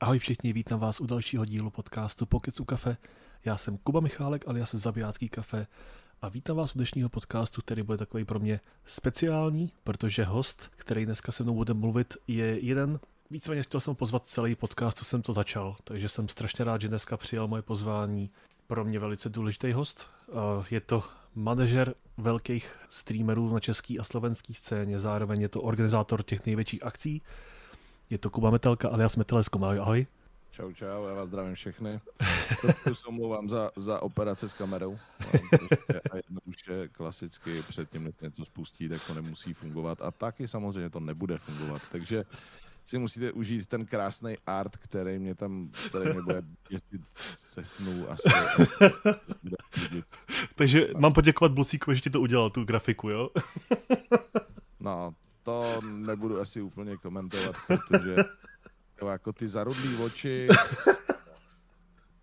Ahoj všichni, vítám vás u dalšího dílu podcastu Pokec u kafe. Já jsem Kuba Michálek, alias Zabijácký kafe a vítám vás u dnešního podcastu, který bude takový pro mě speciální, protože host, který dneska se mnou bude mluvit, je jeden Víceméně chtěl jsem pozvat celý podcast, co jsem to začal, takže jsem strašně rád, že dneska přijal moje pozvání. Pro mě velice důležitý host. Je to manažer velkých streamerů na české a slovenské scéně, zároveň je to organizátor těch největších akcí. Je to Kuba Metelka alias Metelesko. Ahoj. Čau, čau, já vás zdravím všechny. To se omlouvám za, za operace s kamerou. A jednoduše klasicky předtím, než něco spustí, tak to nemusí fungovat. A taky samozřejmě to nebude fungovat. Takže si musíte užít ten krásný art, který mě tam, který mě bude jestli se asi. Takže mám poděkovat Blucíkovi, že ti to udělal, tu grafiku, jo? no, to nebudu asi úplně komentovat, protože jo, jako ty zarudlý oči,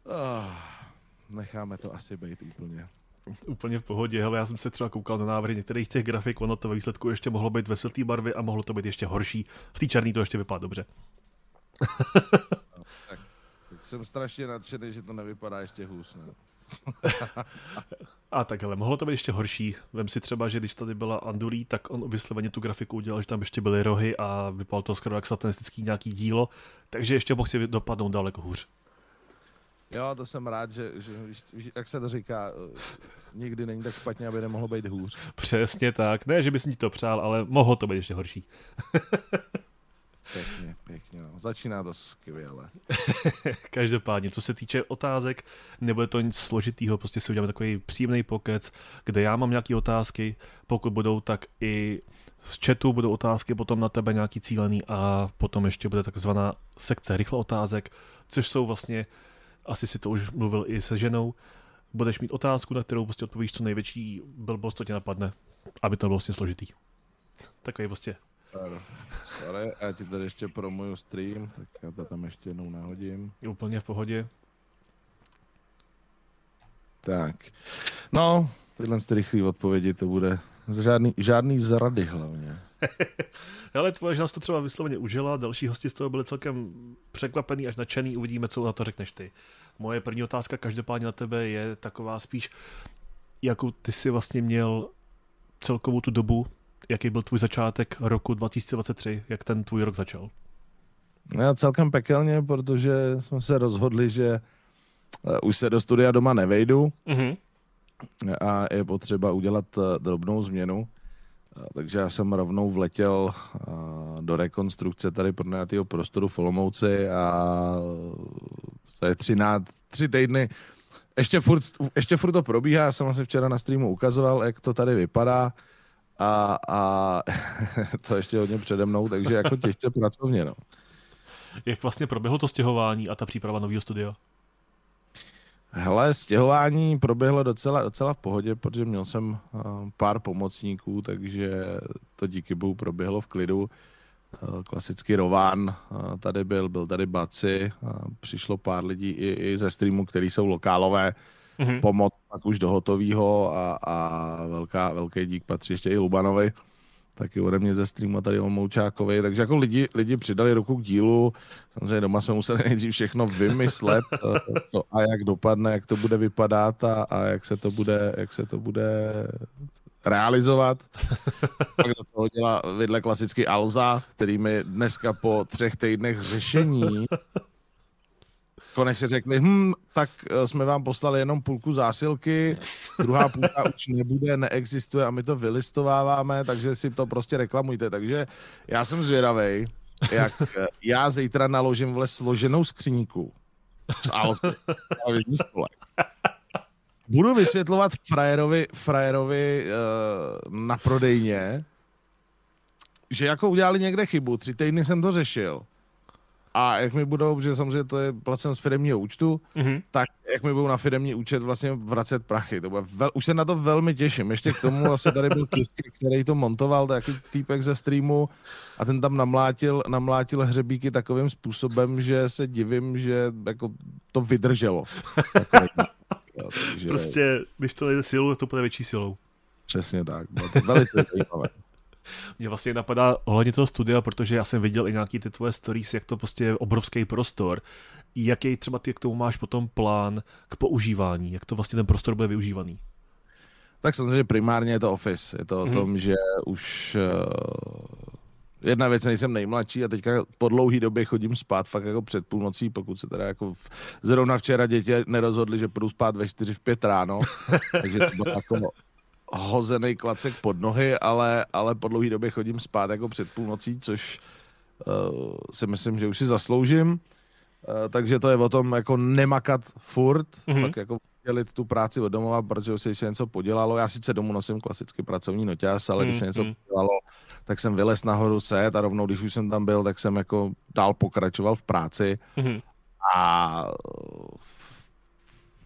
oh, necháme to asi být úplně. Úplně v pohodě, hele, já jsem se třeba koukal na návrhy některých těch grafik, ono to ve výsledku ještě mohlo být ve světlé barvě a mohlo to být ještě horší. V té černé to ještě vypadá dobře. no, tak, tak jsem strašně nadšený, že to nevypadá ještě hůř, ne? a tak ale mohlo to být ještě horší. Vem si třeba, že když tady byla Andulí, tak on vysloveně tu grafiku udělal, že tam ještě byly rohy a vypadalo to skoro jak satanistický nějaký dílo, takže ještě mohl si dopadnout daleko hůř. Jo, to jsem rád, že, že jak se to říká, nikdy není tak špatně, aby nemohlo být hůř. Přesně tak. Ne, že bys mi to přál, ale mohlo to být ještě horší. Pěkně, pěkně. No. Začíná to skvěle. Každopádně, co se týče otázek, nebude to nic složitýho, prostě si uděláme takový příjemný pokec, kde já mám nějaké otázky, pokud budou, tak i z chatu budou otázky potom na tebe nějaký cílený a potom ještě bude takzvaná sekce rychle otázek, což jsou vlastně asi si to už mluvil i se ženou, budeš mít otázku, na kterou prostě odpovíš co největší blbost, to tě napadne, aby to bylo vlastně složitý. Takový prostě. Sorry, já ti tady ještě promuju stream, tak já to tam ještě jednou nahodím. Je úplně v pohodě. Tak, no, tyhle z rychlé odpovědi to bude žádný, žádný zrady hlavně. Ale tvoje žena to třeba vysloveně užila, další hosti z toho byli celkem překvapený až nadšený, uvidíme, co na to řekneš ty. Moje první otázka každopádně na tebe je taková spíš, jakou ty si vlastně měl celkovou tu dobu, jaký byl tvůj začátek roku 2023, jak ten tvůj rok začal? No, celkem pekelně, protože jsme se rozhodli, že uh, už se do studia doma nevejdu mm-hmm. a je potřeba udělat uh, drobnou změnu. Takže já jsem rovnou vletěl do rekonstrukce tady pronajatého prostoru v Olomouci a to je tři, na, tři týdny. Ještě furt, ještě furt to probíhá, já jsem vlastně včera na streamu ukazoval, jak to tady vypadá a, a to ještě hodně přede mnou, takže jako těžce pracovně. No. Jak vlastně proběhlo to stěhování a ta příprava nového studia? Hele, stěhování proběhlo docela, docela v pohodě, protože měl jsem uh, pár pomocníků, takže to díky bohu proběhlo v klidu. Uh, klasický Rován uh, tady byl, byl tady Baci, přišlo pár lidí i, i ze streamu, který jsou lokálové, mm-hmm. pomoc pak už do hotového a, a velká, velký dík patří ještě i Lubanovi taky ode mě ze streamu tady Olmoučákovi, takže jako lidi, lidi přidali ruku k dílu, samozřejmě doma jsme museli nejdřív všechno vymyslet, eh, co a jak dopadne, jak to bude vypadat a, a jak, se to bude, jak se to bude realizovat. Pak do toho dělá vidle klasicky Alza, který mi dneska po třech týdnech řešení konečně řekli, hm, tak eh, jsme vám poslali jenom půlku zásilky, druhá půlka už nebude, neexistuje a my to vylistováváme, takže si to prostě reklamujte. Takže já jsem zvědavý, jak eh, já zítra naložím vle složenou skříňku z Alzy Budu vysvětlovat frajerovi, frajerovi uh, na prodejně, že jako udělali někde chybu, tři týdny jsem to řešil, a jak mi budou, že samozřejmě to je placeno z firmního účtu, mm-hmm. tak jak mi budou na firmní účet vlastně vracet prachy. To bude vel, už se na to velmi těším. Ještě k tomu vlastně tady byl Kiski, který to montoval, takový týpek ze streamu a ten tam namlátil, namlátil hřebíky takovým způsobem, že se divím, že jako to vydrželo. Jo, takže... Prostě, když to jde silou, to bude větší silou. Přesně tak. Bylo to velice zajímavé. Mě vlastně napadá ohledně toho studia, protože já jsem viděl i nějaký ty tvoje stories, jak to prostě je obrovský prostor. Jaký třeba ty k tomu máš potom plán k používání? Jak to vlastně ten prostor bude využívaný? Tak samozřejmě primárně je to Office. Je to o tom, že už uh, jedna věc, nejsem nejmladší a teďka po dlouhý době chodím spát fakt jako před půlnocí, pokud se teda jako v, zrovna včera děti nerozhodli, že půjdu spát ve 4 v 5 ráno, takže to bylo jako hozený klacek pod nohy, ale, ale po dlouhý době chodím spát jako před půlnocí, což uh, si myslím, že už si zasloužím. Uh, takže to je o tom jako nemakat furt, mm-hmm. fakt jako dělit tu práci od domova, protože se se něco podělalo. Já sice domů nosím klasicky pracovní noťas, ale když se něco podělalo, tak jsem vylez nahoru set a rovnou, když už jsem tam byl, tak jsem jako dál pokračoval v práci. Mm. A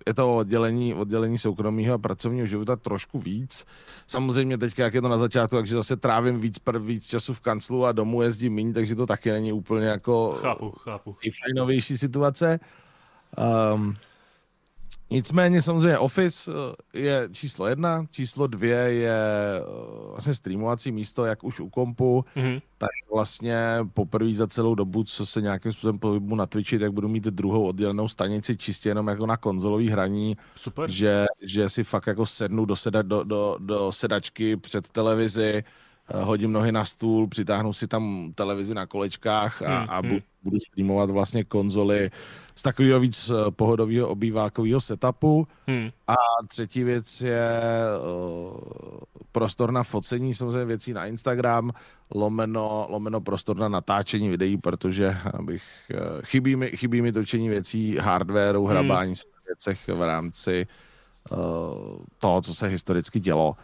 je to oddělení, oddělení soukromého a pracovního života trošku víc. Samozřejmě teď, jak je to na začátku, takže zase trávím víc, víc času v kanclu a domů jezdím méně, takže to taky není úplně jako chápu, chápu. i fajnovější situace. Um, Nicméně samozřejmě Office eh, je číslo jedna, číslo dvě je eh, vlastně streamovací místo, jak už u kompu, mm-hmm. tak vlastně poprvé za celou dobu, co se nějakým způsobem pohybu na Twitchi, tak budu mít druhou oddělenou stanici čistě jenom jako na konzolový hraní. Super. Že, že si fakt jako sednu do, seda, do, do, do sedačky před televizi, hodím nohy na stůl, přitáhnu si tam televizi na kolečkách a, hmm, a bu, hmm. budu streamovat vlastně konzoly z takového víc eh, pohodového obývákového setupu. Hmm. A třetí věc je uh, prostor na focení samozřejmě věcí na Instagram, lomeno, lomeno prostor na natáčení videí, protože abych, uh, chybí, mi, chybí mi točení věcí, hardwareu, hmm. hrabání se věcech v rámci uh, toho, co se historicky dělo.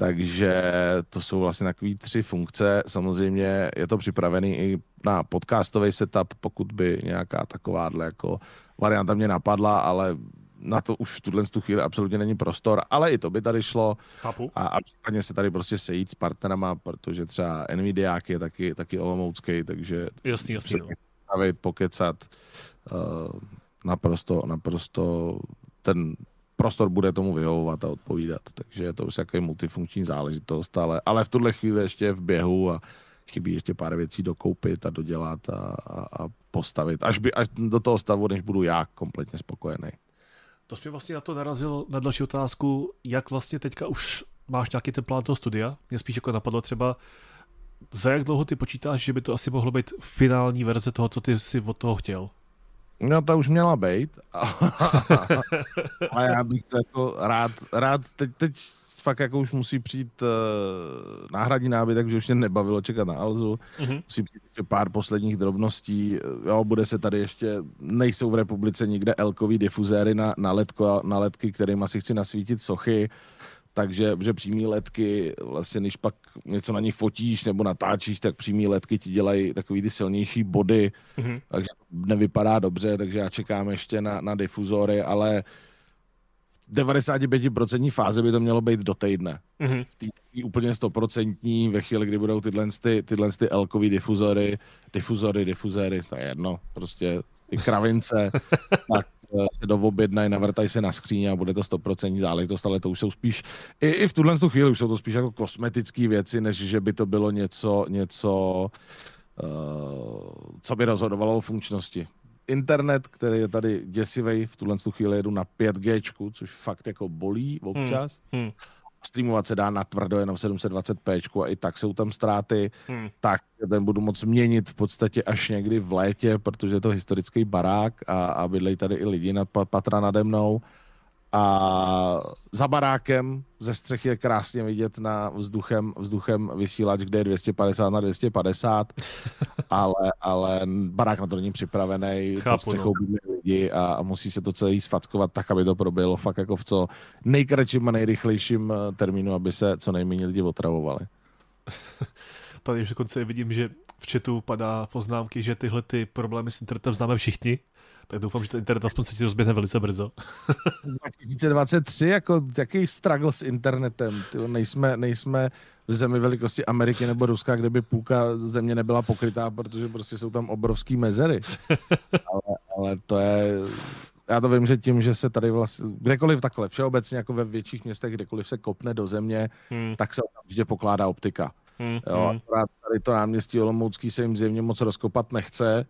Takže to jsou vlastně takové tři funkce. Samozřejmě je to připravený i na podcastový setup, pokud by nějaká takováhle jako varianta mě napadla, ale na to už v tuhle tu chvíli absolutně není prostor, ale i to by tady šlo. Chápu. A, a případně se tady prostě sejít s partnerama, protože třeba Nvidia je taky, taky olomoucký, takže jasný, jasný, no. pokecat uh, naprosto, naprosto ten prostor bude tomu vyhovovat a odpovídat. Takže je to už takový multifunkční záležitost, ale, ale v tuhle chvíli ještě v běhu a chybí ještě pár věcí dokoupit a dodělat a, a, a postavit, až, by, až do toho stavu, než budu já kompletně spokojený. To jsi vlastně na to narazil na další otázku, jak vlastně teďka už máš nějaký ten plán toho studia? Mě spíš jako napadlo třeba, za jak dlouho ty počítáš, že by to asi mohlo být finální verze toho, co ty si od toho chtěl? No, ta už měla být. A já bych to jako rád, rád teď, teď fakt jako už musí přijít uh, náhradní nábytek, že už mě nebavilo čekat na Alzu. Mm-hmm. Musí přijít ještě pár posledních drobností. Jo, bude se tady ještě, nejsou v republice nikde elkový difuzéry na, na, ledko, na ledky, kterým asi chci nasvítit sochy takže že přímý letky, vlastně když pak něco na nich fotíš nebo natáčíš, tak přímý letky ti dělají takový ty silnější body, mm-hmm. takže nevypadá dobře, takže já čekám ještě na, na difuzory, ale v 95% fáze by to mělo být do týdne. Mm-hmm. V té úplně stoprocentní, ve chvíli, kdy budou tyhle, ty, tyhle ty elkový difuzory, difuzory, difuzory, to je jedno, prostě ty kravince, tak se doobjednají, navrtají se na skříně a bude to 100% záležitost, ale to už jsou spíš, i, i v tuhle chvíli už jsou to spíš jako kosmetické věci, než že by to bylo něco, něco uh, co by rozhodovalo o funkčnosti. Internet, který je tady děsivý, v tuhle chvíli jedu na 5G, což fakt jako bolí občas. Hmm. Hmm streamovat se dá na tvrdo jenom 720p a i tak jsou tam ztráty, hmm. tak ten budu moc měnit v podstatě až někdy v létě, protože je to historický barák a, a bydlejí tady i lidi nad patra nade mnou a za barákem ze střechy je krásně vidět na vzduchem, vzduchem vysílač, kde je 250 na 250, ale, ale barák na to není připravený, Chápu, pod střechou no. lidi a, a musí se to celé sfackovat tak, aby to proběhlo fakt jako v co nejkratším a nejrychlejším eh, termínu, aby se co nejméně lidi otravovali. Tady už dokonce vidím, že v chatu padá poznámky, že tyhle ty problémy s internetem známe všichni, tak doufám, že ten internet aspoň se ti rozběhne velice brzo. 2023, jako jaký struggle s internetem? Tyjo, nejsme, nejsme v zemi velikosti Ameriky nebo Ruska, kde by půlka země nebyla pokrytá, protože prostě jsou tam obrovský mezery. ale, ale to je... Já to vím, že tím, že se tady vlastně, kdekoliv takhle, všeobecně jako ve větších městech, kdekoliv se kopne do země, hmm. tak se vždy pokládá optika. Mm, jo, mm. tady to náměstí Olomoucký se jim zjevně moc rozkopat nechce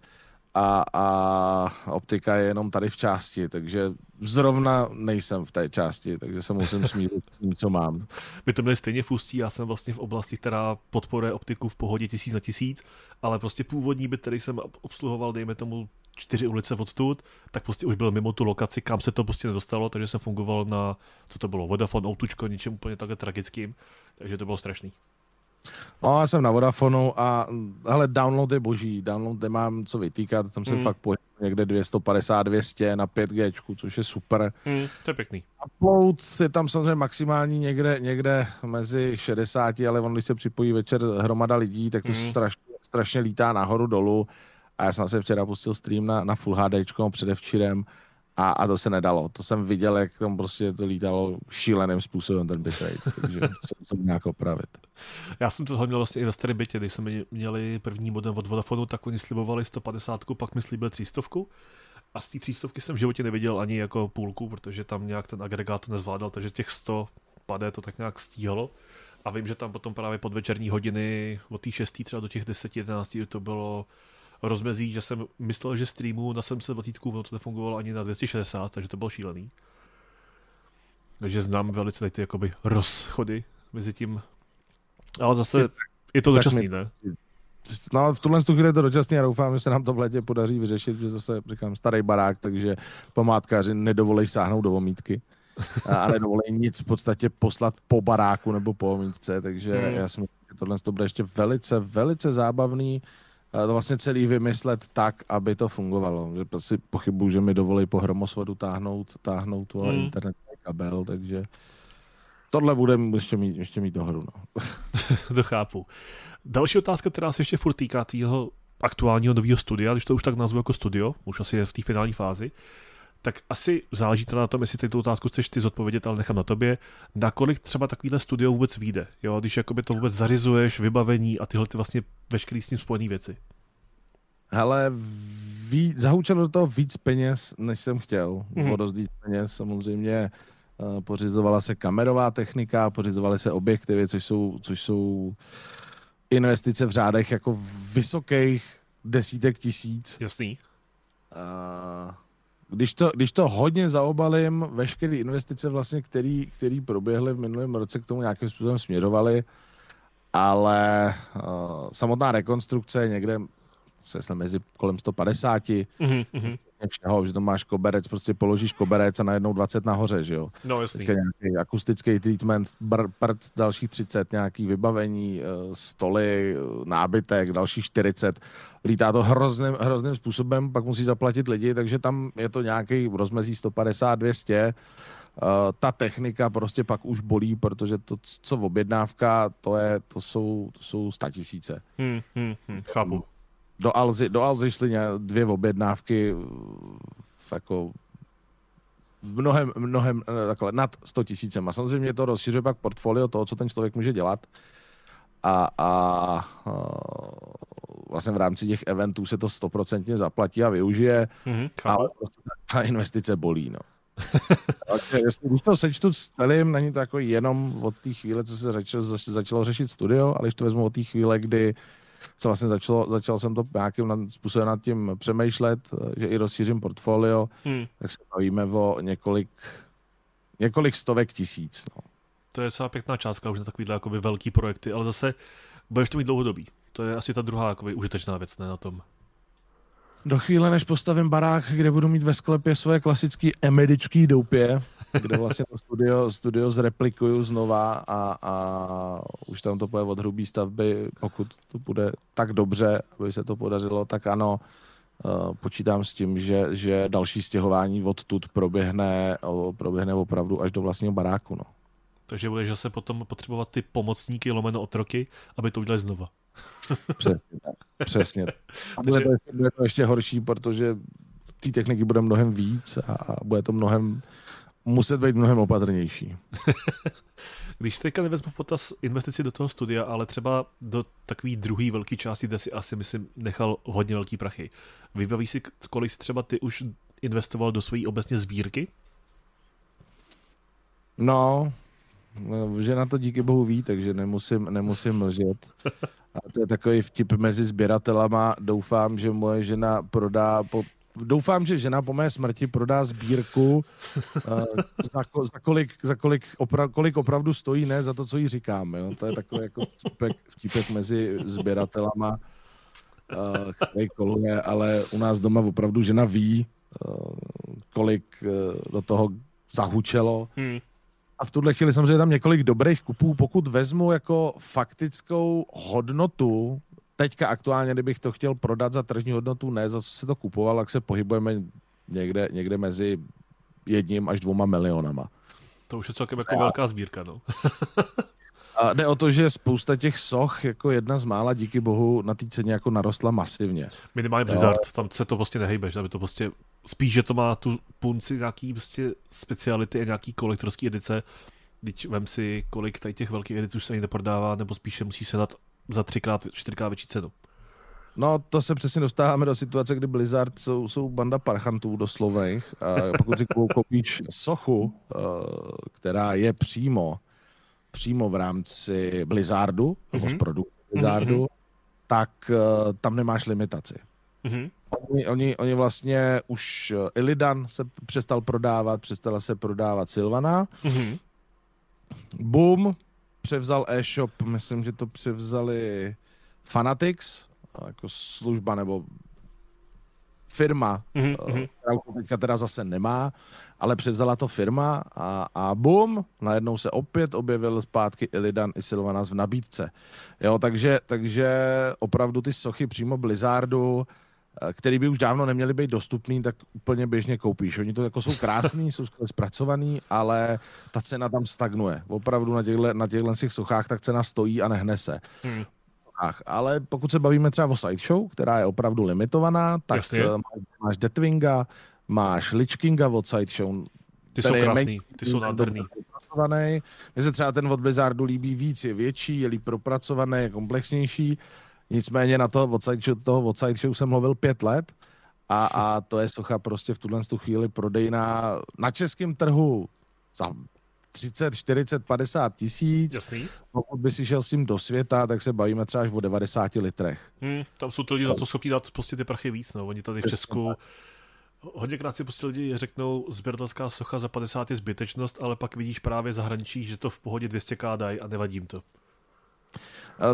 a, a optika je jenom tady v části, takže zrovna nejsem v té části, takže se musím smířit s tím, co mám. My to měli stejně v Ústí, já jsem vlastně v oblasti, která podporuje optiku v pohodě tisíc na tisíc, ale prostě původní byt, který jsem obsluhoval, dejme tomu čtyři ulice odtud, tak prostě už byl mimo tu lokaci, kam se to prostě nedostalo, takže jsem fungoval na, co to bylo, Vodafone, Outučko, ničem úplně takhle tragickým, takže to bylo strašný. No, já jsem na Vodafonu a hele, download je boží, download nemám co vytýkat, tam jsem hmm. fakt pohyb někde 250, 200 na 5G, což je super. Hmm, to je pěkný. Upload je tam samozřejmě maximální někde, někde mezi 60, ale on, když se připojí večer hromada lidí, tak to hmm. strašně, strašně lítá nahoru dolů. A já jsem se včera pustil stream na, na Full HD předevčírem a, a to se nedalo. To jsem viděl, jak tam prostě to lítalo šíleným způsobem ten bitrate, takže to nějak opravit. Já jsem to měl vlastně i ve staré bytě, když jsme měli první modem od Vodafonu, tak oni slibovali 150, pak mi slíbil 300. A z té 300 jsem v životě neviděl ani jako půlku, protože tam nějak ten agregát to nezvládal, takže těch 100 padé to tak nějak stíhalo. A vím, že tam potom právě pod večerní hodiny od té 6. třeba do těch 10, 11 to bylo rozmezí, že jsem myslel, že streamu na 720 to nefungovalo ani na 260, takže to bylo šílený. Takže znám velice tady ty jakoby rozchody mezi tím. Ale zase je to dočasný, ne? No, v tuhle chvíli je to dočasný a doufám, že se nám to v létě podaří vyřešit, že zase, říkám, starý barák, takže památkáři nedovolej sáhnout do omítky a nedovolej nic v podstatě poslat po baráku nebo po omítce, takže hmm. já si myslím, že tohle to bude ještě velice, velice zábavný to vlastně celý vymyslet tak, aby to fungovalo. Že si pochybuju, že mi dovolí po hromosvodu táhnout, táhnout tu hmm. internetový kabel, takže tohle bude ještě mít, ještě mít dohodu. No. to chápu. Další otázka, která se ještě furt týká tvýho aktuálního nového studia, když to už tak nazvu jako studio, už asi je v té finální fázi, tak asi záleží to na tom, jestli tu otázku chceš ty zodpovědět, ale nechám na tobě, nakolik třeba takovýhle studio vůbec vyjde, jo, když jakoby to vůbec zarizuješ, vybavení a tyhle ty vlastně veškerý s tím spojené věci. Hele, ví, zahučelo do toho víc peněz, než jsem chtěl. Mm-hmm. O dost víc peněz, samozřejmě uh, pořizovala se kamerová technika, pořizovaly se objektivy, což jsou, což jsou investice v řádech jako vysokých desítek tisíc. Jasný. Uh, když to, když to hodně zaobalím, veškeré investice vlastně, který, který proběhly v minulém roce, k tomu nějakým způsobem směrovaly, ale uh, samotná rekonstrukce je někde se mezi kolem 150, mm-hmm. všeho, že to máš koberec, prostě položíš koberec a najednou 20 nahoře, že jo. No jasný. Teďka nějaký akustický treatment, br, prd, dalších 30, nějaký vybavení, eh, stoly, eh, nábytek, další 40. Lítá to hrozným, hrozným způsobem, pak musí zaplatit lidi, takže tam je to nějaký rozmezí 150, 200. Uh, ta technika prostě pak už bolí, protože to, co v objednávka, to, je, to jsou, to jsou tisíce. Hmm, hmm, hmm, chápu do Alzy, do Alzy šly dvě objednávky jako mnohem, mnohem eh, takhle nad 100 tisícem. A samozřejmě to rozšiřuje pak portfolio toho, co ten člověk může dělat. A, a, a vlastně v rámci těch eventů se to stoprocentně zaplatí a využije, mm-hmm, ale prostě ta investice bolí. No. Takže jestli, když to sečtu s celým, není to jako jenom od té chvíle, co se začalo, začalo řešit studio, ale když to vezmu od té chvíle, kdy co vlastně začalo, začal jsem to nějakým způsobem nad tím přemýšlet, že i rozšířím portfolio, hmm. tak se bavíme o několik, několik stovek tisíc. No. To je celá pěkná částka už na takovýhle jakoby velký projekty, ale zase budeš to mít dlouhodobý. To je asi ta druhá jakoby, užitečná věc ne, na tom. Do chvíle, než postavím barák, kde budu mít ve sklepě svoje klasické emedičký doupě, kde vlastně to studio, studio zreplikuju znova a, a už tam to bude od hrubý stavby, pokud to bude tak dobře, aby se to podařilo, tak ano, uh, počítám s tím, že, že další stěhování odtud proběhne, proběhne opravdu až do vlastního baráku. No. Takže budeš zase potom potřebovat ty pomocníky lomeno otroky, aby to udělali znova. Přesně Přesně. A bude, to ještě, bude to ještě horší, protože té techniky bude mnohem víc a bude to mnohem muset být mnohem opatrnější. Když teďka nevezmu potaz investici do toho studia, ale třeba do takové druhé velké části, kde si asi, myslím, nechal hodně velký prachy. Vybavíš si, kolik si třeba ty už investoval do své obecně sbírky? No, No, žena to díky bohu ví, takže nemusím, nemusím mlžet. A to je takový vtip mezi sběratelama. Doufám, že moje žena prodá po, doufám, že žena po mé smrti prodá sbírku, uh, za, za, kolik, za kolik, opra, kolik opravdu stojí, ne za to, co jí říkám. Jo? To je takový jako vtipek, vtipek mezi sběratelama, uh, který koluje, ale u nás doma opravdu žena ví, uh, kolik uh, do toho zahučelo. Hmm. A v tuhle chvíli samozřejmě tam několik dobrých kupů. Pokud vezmu jako faktickou hodnotu teďka aktuálně, kdybych to chtěl prodat za tržní hodnotu, ne za co se to kupoval, tak se pohybujeme někde, někde mezi jedním až dvoma milionama. To už je celkem jako a... velká sbírka, no. a jde o to, že spousta těch soch, jako jedna z mála, díky bohu, na té ceně jako narostla masivně. Minimálně Blizzard, tam se to prostě nehejbe, že aby to prostě, spíš, že to má tu punci nějaký prostě speciality a nějaký kolektorský edice, když vem si, kolik tady těch velkých edic už se ani neprodává, nebo spíše musí se dát za třikrát, čtyřikrát větší cenu. No, to se přesně dostáváme do situace, kdy Blizzard jsou, jsou banda parchantů doslovných. A pokud si koupíš sochu, eh, která je přímo, přímo v rámci Blizzardu, mm-hmm. nebo z produktu Blizzardu, mm-hmm. tak uh, tam nemáš limitaci. Mm-hmm. Oni, oni, oni vlastně už eh, Illidan se přestal prodávat, přestala se prodávat Silvana. Mm-hmm. Boom, převzal e-shop, myslím, že to převzali Fanatics, jako služba nebo firma, mm-hmm. která to teďka teda zase nemá, ale převzala to firma a, a bum, najednou se opět objevil zpátky Illidan i Sylvanas v nabídce. Jo, takže, takže opravdu ty sochy přímo Blizzardu, který by už dávno neměly být dostupný, tak úplně běžně koupíš. Oni to jako jsou krásný, jsou zpracovaný, ale ta cena tam stagnuje. Opravdu na těchto, na těchto těch sochách tak cena stojí a nehne se. Hmm. Ach, ale pokud se bavíme třeba o Sideshow, která je opravdu limitovaná, tak Jasně. Eh, máš Deathwinga, máš Lich Kinga od Sideshow. Ty jsou krásný, ty jsou nádherný. Mně se třeba ten od Blizzardu líbí víc, je větší, je líp propracovaný, je komplexnější. Nicméně na to odside show, toho odside show jsem mluvil pět let a, a to je socha prostě v tuhle tu chvíli prodejná na českém trhu za 30, 40, 50 tisíc. Jasný. Pokud by si šel s tím do světa, tak se bavíme třeba až o 90 litrech. Hmm, tam jsou to lidi za to schopni dát prostě ty prachy víc. No. Oni tady v Česku hodněkrát si prostě lidi řeknou, sběratelská socha za 50 je zbytečnost, ale pak vidíš právě zahraničí, že to v pohodě 200k dají a nevadím to.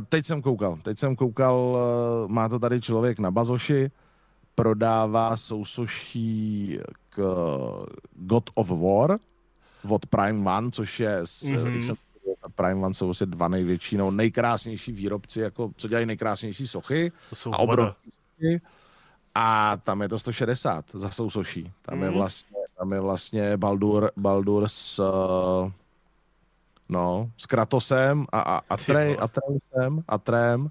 Teď jsem koukal, teď jsem koukal, eh, má to tady člověk na Bazoši, prodává sousoší k God of War od Prime One, což je, mm-hmm. jsem, Prime One jsou vlastně dva největší, no nejkrásnější výrobci, jako, co dělají nejkrásnější sochy. To jsou a obrovské. A tam je to 160 za sousoší. Tam mm-hmm. je mhm. vlastně, tam je vlastně Baldur, Baldur s uh, No, s Kratosem a, a, a, Trej, a Treusem a Trem.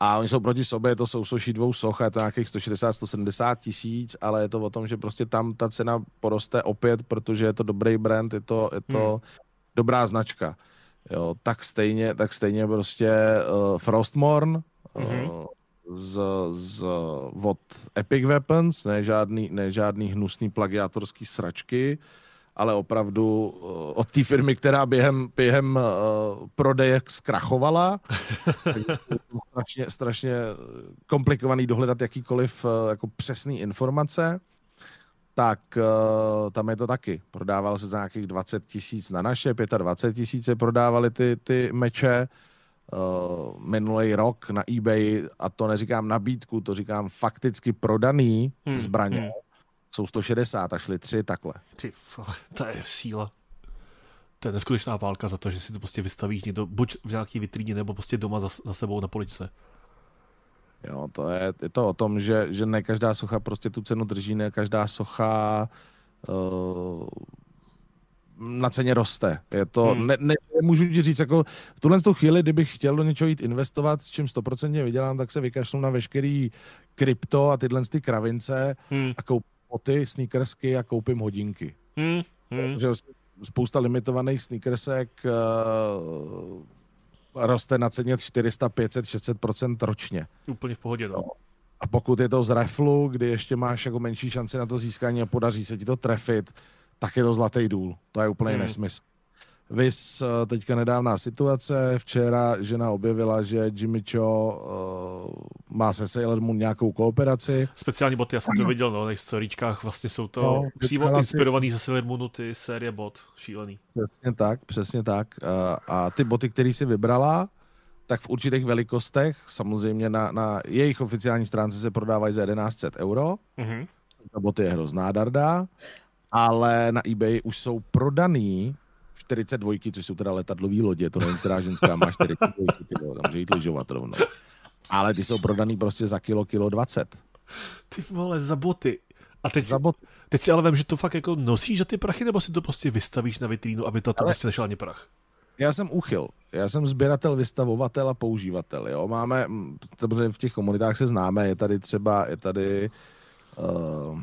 A oni jsou proti sobě, to jsou sousoší dvou soch, je to nějakých 160-170 tisíc, ale je to o tom, že prostě tam ta cena poroste opět, protože je to dobrý brand, je to, je to hmm. dobrá značka. Jo, tak stejně, tak stejně prostě uh, Frostmorn mm-hmm. uh, z, z, od Epic Weapons, ne žádný, ne žádný hnusný plagiátorský sračky, ale opravdu eh, od té firmy, která během, během uh, prodeje zkrachovala. strašně, strašně komplikovaný dohledat jakýkoliv uh, jako přesný informace. Tak uh, tam je to taky. Prodávalo se za nějakých 20 tisíc na naše, 25 tisíc prodávali ty, ty meče uh, minulý rok na eBay a to neříkám nabídku, to říkám fakticky prodaný hmm, zbraně. Hmm jsou 160 a šli tři takhle. Ty, to je síla. To je neskutečná válka za to, že si to prostě vystavíš někdo, buď v nějaký vitríně, nebo prostě doma za, za sebou na poličce. Jo, to je, je to o tom, že, že ne každá socha prostě tu cenu drží, ne každá socha uh, na ceně roste. Je to, hmm. ne, ne, nemůžu ti říct, jako v tuhle tu chvíli, kdybych chtěl do něčeho jít investovat, s čím stoprocentně vydělám, tak se vykašlu na veškerý krypto a tyhle ty kravince hmm. a koupím boty, sneakersky a koupím hodinky. Hmm, hmm. Že spousta limitovaných sneakersek uh, roste na ceně 400, 500, 600% ročně. Úplně v pohodě, no. A pokud je to z reflu, kdy ještě máš jako menší šanci na to získání a podaří se ti to trefit, tak je to zlatý důl. To je úplně hmm. nesmysl. Vys eh, teďka nedávná situace, včera žena objevila, že Jimmy Cho uh, má se Sailor Moon nějakou kooperaci. Speciální boty, já jsem to viděl no, na těch storíčkách, vlastně jsou to no, přímo inspirovaný ze Sailor Moonu ty série bot, šílený. Přesně tak, přesně tak. Uh, a ty boty, které si vybrala, tak v určitých velikostech, samozřejmě na, na jejich oficiální stránce se prodávají za 1100 euro. Mm-hmm. Ta boty je hrozná darda, ale na eBay už jsou prodaný 42, což jsou teda letadlový lodě, to není teda ženská, má 42, tyjo, tam může jít lyžovat rovno. Ale ty jsou prodaný prostě za kilo, kilo 20. Ty vole, za boty. A teď, za bot... teď si ale vím, že to fakt jako nosíš za ty prachy, nebo si to prostě vystavíš na vitrínu, aby to, to ale... prostě nešel ani prach? Já jsem uchyl. Já jsem sběratel, vystavovatel a používatel. Jo? Máme, samozřejmě v těch komunitách se známe, je tady třeba, je tady uh,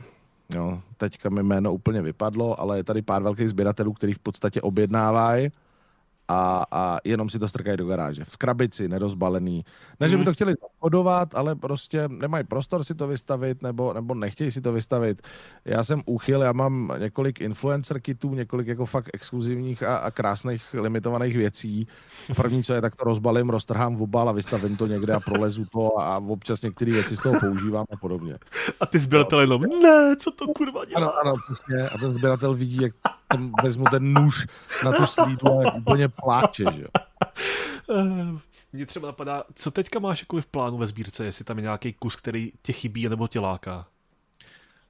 Jo, teďka mi jméno úplně vypadlo, ale je tady pár velkých sběratelů, který v podstatě objednávají a, a jenom si to strkají do garáže. V krabici, nerozbalený. Ne, že by mhm. to chtěli obchodovat, ale prostě nemají prostor si to vystavit, nebo, nebo nechtějí si to vystavit. Já jsem úchyl, já mám několik influencer kitů, několik jako fakt exkluzivních a, a krásných limitovaných věcí. První, co je, tak to rozbalím, roztrhám v obal a vystavím to někde a prolezu to a občas některé věci z toho používám a podobně. A ty sběratel jenom, ne, co to kurva dělá? Ano, ano, přesně. A ten sběratel vidí, jak tam vezmu ten nůž na tu slídu a úplně pláče, že jo. Mně třeba napadá, co teďka máš jako v plánu ve sbírce, jestli tam je nějaký kus, který tě chybí nebo tě láká?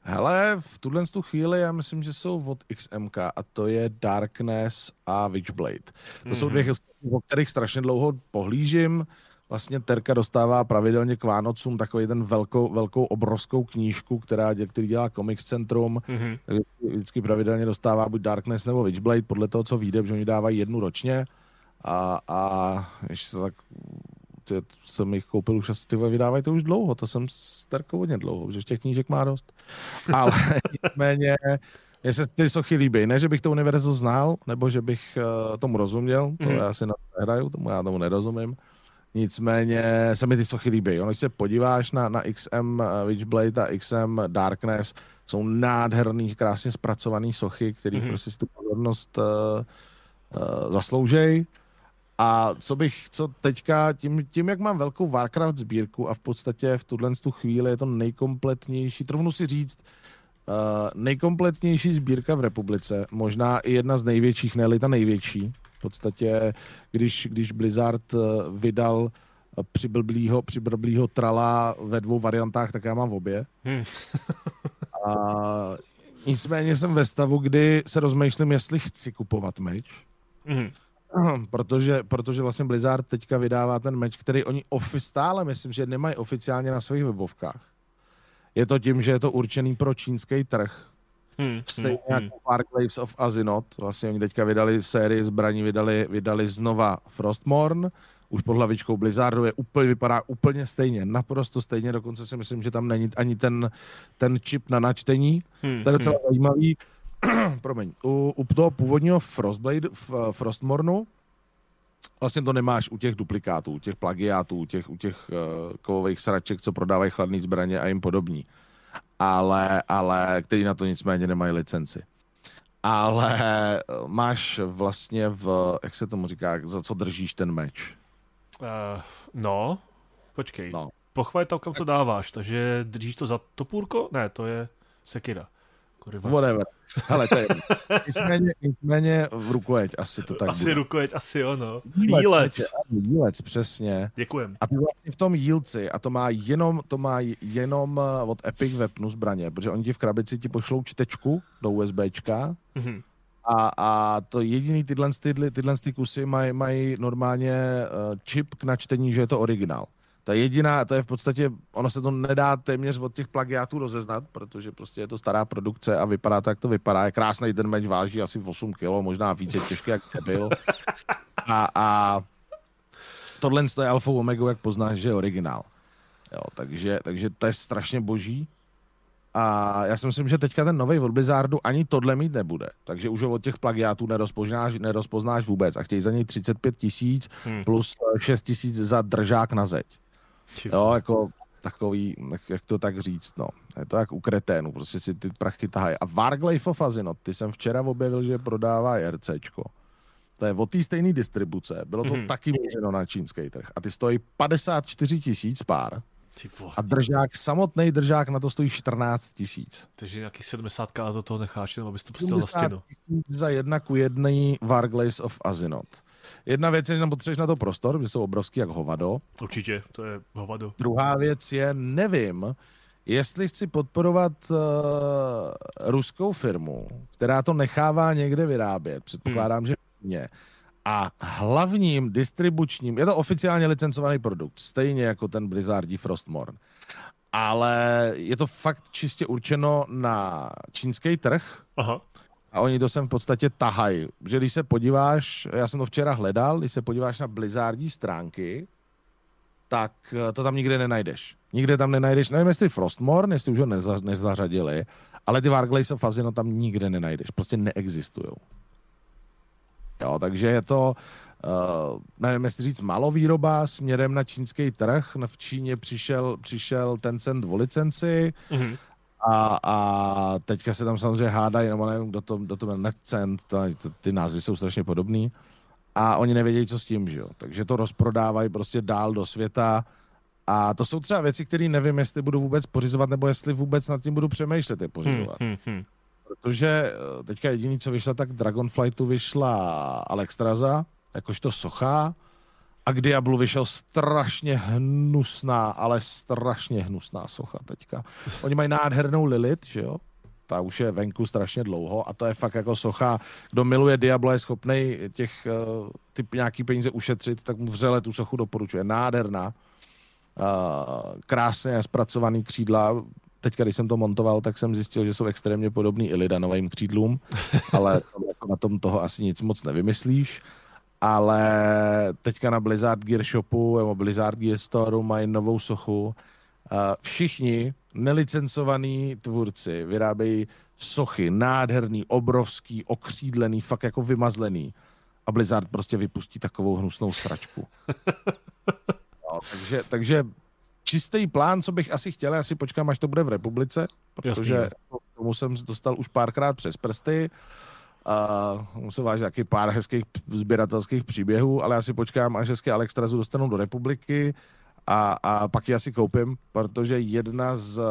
Hele, v tuhle tu chvíli já myslím, že jsou od XMK a to je Darkness a Witchblade. To mm-hmm. jsou mhm. dvě, o kterých strašně dlouho pohlížím vlastně Terka dostává pravidelně k Vánocům takový ten velkou, velkou obrovskou knížku, která, který dělá Comics Centrum. Mm-hmm. Vždycky pravidelně dostává buď Darkness nebo Witchblade, podle toho, co vyjde, že oni dávají jednu ročně. A, a ještě se tak ty, jsem jich koupil už asi, ty vydávají to už dlouho, to jsem s Terkou hodně dlouho, že těch knížek má dost. Ale nicméně, mně se ty sochy líbí. Ne, že bych to univerzu znal, nebo že bych uh, tomu rozuměl, to mm. já si na to nehraju, tomu já tomu nerozumím. Nicméně se mi ty sochy líbí. Ono, když se podíváš na, na XM eh, Witchblade a XM Darkness, jsou nádherný, krásně zpracovaný sochy, který mm-hmm. prostě si tu pozornost uh, uh, zasloužej. A co bych, co teďka, tím, tím, jak mám velkou Warcraft sbírku a v podstatě v tuhle tu chvíli je to nejkompletnější, trvnu si říct, uh, nejkompletnější sbírka v republice, možná i jedna z největších, ne ta největší, podstatě, když, když Blizzard eh, vydal eh, přiblblýho, přiblblýho trala ve dvou variantách, tak já mám v obě. Hmm. a nicméně jsem ve stavu, kdy se rozmýšlím, jestli chci kupovat meč. Hmm. Protože, protože vlastně Blizzard teďka vydává ten meč, který oni ofi, stále myslím, že nemají oficiálně na svých webovkách. Je to tím, že je to určený pro čínský trh, Hmm, Stejně hmm, jako Park Waves of Azinoth. Vlastně oni teďka vydali sérii zbraní, vydali, vydali znova Frostmourne, už pod hlavičkou Blizzardu je úplně, vypadá úplně stejně, naprosto stejně, dokonce si myslím, že tam není ani ten, ten čip na načtení. Hmm, to je docela hmm. zajímavý. Promiň, u, u toho původního Frostblade, v, Frostmornu, vlastně to nemáš u těch duplikátů, u těch plagiátů, u těch, u těch uh, kovových sraček, co prodávají chladné zbraně a jim podobní ale, ale který na to nicméně nemají licenci. Ale eh, máš vlastně v, jak se tomu říká, za co držíš ten meč? Uh, no, počkej. No. Pochvaj to, kam to dáváš, takže držíš to za topůrko? Ne, to je sekira. Kurva. Whatever. Ale to je nicméně, nicméně v rukojeť asi to tak Asi bude. rukojeť, asi ono. Jílec. Jílec, přesně. Děkujem. A ty vlastně v tom jílci, a to má jenom, to má jenom eh, od Epic Webnu zbraně, protože oni ti v krabici ti pošlou čtečku do USBčka mm-hmm. a, a to jediný tyhle, tyhle, tyhle ty kusy mají maj normálně uh, čip k načtení, že je to originál. Ta jediná, to je v podstatě, ono se to nedá téměř od těch plagiátů rozeznat, protože prostě je to stará produkce a vypadá to, jak to vypadá. Je krásný ten meč, váží asi 8 kg, možná více těžký, jak byl. A, a tohle je alfa omega, jak poznáš, že je originál. Jo, takže, takže to je strašně boží. A já si myslím, že teďka ten nový od Blizzardu ani tohle mít nebude. Takže už ho od těch plagiátů nerozpoznáš, nerozpoznáš vůbec. A chtějí za něj 35 tisíc hmm. plus 6 tisíc za držák na zeď. Jo, jako takový, jak to tak říct, no. Je to jak u kreténu, prostě si ty prachy tahají. A Warglaive of Azinot, ty jsem včera objevil, že prodává RCčko. to je od té stejné distribuce, bylo to mm-hmm. taky měřeno na čínský trh a ty stojí 54 tisíc pár. A držák, samotný držák na to stojí 14 tisíc. Takže nějaký 70 do toho necháš, nebo abys to pustil na stěnu. za jedna ku jedný Varglaze of Azinot. Jedna věc je, že potřebuješ na to prostor, že jsou obrovský jak hovado. Určitě, to je hovado. Druhá věc je, nevím, jestli chci podporovat uh, ruskou firmu, která to nechává někde vyrábět, předpokládám, hmm. že mě, a hlavním distribučním, je to oficiálně licencovaný produkt, stejně jako ten Blizzardí Frostmourne, ale je to fakt čistě určeno na čínský trh Aha. A oni to sem v podstatě tahají. Že když se podíváš, já jsem to včera hledal, když se podíváš na Blizzardí stránky, tak eh, to tam nikde nenajdeš. Nikde tam nenajdeš, nevím jestli Frostmourne, jestli už ho neza, nezařadili, ale ty Warglaze of Azino tam nikde nenajdeš, prostě neexistují. Jo, takže je to, uh, nevím jestli říct, malovýroba směrem na čínský trh. V Číně přišel, přišel Tencent o licenci mm-hmm. A, a teďka se tam samozřejmě hádají, nebo nevím, kdo to, kdo to byl, NetCent, to, ty názvy jsou strašně podobný a oni nevědějí, co s tím, že jo. Takže to rozprodávají prostě dál do světa a to jsou třeba věci, které nevím, jestli budu vůbec pořizovat, nebo jestli vůbec nad tím budu přemýšlet je pořizovat. Hmm, hmm, hmm. Protože eh, teďka jediný, co vyšla, tak Dragonflightu vyšla Alexstraza, jakožto socha, a k Diablu vyšel strašně hnusná, ale strašně hnusná socha teďka. Oni mají nádhernou Lilith, že jo? Ta už je venku strašně dlouho a to je fakt jako socha, kdo miluje Diablo je schopný těch uh, ty nějaký peníze ušetřit, tak mu vřele tu sochu doporučuje. Nádherná. Uh, krásně zpracovaný křídla, teď, když jsem to montoval, tak jsem zjistil, že jsou extrémně podobný Illidanovým křídlům, ale jako na tom toho asi nic moc nevymyslíš. Ale teďka na Blizzard Gear Shopu nebo Blizzard Gear Store mají novou sochu. Všichni nelicencovaní tvůrci vyrábějí sochy, nádherný, obrovský, okřídlený, fakt jako vymazlený. A Blizzard prostě vypustí takovou hnusnou sračku. No, takže, takže čistý plán, co bych asi chtěl, já si počkám, až to bude v republice, protože Jasný. tomu jsem dostal už párkrát přes prsty. A musím vážit taky pár hezkých sběratelských příběhů, ale já si počkám, až hezky Alexstrazu dostanou do republiky a, a pak ji asi koupím, protože jedna z eh,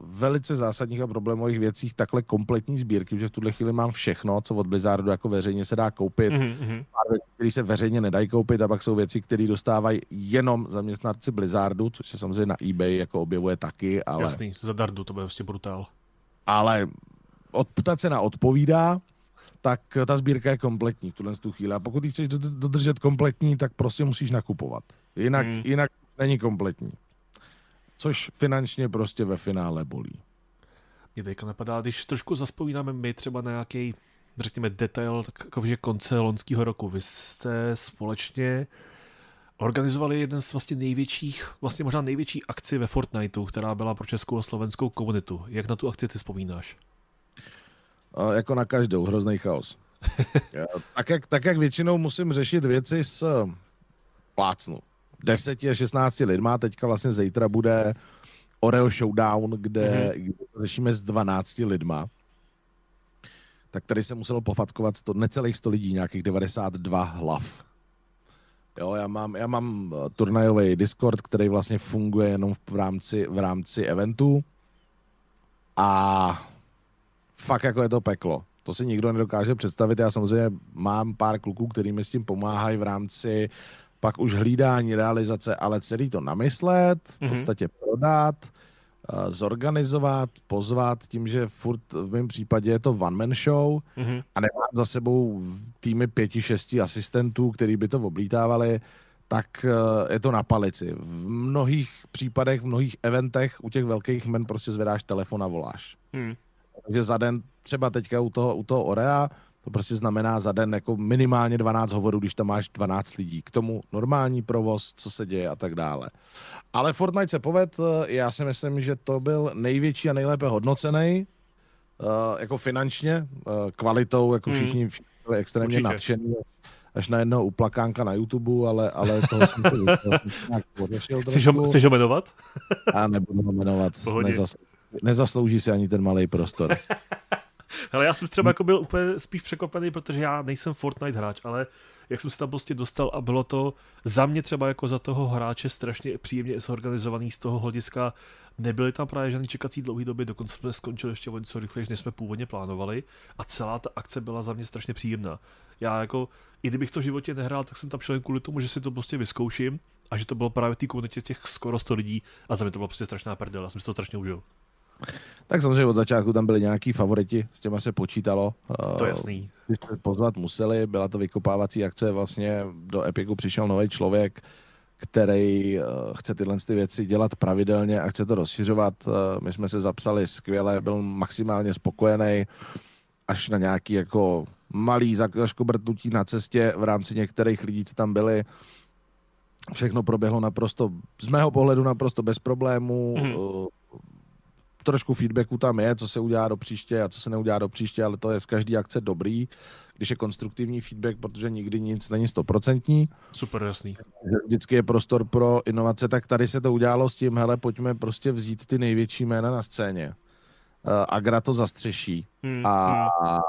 velice zásadních a problémových věcí takhle kompletní sbírky, že v tuhle chvíli mám všechno, co od Blizzardu jako veřejně se dá koupit, mm-hmm. pár věcí, které se veřejně nedají koupit a pak jsou věci, které dostávají jenom zaměstnanci Blizzardu, což se samozřejmě na eBay jako objevuje taky, ale... Jasný, za dardu to bude prostě brutál. Ale od, ta cena odpovídá, tak ta sbírka je kompletní v tuhle chvíli. A pokud ji chceš dodržet kompletní, tak prostě musíš nakupovat. Jinak, hmm. jinak není kompletní. Což finančně prostě ve finále bolí. Mě teďka napadá, když trošku zaspovídáme my třeba na nějaký, řekněme, detail, tak jakože konce loňského roku. Vy jste společně organizovali jeden z vlastně největších, vlastně možná největší akci ve Fortniteu, která byla pro českou a slovenskou komunitu. Jak na tu akci ty vzpomínáš? Jako na každou, hrozný chaos. tak, jak, tak jak většinou musím řešit věci s plácnu. 10 a 16 lidma, teďka vlastně zítra bude Oreo Showdown, kde, mm-hmm. kde řešíme s 12 lidma. Tak tady se muselo pofackovat sto, necelých 100 lidí, nějakých 92 hlav. Jo, já mám, já mám eh, turnajový Discord, který vlastně funguje jenom v rámci, v rámci eventu. A fakt jako je to peklo. To si nikdo nedokáže představit. Já samozřejmě mám pár kluků, který mi s tím pomáhají v rámci pak už hlídání, realizace, ale celý to namyslet, v mhm. podstatě prodat, uh, zorganizovat, pozvat, tím, že furt v mém případě je to one-man show mm-hmm. a nemám za sebou týmy pěti, šesti asistentů, který by to oblítávali, tak uh, je to na palici. V mnohých případech, v mnohých eventech u těch velkých men prostě zvedáš telefon a voláš. Mm. Takže za den, třeba teďka u toho, u toho Orea, to prostě znamená za den jako minimálně 12 hovorů, když tam máš 12 lidí. K tomu normální provoz, co se děje a tak dále. Ale Fortnite se poved, já si myslím, že to byl největší a nejlépe hodnocený, uh, jako finančně, uh, kvalitou, jako hmm. všichni, všichni byli extrémně Určitě. nadšený až na jedno uplakánka na YouTube, ale, ale toho jsem to nějak pořešil chceš, ho, chceš ho jmenovat? Já nebudu ho jmenovat. Nezaslouží si ani ten malý prostor. Ale já jsem třeba jako byl úplně spíš překvapený, protože já nejsem Fortnite hráč, ale jak jsem se tam prostě dostal a bylo to za mě třeba jako za toho hráče strašně příjemně zorganizovaný z toho hlediska. Nebyly tam právě žádný čekací dlouhý doby, dokonce jsme skončili ještě o něco rychleji, než jsme původně plánovali a celá ta akce byla za mě strašně příjemná. Já jako, i kdybych to v životě nehrál, tak jsem tam šel kvůli tomu, že si to prostě vyzkouším a že to bylo právě v té komunitě těch skoro 100 lidí a za mě to bylo prostě strašná prdel, já jsem si to strašně užil. Tak samozřejmě od začátku tam byli nějaký favoriti, s těma se počítalo. To je jasný. Když se pozvat museli, byla to vykopávací akce, vlastně do Epiku přišel nový člověk, který uh, chce tyhle ty věci dělat pravidelně a chce to rozšiřovat. Uh, my jsme se zapsali skvěle, byl maximálně spokojený, až na nějaký jako malý zaškobrtnutí na cestě v rámci některých lidí, co tam byli. Všechno proběhlo naprosto, z mého pohledu naprosto bez problémů. Mm. Uh, trošku feedbacku tam je, co se udělá do příště a co se neudělá do příště, ale to je z každé akce dobrý, když je konstruktivní feedback, protože nikdy nic není stoprocentní. Super, jasný. Vždycky je prostor pro inovace, tak tady se to udělalo s tím, hele, pojďme prostě vzít ty největší jména na scéně. Uh, Agra to zastřeší hmm, a, a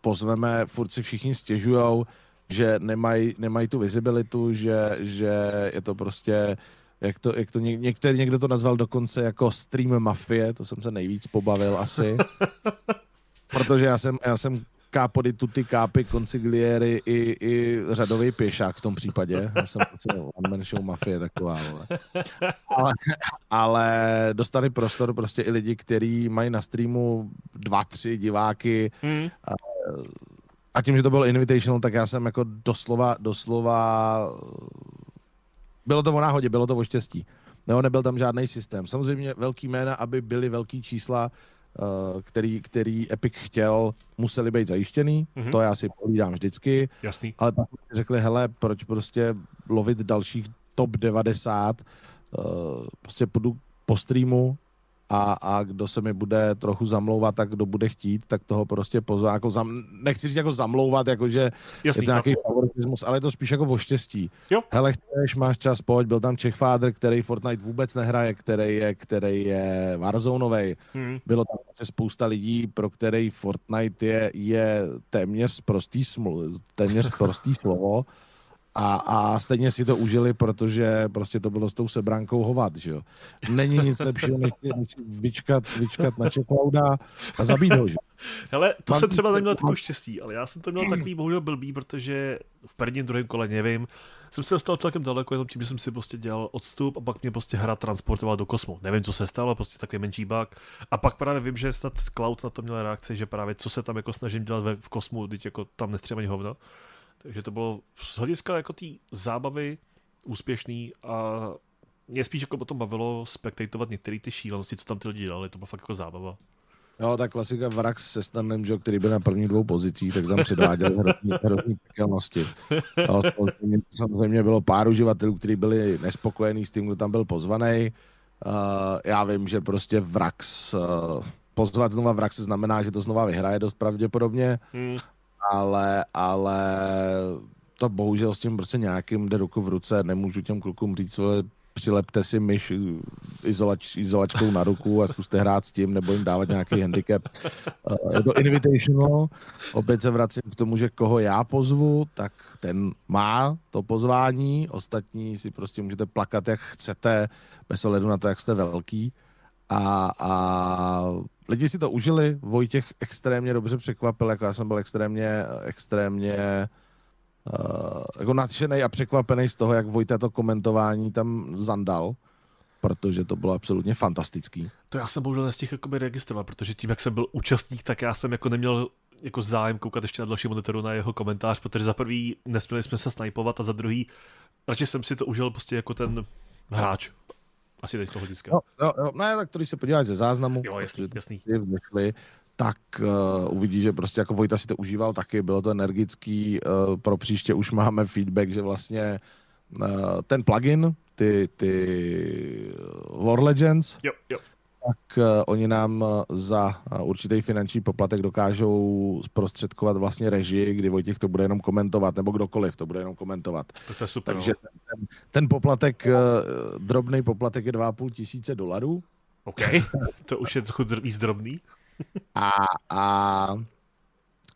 pozveme, furt si všichni stěžujou, že nemají nemaj tu vizibilitu, že, že je to prostě jak to, jak to něk, některý, někdo to nazval dokonce jako stream mafie, to jsem se nejvíc pobavil asi. Protože já jsem, já jsem capo di tutti capi, consiglieri i, i řadový pěšák v tom případě. Já jsem one man show mafie taková. Ale, ale, ale dostali prostor prostě i lidi, kteří mají na streamu dva, tři diváky. Hmm. A, a tím, že to bylo invitational, tak já jsem jako doslova, doslova bylo to o náhodě, bylo to o štěstí. Nebo nebyl tam žádný systém. Samozřejmě velký jména, aby byly velký čísla, uh, který, který Epic chtěl, museli být zajištěný. Mm-hmm. To já si povídám vždycky. Jasný. Ale pak řekli, hele, proč prostě lovit dalších top 90, uh, eh, prostě půjdu po streamu, a, a kdo se mi bude trochu zamlouvat, tak kdo bude chtít, tak toho prostě pozve, jako zam, nechci říct jako zamlouvat, jako že Jasný, je to nějaký favoritismus, ale je to spíš jako o štěstí. Jo. Hele, chceš, máš čas, pojď, byl tam Czech Father, který Fortnite vůbec nehraje, který je, který je Warzoneovej. Hmm. Bylo tam spousta lidí, pro který Fortnite je, je téměř prostý, sml, téměř prostý slovo a, a stejně si to užili, protože prostě to bylo s tou sebrankou hovat, že jo. Není nic lepšího, než si, než si vyčkat, vyčkat na Čeklauda a zabít ho, že Hele, to jsem třeba neměl takovou štěstí, ale já jsem to měl takový bohužel blbý, protože v prvním, druhém kole, nevím, jsem se dostal celkem daleko, jenom tím, že jsem si prostě dělal odstup a pak mě prostě hra transportoval do kosmu. Nevím, co se stalo, prostě takový menší bug. A pak právě vím, že snad Cloud na to měl reakci, že právě co se tam jako snažím dělat v kosmu, teď jako tam nestřeba ani hovno. Takže to bylo z hlediska jako té zábavy úspěšný a mě spíš jako potom bavilo spektatovat některé ty šílenosti, co tam ty lidi dělali, to byla fakt jako zábava. Jo, ta klasika Vrax se Stanem, že, který byl na prvních dvou pozicích, tak tam předváděl hrozný, hrozný pekelnosti. samozřejmě, samozřejmě bylo pár uživatelů, kteří byli nespokojení s tím, kdo tam byl pozvaný. Uh, já vím, že prostě Vrax, uh, pozvat znova Vrax znamená, že to znova vyhraje dost pravděpodobně. Hmm ale, ale to bohužel s tím prostě nějakým jde ruku v ruce, nemůžu těm klukům říct, ale přilepte si myš izolač, izolačkou na ruku a zkuste hrát s tím, nebo jim dávat nějaký handicap. Eh, je to invitational, opět se vracím k tomu, že koho já pozvu, tak ten má to pozvání, ostatní si prostě můžete plakat, jak chcete, bez ohledu na to, jak jste velký. A, a lidi si to užili, Vojtěch extrémně dobře překvapil, jako já jsem byl extrémně, extrémně uh, jako nadšený a překvapený z toho, jak Vojta to komentování tam zandal, protože to bylo absolutně fantastický. To já jsem bohužel nestihl jakoby registrovat, protože tím, jak jsem byl účastník, tak já jsem jako neměl jako zájem koukat ještě na další monitoru na jeho komentář, protože za prvý nesměli jsme se snajpovat a za druhý radši jsem si to užil prostě jako ten hráč. Asi tady z toho hlediska. No, no, no, no, tak když se podíváš ze záznamu, jo, jasný, jasný. Vznikli, tak uh, uvidí, že prostě jako Vojta si to užíval taky, bylo to energický, uh, pro příště už máme feedback, že vlastně uh, ten plugin, ty, ty War Legends, jo, jo tak uh, oni nám uh, za uh, určitý finanční poplatek dokážou zprostředkovat vlastně režii, kdy Vojtěch to bude jenom komentovat, nebo kdokoliv to bude jenom komentovat. To, to je super. Takže no. ten, ten poplatek, drobný poplatek je 2,5 tisíce dolarů. OK, to už je trochu víc drobný. A, a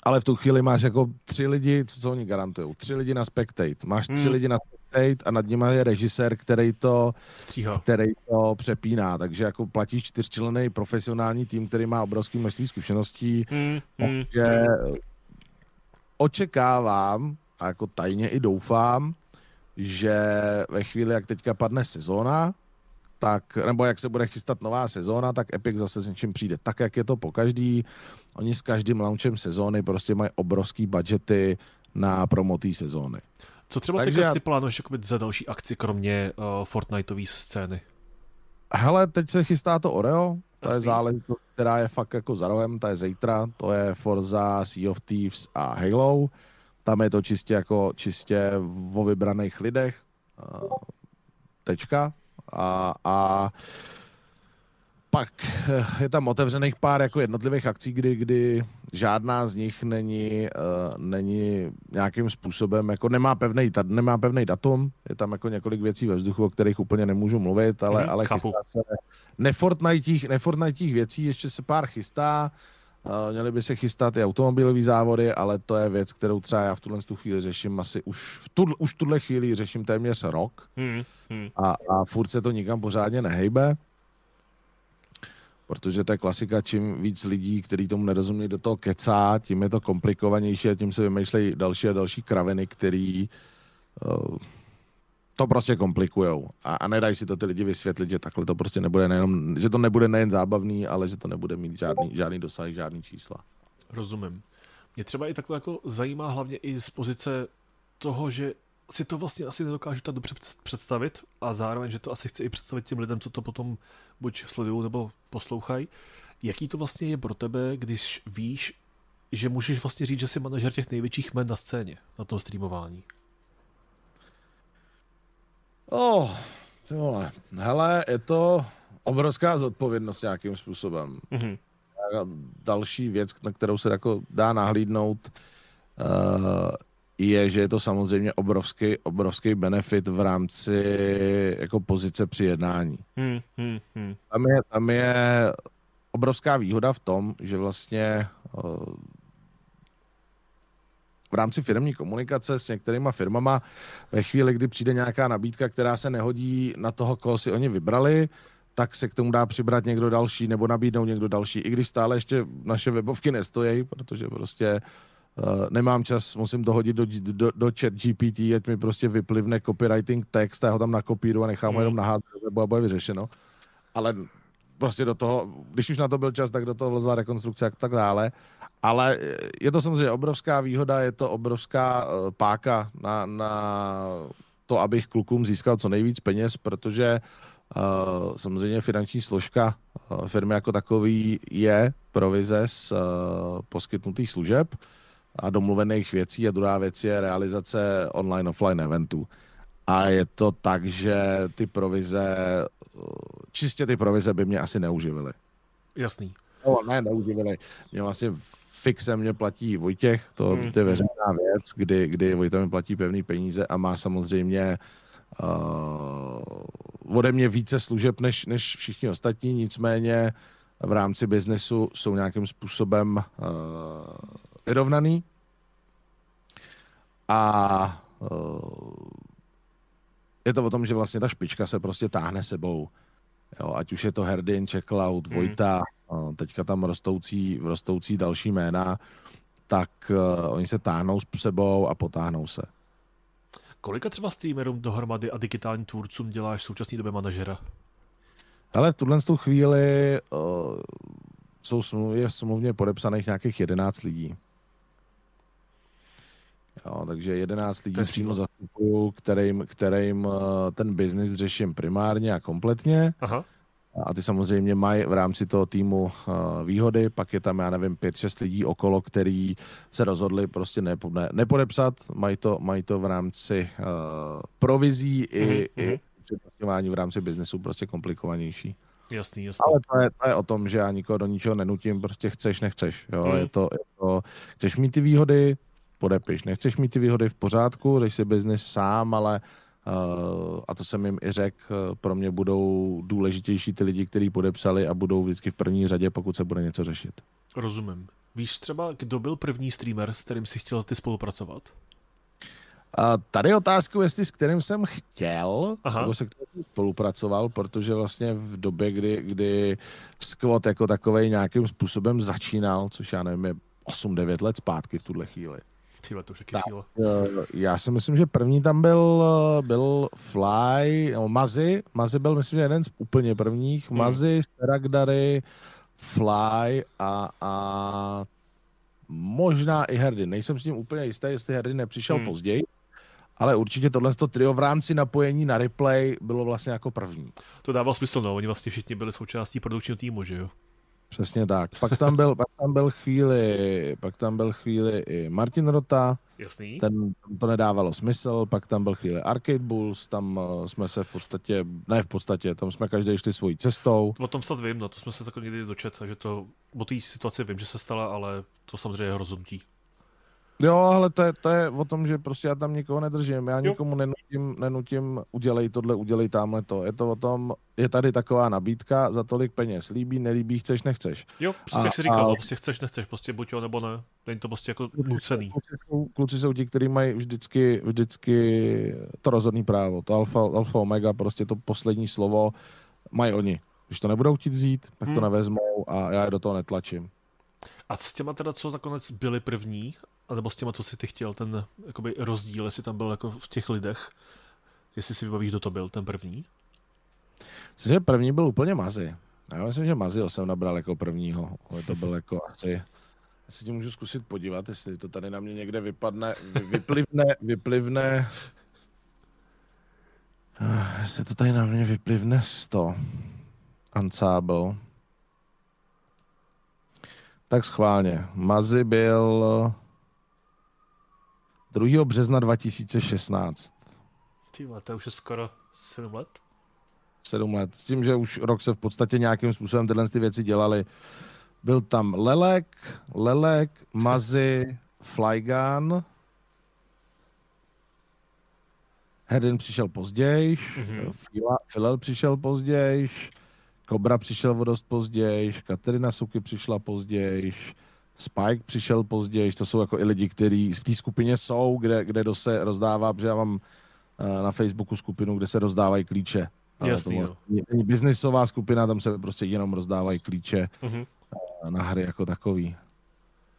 ale v tu chvíli máš jako tři lidi, co, co oni garantují, tři lidi na Spectate. Máš tři hmm. lidi na Spectate a nad nimi je režisér, který to, který to přepíná. Takže jako platíš čtyřčlený profesionální tým, který má obrovské množství zkušeností. Hmm. Takže očekávám a jako tajně i doufám, že ve chvíli, jak teďka padne sezóna, tak, nebo jak se bude chystat nová sezóna, tak Epic zase s něčím přijde. Tak, jak je to po každý, oni s každým launchem sezóny prostě mají obrovský budgety na promo té sezóny. Co třeba Takže teď ty plánuješ za další akci, kromě uh, Fortniteové scény? Hele, teď se chystá to Oreo, to je záležitost, která je fakt jako za rohem, ta je zítra, to je Forza, Sea of Thieves a Halo. Tam je to čistě jako čistě o vybraných lidech. Uh, tečka. A, a pak eh, je tam otevřených pár jako jednotlivých akcí, kdy, kdy žádná z nich není, uh, není nějakým způsobem, jako nemá pevný, nemá pevný datum, je tam jako několik věcí ve vzduchu, o kterých úplně nemůžu mluvit, ale, mm, ale chystá se nefortnitích, nefortnitích věcí, ještě se pár chystá, uh, měly by se chystat i automobilové závody, ale to je věc, kterou třeba já v tuhle chvíli řeším asi už, v tu, už tuhle chvíli řeším téměř rok. Mm, mm. A, a furt se to nikam pořádně nehejbe protože to je klasika, čím víc lidí, kteří tomu nerozumí, do toho kecá, tím je to komplikovanější a tím se vymýšlejí další a další kraviny, který uh, to prostě komplikujou. A, a nedají si to ty lidi vysvětlit, že takhle to prostě nebude nejenom, že to nebude nejen zábavný, ale že to nebude mít žádný, žádný dosah, žádný čísla. Rozumím. Mě třeba i takhle jako zajímá hlavně i z pozice toho, že si to vlastně asi nedokážu tak dobře představit a zároveň, že to asi chci i představit těm lidem, co to potom buď sledují nebo poslouchají. Jaký to vlastně je pro tebe, když víš, že můžeš vlastně říct, že jsi manažer těch největších men na scéně, na tom streamování? Oh, ty vole. Hele, je to obrovská zodpovědnost nějakým způsobem. Mm-hmm. Další věc, na kterou se jako dá nahlídnout, uh, je, že je to samozřejmě obrovský, obrovský benefit v rámci jako pozice při jednání. Hmm, hmm, hmm. Tam, je, tam je obrovská výhoda v tom, že vlastně uh, v rámci firmní komunikace s některýma firmama ve chvíli, kdy přijde nějaká nabídka, která se nehodí na toho, koho si oni vybrali, tak se k tomu dá přibrat někdo další nebo nabídnout někdo další, i když stále ještě naše webovky nestojí, protože prostě uh, Uh, nemám čas, musím to hodit do, do, do chat GPT, ať mi prostě vyplivne copywriting text, já ho tam nakopíru a nechám mm. ho jenom naházet, a bude vyřešeno. Ale prostě do toho, když už na to byl čas, tak do toho vlezla rekonstrukce a tak dále. Ale je to samozřejmě obrovská výhoda, je to obrovská uh, páka na, na to, abych klukům získal co nejvíc peněz, protože uh, samozřejmě finanční složka uh, firmy jako takový je provize z uh, poskytnutých služeb a domluvených věcí a druhá věc je realizace online-offline eventů. A je to tak, že ty provize, čistě ty provize by mě asi neuživily. Jasný. No, ne, neuživily. Mě vlastně fixem mě platí Vojtěch, to, hmm. to je veřejná věc, kdy, kdy Vojtěch mi platí pevný peníze a má samozřejmě uh, ode mě více služeb než, než všichni ostatní, nicméně v rámci biznesu jsou nějakým způsobem uh, vyrovnaný. A uh, je to o tom, že vlastně ta špička se prostě táhne sebou. Jo, ať už je to Herdin, Čeklaut, hmm. Vojta, mm. teďka tam rostoucí, rostoucí další jména, tak uh, oni se táhnou s sebou a potáhnou se. Kolika třeba streamerům dohromady a digitálním tvůrcům děláš v současné době manažera? Ale v tuhle chvíli uh, jsou smluvně podepsaných nějakých 11 lidí. Jo, takže 11 lidí přímo zastupuju, kterým, kterým eh, ten biznis řeším primárně a kompletně. Aha. A ty samozřejmě mají v rámci toho týmu uh, výhody, pak je tam, já nevím, 5-6 lidí okolo, který se rozhodli prostě ne, ne, nepodepsat, mají to, mají to v rámci uh, provizí mm-hmm. i, i mhm. v rámci biznesu prostě komplikovanější. Jasný, jasný. Ale to je, to je o tom, že já nikoho do ničeho nenutím, prostě chceš, nechceš. Jo? Mm. Je, to, je to, chceš mít ty výhody, podepiš. Nechceš mít ty výhody v pořádku, řeš si biznis sám, ale uh, a to jsem jim i řekl, uh, pro mě budou důležitější ty lidi, kteří podepsali a budou vždycky v první řadě, pokud se bude něco řešit. Rozumím. Víš třeba, kdo byl první streamer, s kterým si chtěl ty spolupracovat? A tady je otázkou, jestli s kterým jsem chtěl, Aha. nebo se kterým spolupracoval, protože vlastně v době, kdy, kdy squat jako takovej nějakým způsobem začínal, což já nevím, je 8-9 let zpátky v tuhle chvíli. Tyhle, to už je Tak. chvíle. Eh, Já si myslím, že první tam byl, eh, byl Fly, no, Mazy, Mazy byl myslím, že jeden z úplně prvních, Hmm. Mazy, Staragdary, Fly a, a možná i Herdin. Nejsem s tím úplně jistý, jestli Herdin nepřišel Hmm. později, ale určitě tohle trio v rámci napojení na replay bylo vlastně jako první. To dával smysl, no, oni vlastně všichni byli součástí produkčního týmu, že jo? Přesně tak. Pak tam byl, pak tam byl chvíli, pak tam byl chvíli i Martin Rota, Jasný. ten to nedávalo smysl, pak tam byl chvíli Arcade Bulls, tam uh, jsme se v podstatě, ne v podstatě, tam jsme každý šli svojí cestou. O tom snad vím, no to jsme se takhle někdy dočet, takže to, o té situaci vím, že se stala, ale to samozřejmě je rozhodnutí. Jo, ale to je, to je o tom, že prostě já tam nikoho nedržím, já Jo. nikomu nenutím, nenutím udělej tohle, udělej tamhle to. Je to o tom, je tady taková nabídka za tolik peněz, líbí, nelíbí, chceš, nechceš. Jo, prostě A- jak jsi říkal, a- prostě chceš, nechceš, prostě buď jo, nebo ne. Není to prostě jako nucený. Kluci jsou, kluci jsou ti, kteří mají vždycky, vždycky to rozhodný právo, to alfa, alfa omega, prostě to poslední slovo mají oni. Když to nebudou chtít vzít, tak to Hmm. nevezmou a já je do toho netlačím. A s těma teda, co nakonec byli první, nebo s těma, co si ty chtěl, ten jakoby rozdíl, jestli tam byl jako v těch lidech, jestli si vybavíš, kdo to byl, ten první? Myslím, že první byl úplně Mazy. Já myslím, že Mazyho jsem nabral jako prvního, to byl jako asi... Já si tím můžu zkusit podívat, jestli to tady na mě někde vypadne, vy, vyplivne, vyplivne... Ah, Jestli to tady na mě vyplivne 100. Ensemble. Tak schválně. Mazy byl 2. března 2016. Ty to už je skoro 7 let? sedm let. S tím, že už rok se v podstatě nějakým způsobem tyhle ty věci dělali. Byl tam Lelek, Lelek, Mazy, Flygun. Hedin přišel později, Mhm. Filel přišel později, Kobra přišel o dost později, Katerina Suky přišla později, Spike přišel později, to jsou jako i lidi, kteří v té skupině jsou, kde, kde to se rozdává, protože já mám eh, na Facebooku skupinu, kde se rozdávají klíče. Ale Jasný, to vlastně není biznisová skupina, tam se prostě jenom rozdávají klíče Mhm. na hry jako takový.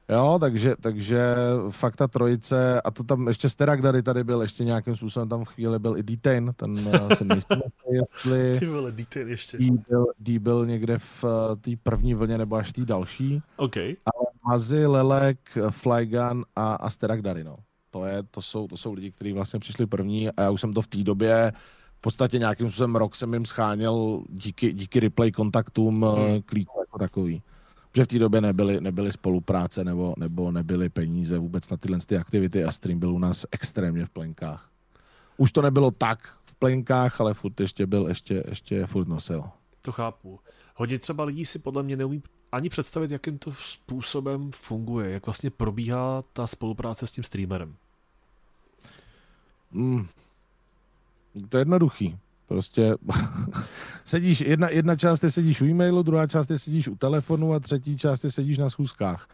Jo, takže, takže fakt ta trojice, a to tam ještě Steragdary tady byl, ještě nějakým způsobem tam v chvíli byl i Detain, ten eh, se nejsem jestli Ty vole, detail ještě. D byl, D byl někde v té první vlně nebo až té další. OK. Mazy, Lelek, Flygun a, a Steragdary, no. To, je, to, jsou, to jsou lidi, kteří vlastně přišli první a já už jsem to v té době v podstatě nějakým způsobem rok jsem jim scháněl díky, díky replay kontaktům Hmm. hmm. klíčů jako takový. Protože v té době nebyly, nebyly spolupráce nebo, nebo nebyly peníze vůbec na tyhle ty aktivity a stream byl u nás extrémně v plenkách. Už to nebylo tak v plenkách, ale furt ještě byl, ještě, ještě furt nosil. To chápu. Hodně třeba lidí si podle mě neumí ani představit, jakým to způsobem funguje, jak vlastně probíhá ta spolupráce s tím streamerem. Mm. To je jednoduchý. Prostě sedíš, jedna, jedna část je sedíš u e-mailu, druhá část je sedíš u telefonu a třetí část je sedíš na schůzkách.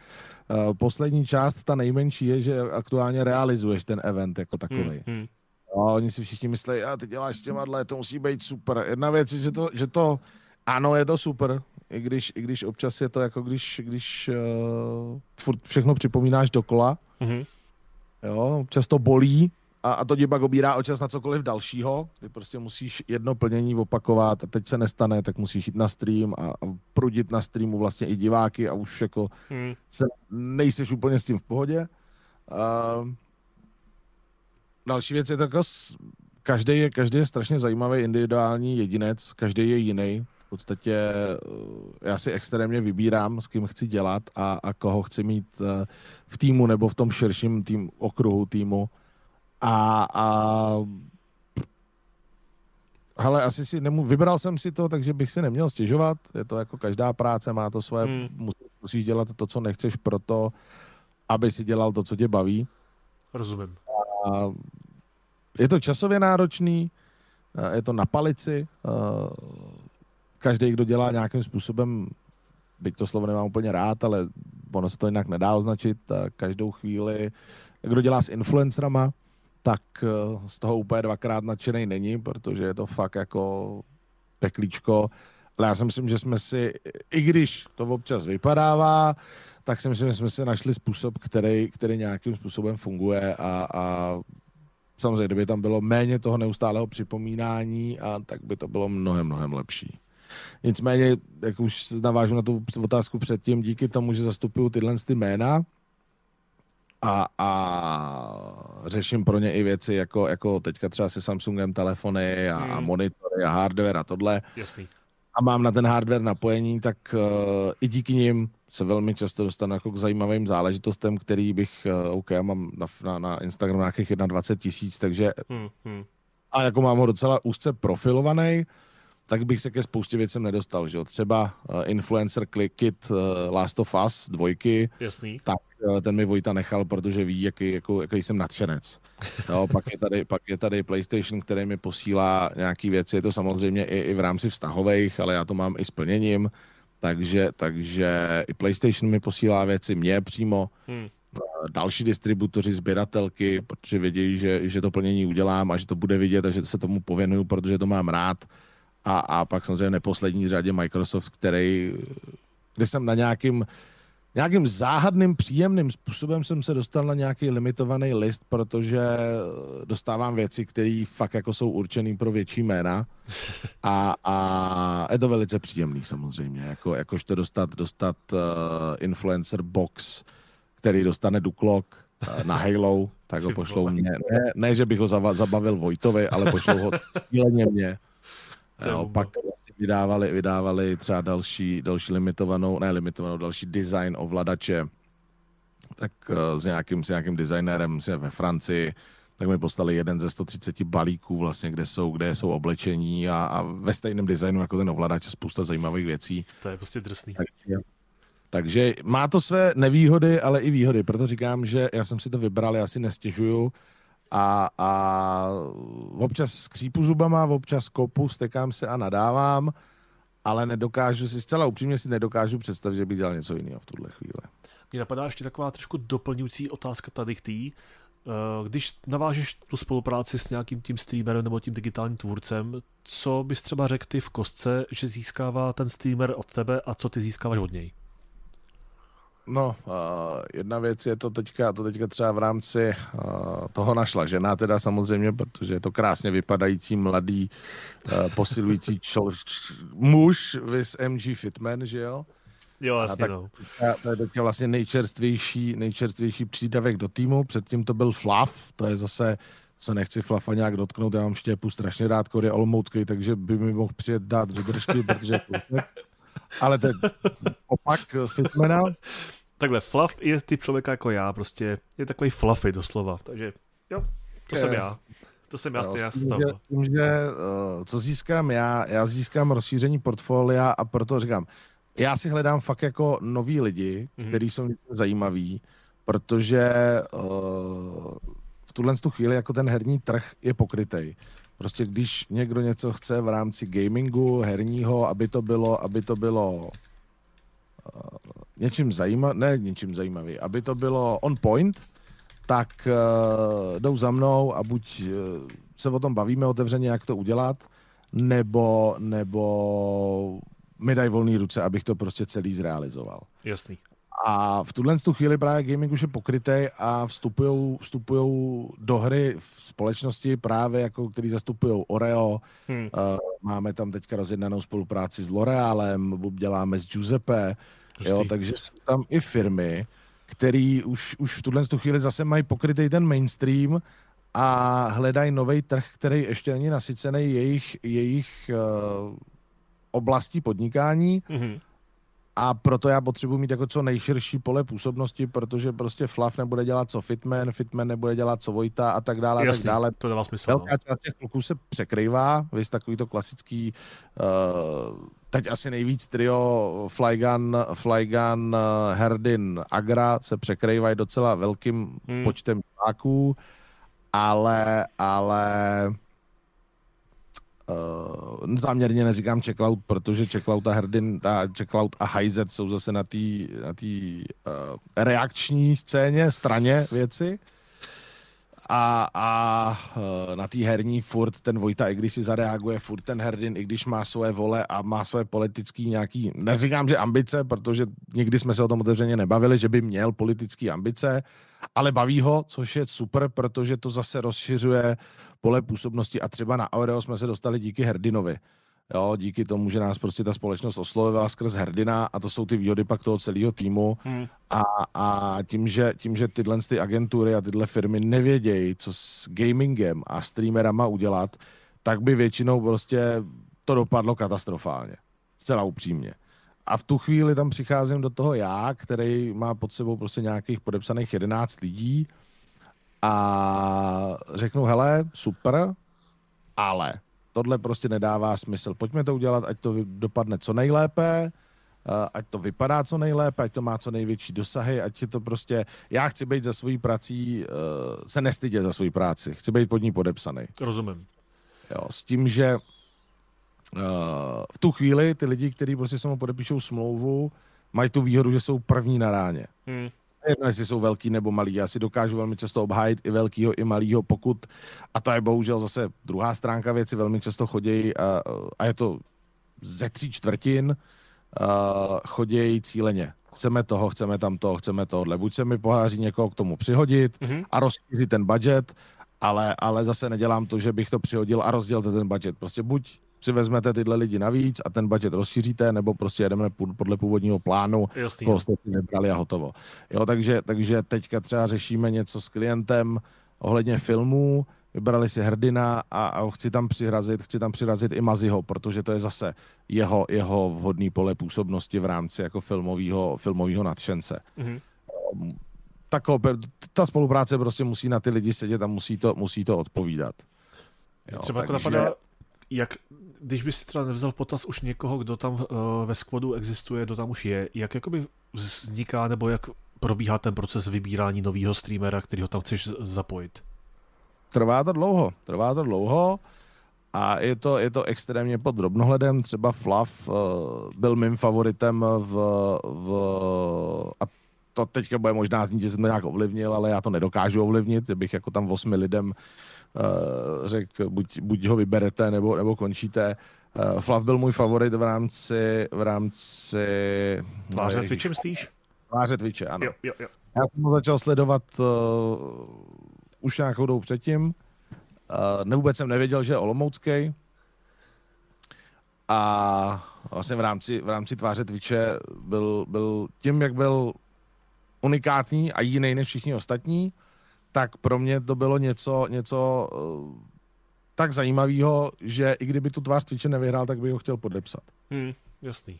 Uh, poslední část, ta nejmenší, je, že aktuálně realizuješ ten event jako takový. Hmm, hmm. A oni si všichni myslí, a ty děláš s těma dle, to musí být super. Jedna věc je, že to, že to ano, je to super, i když, i když občas je to jako když, když uh, furt všechno připomínáš dokola, Mhm. Jo, občas to bolí a, a to tě pak obírá o čas na cokoliv dalšího, kdy prostě musíš jedno plnění opakovat a teď se nestane, tak musíš jít na stream a, a prudit na streamu vlastně i diváky a už jako Hmm. se nejseš úplně s tím v pohodě. Uh, další věc je s- každý je, každý je strašně zajímavý individuální jedinec, každý je jiný. V podstatě eh, já si extrémně vybírám, s kým chci dělat a, a koho chci mít eh, v týmu nebo v tom širším tým, okruhu týmu. A, a hele, asi si nemů, vybral jsem si to, takže bych si neměl stěžovat. Je to jako každá práce, má to svoje, Hmm. musíš dělat to, co nechceš proto, aby si dělal to, co tě baví. Rozumím. A je to časově náročný, a je to na palici. Každý, kdo dělá nějakým způsobem byť to slovo nemám úplně rád, ale ono se to jinak nedá označit, každou chvíli, kdo dělá s influencerama, tak eh, z toho úplně dvakrát nadšený není, protože je to fakt jako peklíčko. Ale já si myslím, že jsme si, i když to občas vypadává, tak si myslím, že jsme si našli způsob, který, který nějakým způsobem funguje a, a samozřejmě, kdyby tam bylo méně toho neustálého připomínání, a tak by to bylo mnohem, mnohem lepší. Nicméně, jak už navážu na tu otázku předtím, díky tomu, že zastupuju tyhle ty jména a, a řeším pro ně i věci jako, jako teďka třeba se Samsungem telefony a, hmm. a monitory a hardware a tohle. Jasný. A mám na ten hardware napojení, tak uh, i díky nim se velmi často dostanu jako k zajímavým záležitostem, který bych, uh, OK, mám na, na, na Instagramu nějakých 21 tisíc, takže hmm, hmm. a jako mám ho docela úzce profilovaný, tak bych se ke spoustě věcem nedostal, že? Třeba uh, influencer kit uh, Last of Us dvojky, Jasný. tak uh, ten mi Vojta nechal, protože ví, jaký, jako, jaký jsem nadšenec. Jo, pak, je tady, pak je tady PlayStation, který mi posílá nějaký věci, je to samozřejmě i, i v rámci vztahových, ale já to mám i s plněním, takže, takže i PlayStation mi posílá věci mě přímo, hmm. další distributoři, sběratelky, protože vědějí, že, že to plnění udělám a že to bude vidět a že se tomu pověnuju, protože to mám rád a, a pak samozřejmě neposlední řadě Microsoft, který, kde jsem na nějakým, nějakým záhadným, příjemným způsobem jsem se dostal na nějaký limitovaný list, protože dostávám věci, které fakt jako jsou určený pro větší jména a, a je to velice příjemný samozřejmě, jako, jakožto dostat, dostat uh, influencer box, který dostane Duklok uh, na Halo, tak ho pošlou mě. Ne, ne, že bych ho zabavil Vojtovi, ale pošlou ho cíleně mě. Jo, pak vlastně vydávali, vydávali třeba další, další limitovanou, ne limitovanou, další design ovladače, tak uh, s, nějakým, s nějakým designérem ve Francii, tak mi poslali jeden ze 130 balíků vlastně, kde jsou, kde jsou oblečení a, a ve stejném designu jako ten ovladač spousta zajímavých věcí. To je prostě drsný. Takže, takže má to své nevýhody, ale i výhody, proto říkám, že já jsem si to vybral, já si nestěžuju, a, a občas skřípu zubama, občas kopu, stekám se a nadávám, ale nedokážu si, zcela upřímně si nedokážu představit, že bych dělal něco jiného v tuhle chvíli. Mně napadá ještě taková trošku doplňující otázka tady k tý. Eh, když navážeš tu spolupráci s nějakým tím streamerem nebo tím digitálním tvůrcem, co bys třeba řekl ty v kostce, že získává ten streamer od tebe a co ty získáváš od něj? No, uh, jedna věc je to teďka, to teďka třeba v rámci uh, toho našla žena teda samozřejmě, protože je to krásně vypadající mladý uh, posilující čel, muž vys MG Fitman, že jo? Jo, jasně, tak, no. To je teďka vlastně nejčerstvější, nejčerstvější přídavek do týmu, předtím to byl Fluff, to je zase se nechci Flafa nějak dotknout, já mám štěpu strašně rád, Kory Olomoucký, takže by mi mohl přijet dát do držky, protože ale to je opak Fitmana. Takhle, Fluff je typ člověka jako já, prostě je takový fluffy doslova, takže jo, to je. jsem já. To jsem já, já tím, že, tím, že uh, co získám já, já získám rozšíření portfolia a proto říkám, já si hledám fakt jako noví lidi, mm-hmm. kteří jsou zajímaví, protože uh, v tuhle tu chvíli jako ten herní trh je pokrytej. Prostě když někdo něco chce v rámci gamingu, herního, aby to bylo, aby to bylo uh, něčím zajímavý, ne něčím zajímavý, aby to bylo on point, tak uh, jdou za mnou a buď uh, se o tom bavíme otevřeně, jak to udělat, nebo, nebo mi dají volné ruce, abych to prostě celý zrealizoval. Jasný. A v tuhle tu chvíli právě gaming už je pokrytý a vstupují vstupujou do hry v společnosti právě jako, který zastupují Oreo. Hmm. Uh, máme tam teďka rozjednanou spolupráci s L'Orealem, děláme s Giuseppe, jo, takže jsou tam i firmy, který už, už v tuhle tu chvíli zase mají pokrytý ten mainstream a hledají nový trh, který ještě není nasycený jejich, jejich uh, oblastí podnikání. Hmm a proto já potřebuji mít jako co nejširší pole působnosti, protože prostě Fluff nebude dělat co Fitman, Fitman nebude dělat co Vojta a tak dále. Jasný, a tak dále. to dává smysl. Velká no. část těch kluků se překrývá, vy takový to klasický, uh, teď asi nejvíc trio Flygun, Flygun, uh, Herdin, Agra se překrývají docela velkým hmm. počtem diváků, ale, ale Uh, záměrně neříkám checkout, protože checkout a Herdin a checkout a Hyzet jsou zase na té na uh, reakční scéně, straně věci. A, a uh, na té herní furt ten Vojta, i když si zareaguje, furt ten Herdin, i když má svoje vole a má svoje politický nějaký, neříkám, že ambice, protože nikdy jsme se o tom otevřeně nebavili, že by měl politické ambice, ale baví ho, což je super, protože to zase rozšiřuje pole působnosti a třeba na Aureo jsme se dostali díky Herdinovi. Jo, díky tomu, že nás prostě ta společnost oslovila skrz Herdina a to jsou ty výhody pak toho celého týmu hmm. a, a tím, že, tím, že tyhle ty agentury a tyhle firmy nevědějí, co s gamingem a streamerama udělat, tak by většinou prostě to dopadlo katastrofálně. Zcela upřímně. A v tu chvíli tam přicházím do toho já, který má pod sebou prostě nějakých podepsaných 11 lidí a řeknu, hele, super, ale tohle prostě nedává smysl. Pojďme to udělat, ať to dopadne co nejlépe, eh, ať to vypadá co nejlépe, ať to má co největší dosahy, ať je to prostě, já chci být za svojí prací, eh, se nestydět za svoji práci, chci být pod ní podepsaný. Rozumím. Jo, s tím, že uh, v tu chvíli ty lidi, kteří prostě se mu podepíšou smlouvu, mají tu výhodu, že jsou první na ráně. Hmm. Jedno, jestli jsou velký nebo malý. Já si dokážu velmi často obhájit i velkýho, i malýho, pokud, a to je bohužel zase druhá stránka věci, velmi často chodí a, a je to ze tří čtvrtin, uh, chodějí cíleně. Chceme toho, chceme tamto, chceme tohle. Buď se mi poháří někoho k tomu přihodit mm-hmm. a rozšířit ten budget, ale, ale zase nedělám to, že bych to přihodil a rozdělil ten budget. Prostě buď si vezmete tyhle lidi navíc a ten budget rozšíříte, nebo prostě jedeme podle původního plánu, Jasný, koho jste si nebrali a hotovo. Jo, takže, takže teďka třeba řešíme něco s klientem ohledně filmů, vybrali si hrdina a, a chci tam přirazit, chci tam přirazit i Maziho, protože to je zase jeho, jeho vhodný pole působnosti v rámci jako filmového filmového nadšence. Mm-hmm. Tak, ta spolupráce prostě musí na ty lidi sedět a musí to, musí to odpovídat. Jo, Třeba takže... jako napadá, jak, když bys si třeba nevzal v potaz už někoho, kdo tam uh, ve squadu existuje, kdo tam už je, jak jakoby vzniká nebo jak probíhá ten proces vybírání nového streamera, který ho tam chceš zapojit? Trvá to dlouho, trvá to dlouho a je to, je to extrémně pod drobnohledem. Třeba Fluff uh, byl mým favoritem v, v a to teďka bude možná znít, že jsem to nějak ovlivnil, ale já to nedokážu ovlivnit, že bych jako tam osmi lidem uh, řekl, buď, buď ho vyberete, nebo, nebo končíte. Uh, Flav byl můj favorit v rámci... V rámci Tváře no, Twitche, myslíš? Tváře Twitche, ano. Jo, jo, jo. Já jsem ho začal sledovat uh, už nějakou dobu předtím. Uh, ne, vůbec jsem nevěděl, že je olomoucký. A vlastně v rámci, v rámci tváře Twitche byl, byl tím, jak byl unikátní a jiný než všichni ostatní, tak pro mě to bylo něco, něco uh, tak zajímavého, že i kdyby tu tvář Twitche nevyhrál, tak bych ho chtěl podepsat. Hmm, jasný.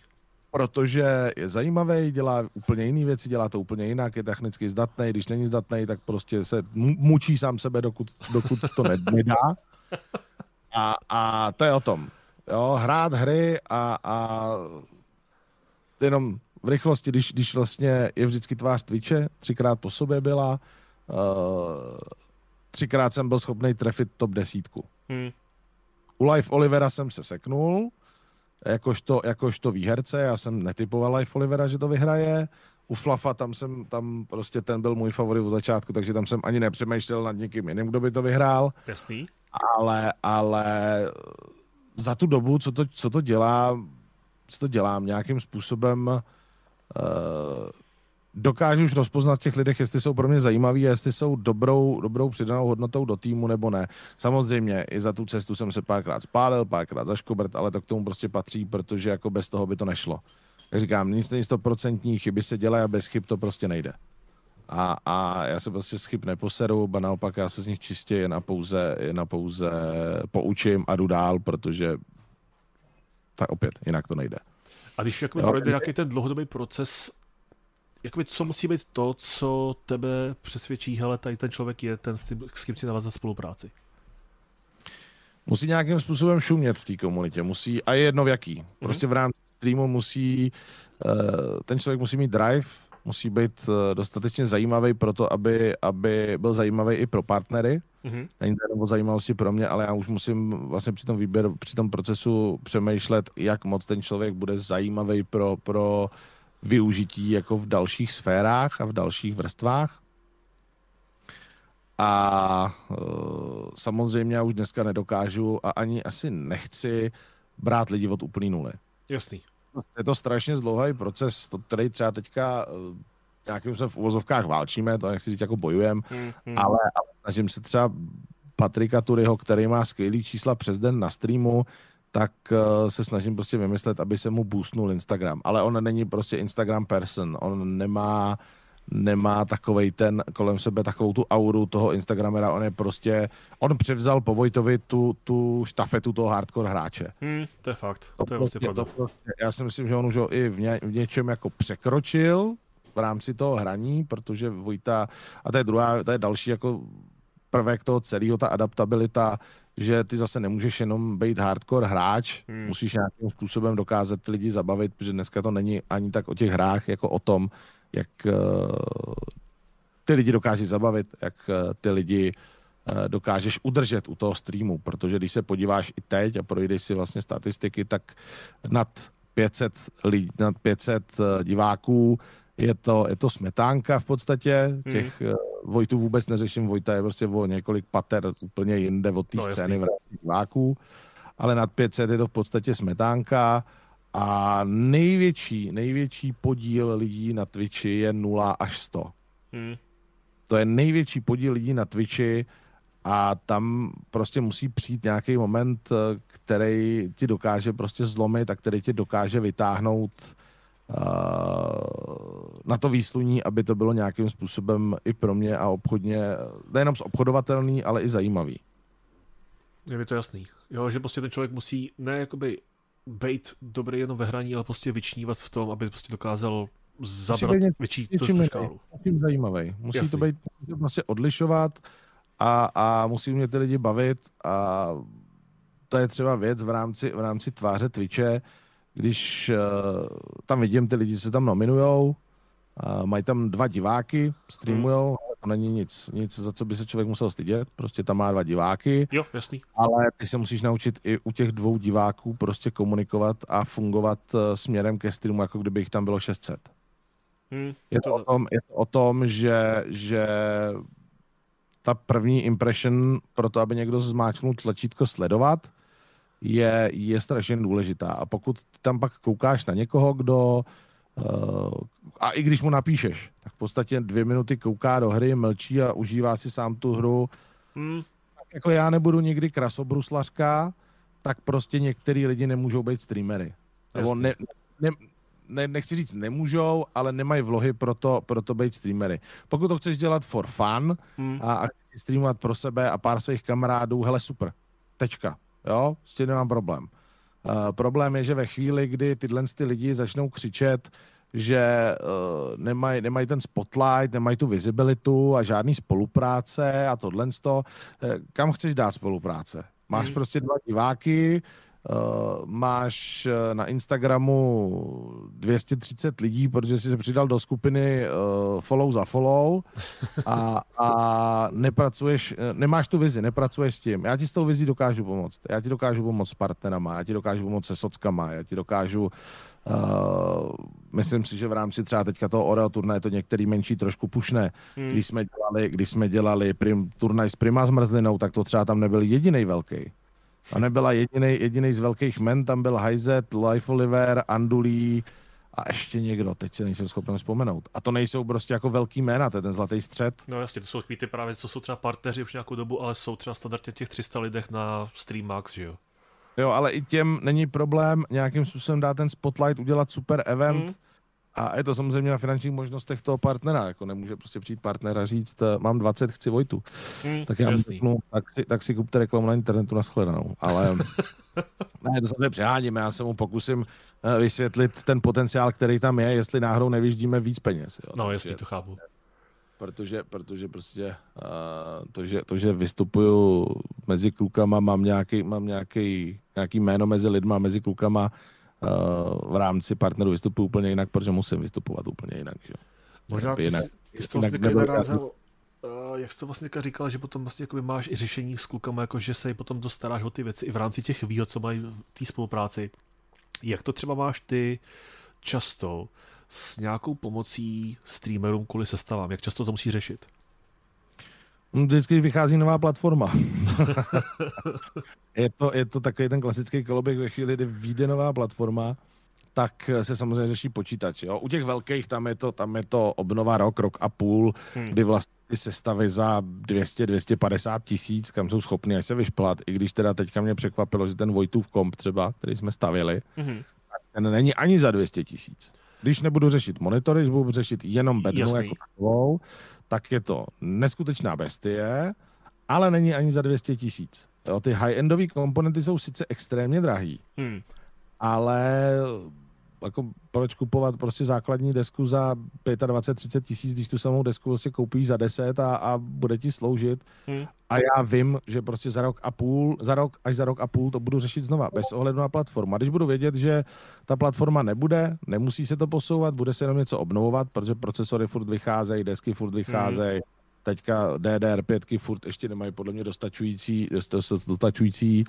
Protože je zajímavý, dělá úplně jiné věci, dělá to úplně jinak, je technicky zdatný, když není zdatný, tak prostě se mučí sám sebe, dokud, dokud to nedá. A, a to je o tom. Jo, hrát hry a, a jenom v rychlosti, když, když vlastně je vždycky tvář Twitche, třikrát po sobě byla, třikrát jsem byl schopný trefit top desítku. Hmm. U Life Olivera jsem se seknul, jakožto, jakožto výherce, já jsem netypoval Life Olivera, že to vyhraje, u Flafa tam jsem, tam prostě ten byl můj favorit od začátku, takže tam jsem ani nepřemýšlel nad někým jiným, kdo by to vyhrál. Jasný. Ale, ale za tu dobu, co to, co to dělá, co to dělám nějakým způsobem, uh, dokážu už rozpoznat těch lidech, jestli jsou pro mě zajímaví, jestli jsou dobrou, dobrou přidanou hodnotou do týmu nebo ne. Samozřejmě i za tu cestu jsem se párkrát spálil, párkrát zaškobrt, ale to k tomu prostě patří, protože jako bez toho by to nešlo. Jak říkám, nic není stoprocentní, chyby se dělají a bez chyb to prostě nejde. A, a já se prostě z chyb neposeru, ba naopak já se z nich čistě jen a pouze, jen a pouze poučím a jdu dál, protože tak opět, jinak to nejde. A když jakoby projde nějaký ten dlouhodobý proces, jakoby co musí být to, co tebe přesvědčí, hele, tady ten člověk je ten, s kým si navázat spolupráci? Musí nějakým způsobem šumět v té komunitě, musí, a je jedno v jaký. Mhm. Prostě v rámci streamu musí, uh, ten člověk musí mít drive, musí být eh, dostatečně zajímavý pro to, aby, aby byl zajímavý i pro partnery. Mm-hmm. Není to jenom o zajímavosti pro mě, ale já už musím vlastně při tom výběru, při tom procesu přemýšlet, jak moc ten člověk bude zajímavý pro, pro využití jako v dalších sférách a v dalších vrstvách. A e, samozřejmě já už dneska nedokážu a ani asi nechci brát lidi od úplný nuly. Jasný. Je to strašně zdlouhavý proces, to, který třeba teďka uh, nějakým se v uvozovkách válčíme, to nechci říct jako bojujem, hmm, hmm. Ale, ale snažím se třeba Patrika Turyho, který má skvělý čísla přes den na streamu, tak uh, se snažím prostě vymyslet, aby se mu boostnul Instagram. Ale on není prostě Instagram person, on nemá nemá takovej ten kolem sebe takovou tu auru toho Instagramera, on je prostě, on převzal po Vojtovi tu, tu štafetu toho hardcore hráče. Hmm, to je fakt, to, to je vlastně pravda. Prostě, já si myslím, že on už ho i v, ně, v něčem jako překročil v rámci toho hraní, protože Vojta, a to je druhá, to je další jako prvek toho celého, ta adaptabilita, že ty zase nemůžeš jenom být hardcore hráč, hmm. musíš nějakým způsobem dokázat ty lidi zabavit, protože dneska to není ani tak o těch hrách, jako o tom, jak uh, ty lidi dokáží zabavit, jak uh, ty lidi uh, dokážeš udržet u toho streamu, protože když se podíváš i teď a projdeš si vlastně statistiky, tak nad 500, lidí, nad 500 uh, diváků je to, je to smetánka v podstatě, hmm. těch hmm. Vojtů vůbec neřeším, Vojta je prostě o několik pater úplně jinde od té no, scény v diváků, ale nad 500 je to v podstatě smetánka, a největší, největší podíl lidí na Twitchi je 0 až 100. Hmm. To je největší podíl lidí na Twitchi a tam prostě musí přijít nějaký moment, který ti dokáže prostě zlomit a který ti dokáže vytáhnout uh, na to výsluní, aby to bylo nějakým způsobem i pro mě a obchodně, nejenom zobchodovatelný, ale i zajímavý. Je mi to jasný. Jo, že prostě ten člověk musí ne jakoby být dobrý jenom ve hraní, ale prostě vyčnívat v tom, aby prostě dokázal zabrat větší tu škálu. Musí zajímavý. Musí Jasný. to být, prostě odlišovat a, a musí mě ty lidi bavit a to je třeba věc v rámci, v rámci tváře Twitche, když uh, tam vidím ty lidi, co se tam nominujou, uh, mají tam dva diváky, streamujou, hmm to není nic, nic, za co by se člověk musel stydět, prostě tam má dva diváky. Jo, jasný. Ale ty se musíš naučit i u těch dvou diváků prostě komunikovat a fungovat uh, směrem ke streamu, jako kdyby jich tam bylo 600. Hmm, je, to, to... O tom, je to o tom, že, že ta první impression pro to, aby někdo zmáčknul tlačítko sledovat, je, je strašně důležitá. A pokud tam pak koukáš na někoho, kdo uh, a i když mu napíšeš, tak v podstatě dvě minuty kouká do hry, mlčí a užívá si sám tu hru. Hmm. Tak jako já nebudu nikdy krasobruslařka, tak prostě některý lidi nemůžou být streamery. Nebo ne, ne, ne, nechci říct nemůžou, ale nemají vlohy pro to, pro to být streamery. Pokud to chceš dělat for fun hmm. a, a streamovat pro sebe a pár svých kamarádů, hele super, tečka, jo, s tím nemám problém. Uh, problém je, že ve chvíli, kdy tyhle ty lidi začnou křičet, že uh, nemají nemaj ten spotlight, nemají tu visibilitu a žádný spolupráce a tohle to. Eh, kam chceš dát spolupráce? Máš hmm. prostě dva diváky, Uh, máš na Instagramu 230 lidí, protože jsi se přidal do skupiny uh, follow za follow a, a nepracuješ, nemáš tu vizi, nepracuješ s tím. Já ti s tou vizí dokážu pomoct. Já ti dokážu pomoct s partnerama, já ti dokážu pomoct se sockama, já ti dokážu Uh, myslím si, že v rámci třeba teďka toho Oreo turnaje to některý menší trošku pušné. Hmm. Když jsme dělali, když jsme dělali prim, turnaj s Prima zmrzlinou, tak to třeba tam nebyl jediný velký. A nebyla jediný, jediný z velkých men, tam byl Hyzet, Life Oliver, Andulí a ještě někdo, teď si nejsem schopen vzpomenout. A to nejsou prostě jako velký jména, to je ten zlatý střed. No jasně, to jsou takový ty právě, co jsou třeba partneři už nějakou dobu, ale jsou třeba standardně těch 300 lidech na Stream Max, že jo? Jo, ale i těm není problém nějakým způsobem dát ten spotlight, udělat super event. Mm. A je to samozřejmě na finančních možnostech toho partnera. Jako nemůže prostě přijít partner a říct, eh, mám 20, chci Vojtu. Mm, tak já mu řeknu, tak si, tak si kupte reklamu na internetu na shledanou. Ale ne, to se přeháníme. Já se mu pokusím eh, vysvětlit ten potenciál, který tam je, jestli náhodou nevyždíme víc peněz. Jo. No, jestli to chápu protože, protože prostě uh, to, že, to, že vystupuju mezi klukama, mám nějaký, mám nějaký, nějaký jméno mezi lidma, mezi klukama uh, v rámci partnerů vystupuju úplně jinak, protože musím vystupovat úplně jinak. Že? Možná ty, jinak, ty jsi to vlastně narazil, uh, jak jsi to vlastně říkal, že potom vlastně máš i řešení s klukama, jako že se potom dostaráš o ty věci i v rámci těch výhod, co mají v té spolupráci. Jak to třeba máš ty často s nějakou pomocí streamerům kvůli sestavám? Jak často to musí řešit? Vždycky vychází nová platforma. je, to, je to takový ten klasický koloběh ve chvíli, kdy vyjde nová platforma, tak se samozřejmě řeší počítač. Jo? U těch velkých tam je to, tam je to obnova rok, rok a půl, hmm. kdy vlastně ty sestavy za 200-250 tisíc, kam jsou schopni až se vyšplat, i když teda teďka mě překvapilo, že ten Vojtův komp třeba, který jsme stavili, hmm. ten není ani za 200 tisíc. Když nebudu řešit monitory, budu řešit jenom bednu jako takovou, tak je to neskutečná bestie, ale není ani za 200 tisíc. ty high-endové komponenty jsou sice extrémně drahý, hmm. ale jako proč kupovat prostě základní desku za 25-30 tisíc, když tu samou desku prostě koupíš za 10 a, a bude ti sloužit. Hmm. A já vím, že prostě za rok a půl, za rok až za rok a půl to budu řešit znova, bez ohledu na platformu. A když budu vědět, že ta platforma nebude, nemusí se to posouvat, bude se jenom něco obnovovat, protože procesory furt vycházejí, desky furt vycházejí, hmm. teďka DDR5 furt ještě nemají podle mě dostačující, dostačující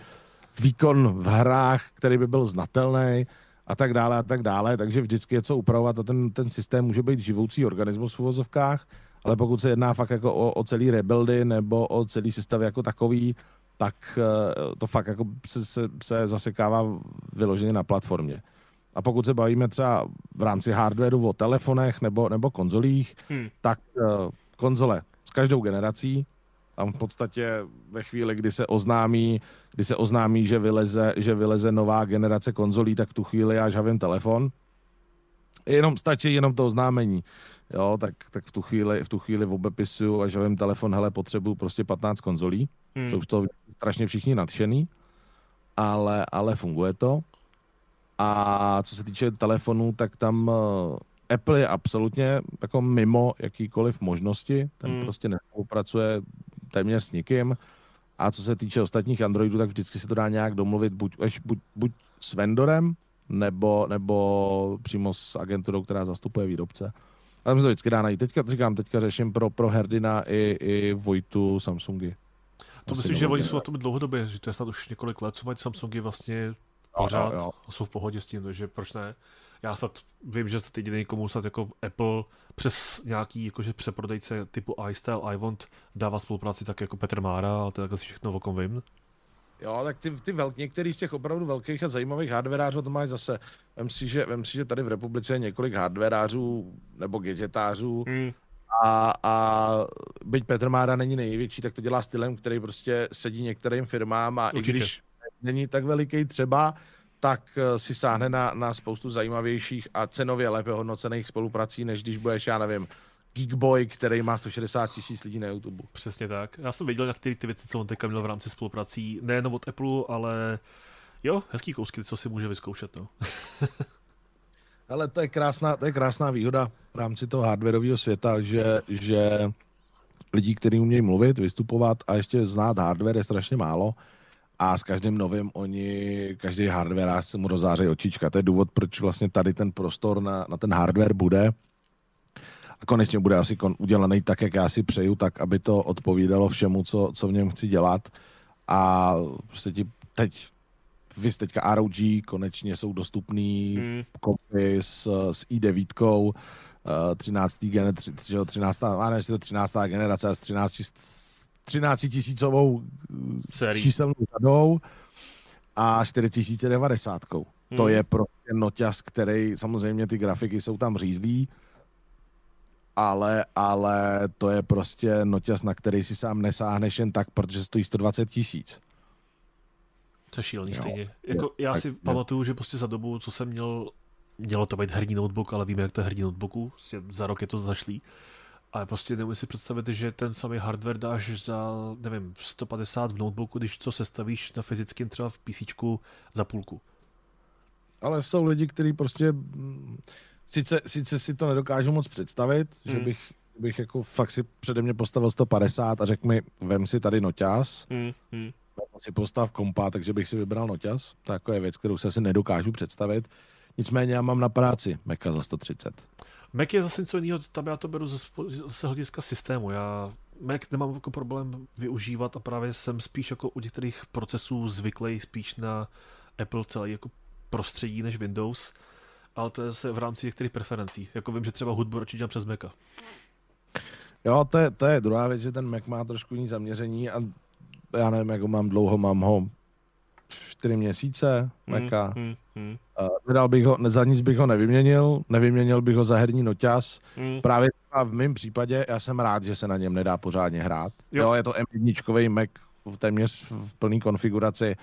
výkon v hrách, který by byl znatelný a tak dále a tak dále, takže vždycky je co upravovat a ten, ten systém může být živoucí organismus v uvozovkách, ale pokud se jedná fakt jako o, o celý rebuildy nebo o celý systém jako takový, tak eh, to fakt jako se, se, se zasekává vyloženě na platformě. A pokud se bavíme třeba v rámci hardwareu o telefonech nebo, nebo konzolích, hmm. tak uh, konzole s každou generací tam v podstatě ve chvíli, kdy se oznámí, kdy se oznámí, že vyleze, že vyleze nová generace konzolí, tak v tu chvíli já žavím telefon. Jenom stačí jenom to oznámení. Jo, tak, tak v tu chvíli, v tu chvíli obepisuju a žavím telefon, hele, potřebuju prostě 15 konzolí. Hmm. Jsou toho strašně všichni nadšený, ale, ale funguje to. A co se týče telefonů, tak tam uh, Apple je absolutně jako mimo jakýkoliv možnosti. Ten hmm. prostě nespolupracuje téměř s nikým. A co se týče ostatních Androidů, tak vždycky se to dá nějak domluvit buď, až, buď, buď s vendorem, nebo, nebo přímo s agenturou, která zastupuje výrobce. A tam se to vždycky dá najít. Teďka říkám, teďka řeším pro, pro Herdina i, i Vojtu Samsungy. To myslím, že oni jsou na tom dlouhodobě, že to je snad už několik let, co mají Samsungy vlastně pořád jo, jo. a jsou v pohodě s tím, takže proč ne? Já snad vím, že snad jediný, komu snad jako Apple přes nějaký jakože přeprodejce typu iStyle, iWant dává spolupráci tak jako Petr Mára, ale to je asi všechno, o kom vím. Jo, tak ty, ty velký, některý z těch opravdu velkých a zajímavých hardwareářů to mají zase. Vem si, že, vem si, že tady v republice je několik hardwareářů nebo gadgetářů hmm. a, a byť Petr Mára není největší, tak to dělá stylem, který prostě sedí některým firmám a Určitě. i když není tak veliký třeba, tak eh, si sáhne na, na spoustu zajímavějších a cenově lépe hodnocených spoluprací, než když budeš, já nevím, Geekboy, který má 160 tisíc lidí na YouTube. Přesně tak. Já jsem viděl některé ty věci, co on teďka měl v rámci spoluprací, nejen od Apple, ale jo, hezký kousky, co si může vyzkoušet. No. ale to je, krásná, to je krásná výhoda v rámci toho hardwareového světa, že, že lidí, kteří umějí mluvit, vystupovat a ještě znát hardware je strašně málo a s každým novým oni, každý hardware se mu rozáří očička. To je důvod, proč vlastně tady ten prostor na, na ten hardware bude a konečně bude asi kon, udělaný tak, jak já si přeju, tak, aby to odpovídalo všemu, co, co v něm chci dělat a prostě ti teď vy teďka ROG, konečně jsou dostupný hmm. kopy s, s i9, uh, 13. generace, 13. A ne, to 13. generace s 13 13 tisícovou eh, číselnou řadou a 4090. Hmm. To je prostě noťaz, který samozřejmě ty grafiky jsou tam řízlí, ale, ale to je prostě noťaz, na který si sám nesáhneš jen tak, protože stojí 120 tisíc. To je šílený jo. stejně. Jako, já tak, si je. pamatuju, že prostě za dobu, co jsem měl, mělo to být herní notebook, ale víme, jak to je herní notebooku, prostě za rok je to zašlý. Ale prostě nemůžu si představit, že ten samý hardware dáš za, nevím, 150 v notebooku, když co sestavíš na fyzickém třeba v PC za půlku. Ale jsou lidi, kteří prostě sice, sice si to nedokážu moc představit, hmm. že bych, bych jako fakt si přede mě postavil 150 a řekl mi, vem si tady noťaz, hmm. Hmm. si postav kompa, takže bych si vybral noťaz. To je věc, kterou se asi nedokážu představit. Nicméně já mám na práci Meka za 130. Mac je zase něco jiného, tam já to beru zase hlediska systému. Já Mac nemám jako problém využívat a právě jsem spíš jako u některých procesů zvyklý spíš na Apple celý jako prostředí než Windows, ale to je zase v rámci některých preferencí. Jako vím, že třeba hudbu radši dělám přes Maca. Jo, to je, to je druhá věc, že ten Mac má trošku jiný zaměření a já nevím, jak ho mám dlouho, mám ho čtyři měsíce Maca. Hmm, hmm, hmm. Nedal bych ho, za nic bych ho nevyměnil, nevyměnil bych ho za herní noťas. Hmm. Právě v mém případě já jsem rád, že se na něm nedá pořádně hrát. Jo, jo je to M1 Mac v téměř v plné konfiguraci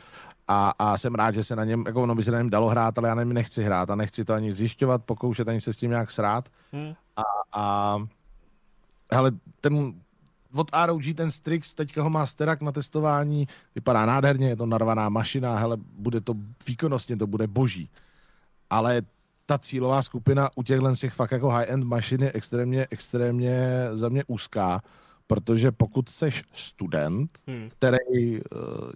a, a jsem rád, že se na něm, jako ono by se na něm dalo hrát, ale já na něm nechci hrát a nechci to ani zjišťovat, pokoušet ani se s tím nějak srát. Hmm. A, a hele, ten od ROG ten Strix, teďka ho má Sterak na testování, vypadá nádherně, je to narvaná mašina, hele, bude to výkonnostně, to bude boží. Ale ta cílová skupina u těchhle z těch fakt jako high-end mašin je extrémně, extrémně za mě úzká, protože pokud seš student, hmm. který uh,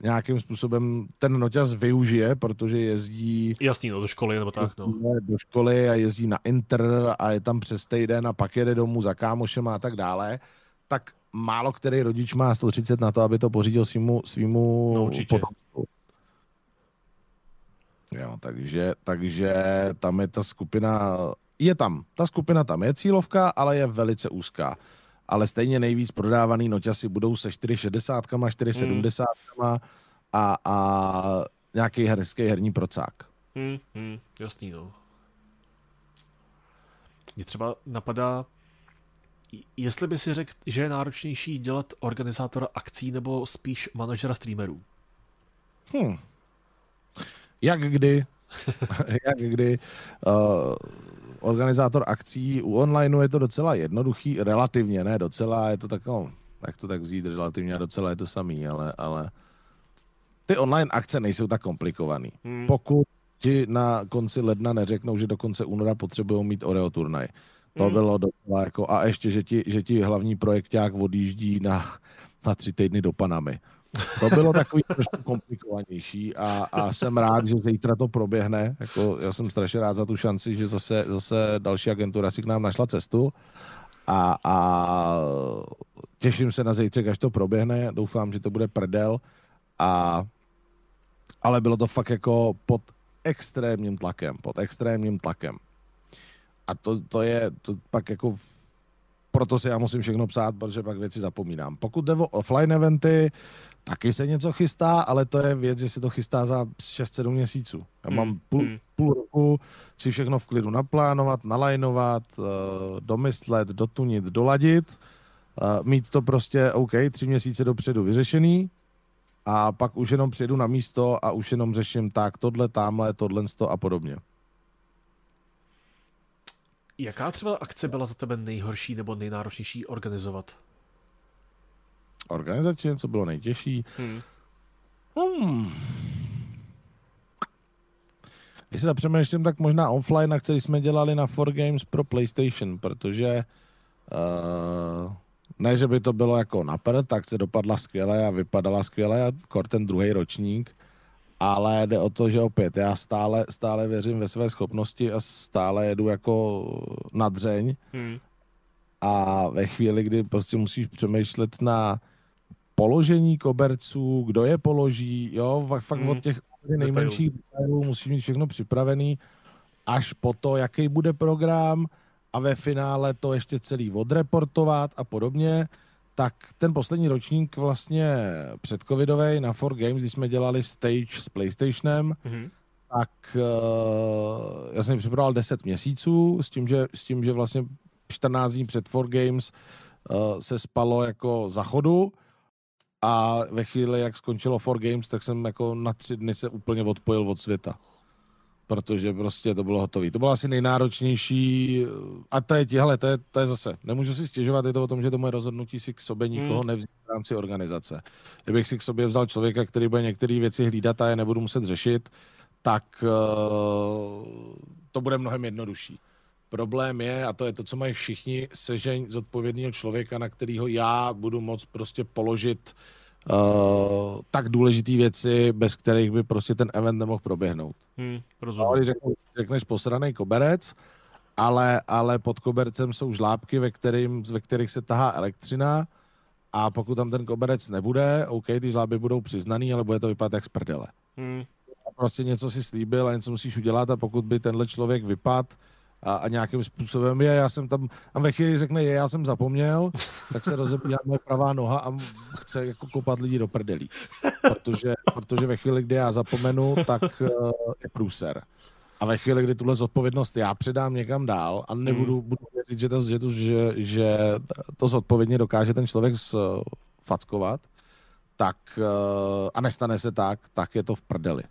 nějakým způsobem ten noťaz využije, protože jezdí... Jasný, no, do školy nebo tak, no. Do školy a jezdí na inter a je tam přes týden a pak jede domů za kámošem a tak dále, tak málo který rodič má 130 na to, aby to pořídil svýmu, svýmu no, potomstvu. Jo, takže, takže tam je ta skupina, je tam, ta skupina tam je cílovka, ale je velice úzká. Ale stejně nejvíc prodávaný noťasy budou se 460, 470 hmm. a, a nějaký hezký herní procák. Hmm, hmm, jasný, no. Mě třeba napadá, jestli by si řekl, že je náročnější dělat organizátora akcí nebo spíš manažera streamerů? Hmm. Jak kdy? Jak kdy? Uh, organizátor akcí u onlineu je to docela jednoduchý, relativně, ne docela, je to tak, no, jak to tak vzít, relativně a docela je to samý, ale, ale ty online akce nejsou tak komplikovaný. Hmm. Pokud ti na konci ledna neřeknou, že do konce února potřebují mít Oreo turnaj, to hmm. bylo docela jako, a ještě, že ti, že ti hlavní projekták odjíždí na, na tři týdny do Panamy. To bylo takový trošku komplikovanější a, a jsem rád, že zítra to proběhne. Jako, já jsem strašně rád za tu šanci, že zase, zase další agentura si k nám našla cestu a, a těším se na zítřek, až to proběhne. Doufám, že to bude prdel. A, ale bylo to fakt jako pod extrémním tlakem, pod extrémním tlakem. A to, to je to pak jako proto si já musím všechno psát, protože pak věci zapomínám. Pokud jde o offline eventy, taky se něco chystá, ale to je věc, že se to chystá za 6-7 měsíců. Já mám hmm. půl, hmm. půl roku si všechno v klidu naplánovat, nalajnovat, uh, domyslet, dotunit, doladit, uh, mít to prostě OK, tři měsíce dopředu vyřešený a pak už jenom přijedu na místo a už jenom řeším tak, tohle, tamhle, tohle a podobně. Jaká třeba akce byla za tebe nejhorší nebo nejnáročnější organizovat? Organizačně, co bylo nejtěžší? Hmm. Hmm. Když se zapřemýšlím, tak možná offline akce, jsme dělali na 4 Games pro PlayStation, protože uh, ne, že by to bylo jako na tak se dopadla skvěle a vypadala skvěle a ten druhý ročník, ale jde o to, že opět já stále, stále věřím ve své schopnosti a stále jedu jako na dřeň hmm. a ve chvíli, kdy prostě musíš přemýšlet na položení koberců, kdo je položí, jo, fakt hmm. od těch nejmenších detailů musíš mít všechno připravený, až po to, jaký bude program a ve finále to ještě celý odreportovat a podobně, tak ten poslední ročník vlastně předcovidový na 4 Games, když jsme dělali stage s PlayStationem, mm-hmm. tak uh, já jsem připravoval 10 měsíců s tím, že, s tím, že vlastně 14 dní před 4 Games uh, se spalo jako za chodu a ve chvíli, jak skončilo 4 Games, tak jsem jako na tři dny se úplně odpojil od světa protože prostě to bylo hotové. To bylo asi nejnáročnější, a to je, hele, to je, to je zase, nemůžu si stěžovat, je to o tom, že to moje rozhodnutí si k sobě nikoho hmm. nevzít v rámci organizace. Kdybych si k sobě vzal člověka, který bude některé věci hlídat a je nebudu muset řešit, tak uh, to bude mnohem jednodušší. Problém je, a to je to, co mají všichni, sežeň zodpovědného člověka, na kterého já budu moct prostě položit uh, tak důležité věci, bez kterých by prostě ten event nemohl proběhnout. Hmm, rozumím. Když řekneš, řekneš posraný koberec ale, ale pod kobercem jsou žlábky, ve, kterým, ve kterých se tahá elektřina a pokud tam ten koberec nebude, OK, ty žláby budou přiznaný, ale bude to vypadat jak z prdele. Hmm. Prostě něco si slíbil a něco musíš udělat a pokud by tenhle člověk vypad a, a nějakým způsobem je, já jsem tam, a ve chvíli řekne, je, já jsem zapomněl, tak se rozebíhá moje pravá noha a chce jako kopat lidi do prdelí. Protože, protože ve chvíli, kdy já zapomenu, tak uh, je průser. A ve chvíli, kdy tuhle zodpovědnost já předám někam dál a nebudu hmm. budu věřit, že to, že, to, že, že to zodpovědně dokáže ten člověk fackovat, tak uh, a nestane se tak, tak je to v prdeli.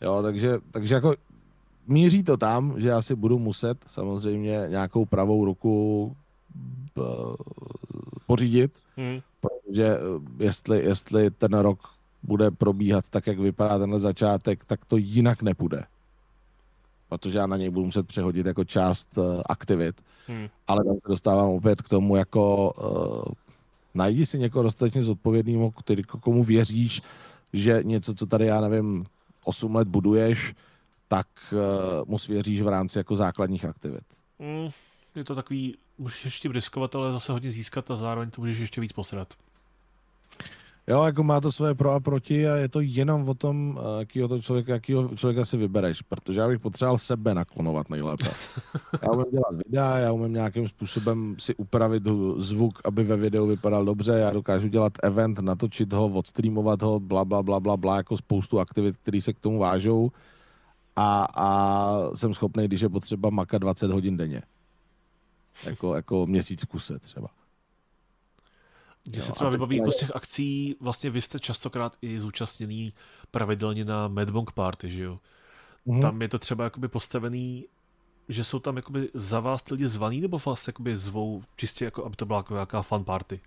Jo, takže, takže jako míří to tam, že já si budu muset samozřejmě nějakou pravou ruku uh, pořídit, hmm. protože eh, jestli, jestli ten rok bude probíhat tak, jak vypadá tenhle začátek, tak to jinak nepůjde. Protože já na něj budu muset přehodit jako část uh, aktivit. Hmm. Ale tam se dostávám opět k tomu, jako uh, najdi si někoho dostatečně zodpovědného, komu věříš, že něco, co tady, já nevím, 8 let buduješ, tak uh, mu svěříš v rámci jako základních aktivit. Mm, je to takový, můžeš ještě riskovat, ale zase hodně získat a zároveň to můžeš ještě víc posrat. Jo, jako má to své pro a proti a je to jenom o tom, eh, jakýho to člověka, jakýho člověka si vybereš, protože já bych potřeboval sebe naklonovat nejlépe. Já umím dělat videa, já umím nějakým způsobem si upravit zvuk, aby ve videu vypadal dobře, já dokážu dělat event, natočit ho, odstreamovat ho, bla, bla, bla, bla, bla, jako spoustu aktivit, které se k tomu vážou a, a jsem schopný, když je potřeba, makat 20 hodin denně. Jako, jako měsíc kuse třeba. Když se třeba vybaví jako z těch akcí, vlastně vy jste častokrát i zúčastněný pravidelně na Madbong Party, že jo? Mm-hmm. Tam je to třeba jakoby postavený, že jsou tam jakoby za vás lidi zvaný, nebo vás jakoby zvou čistě jako, aby to byla jako nějaká fun party?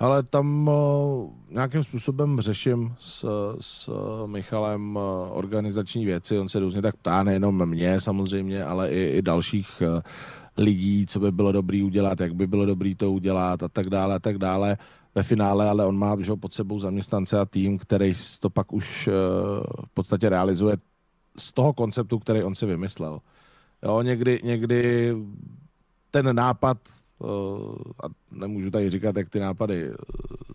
Ale tam uh, nějakým způsobem řeším s, s Michalem uh, organizační věci. On se různě tak ptá, nejenom mě samozřejmě, ale i, i dalších lidí, co by bylo dobrý udělat, jak by bylo dobrý to udělat a tak dále a tak dále. Ve finále ale on má že, pod sebou zaměstnance a tým, který to pak už v podstatě realizuje z toho konceptu, který on si vymyslel. Jo, někdy, někdy ten nápad, a nemůžu tady říkat, jak ty nápady uh,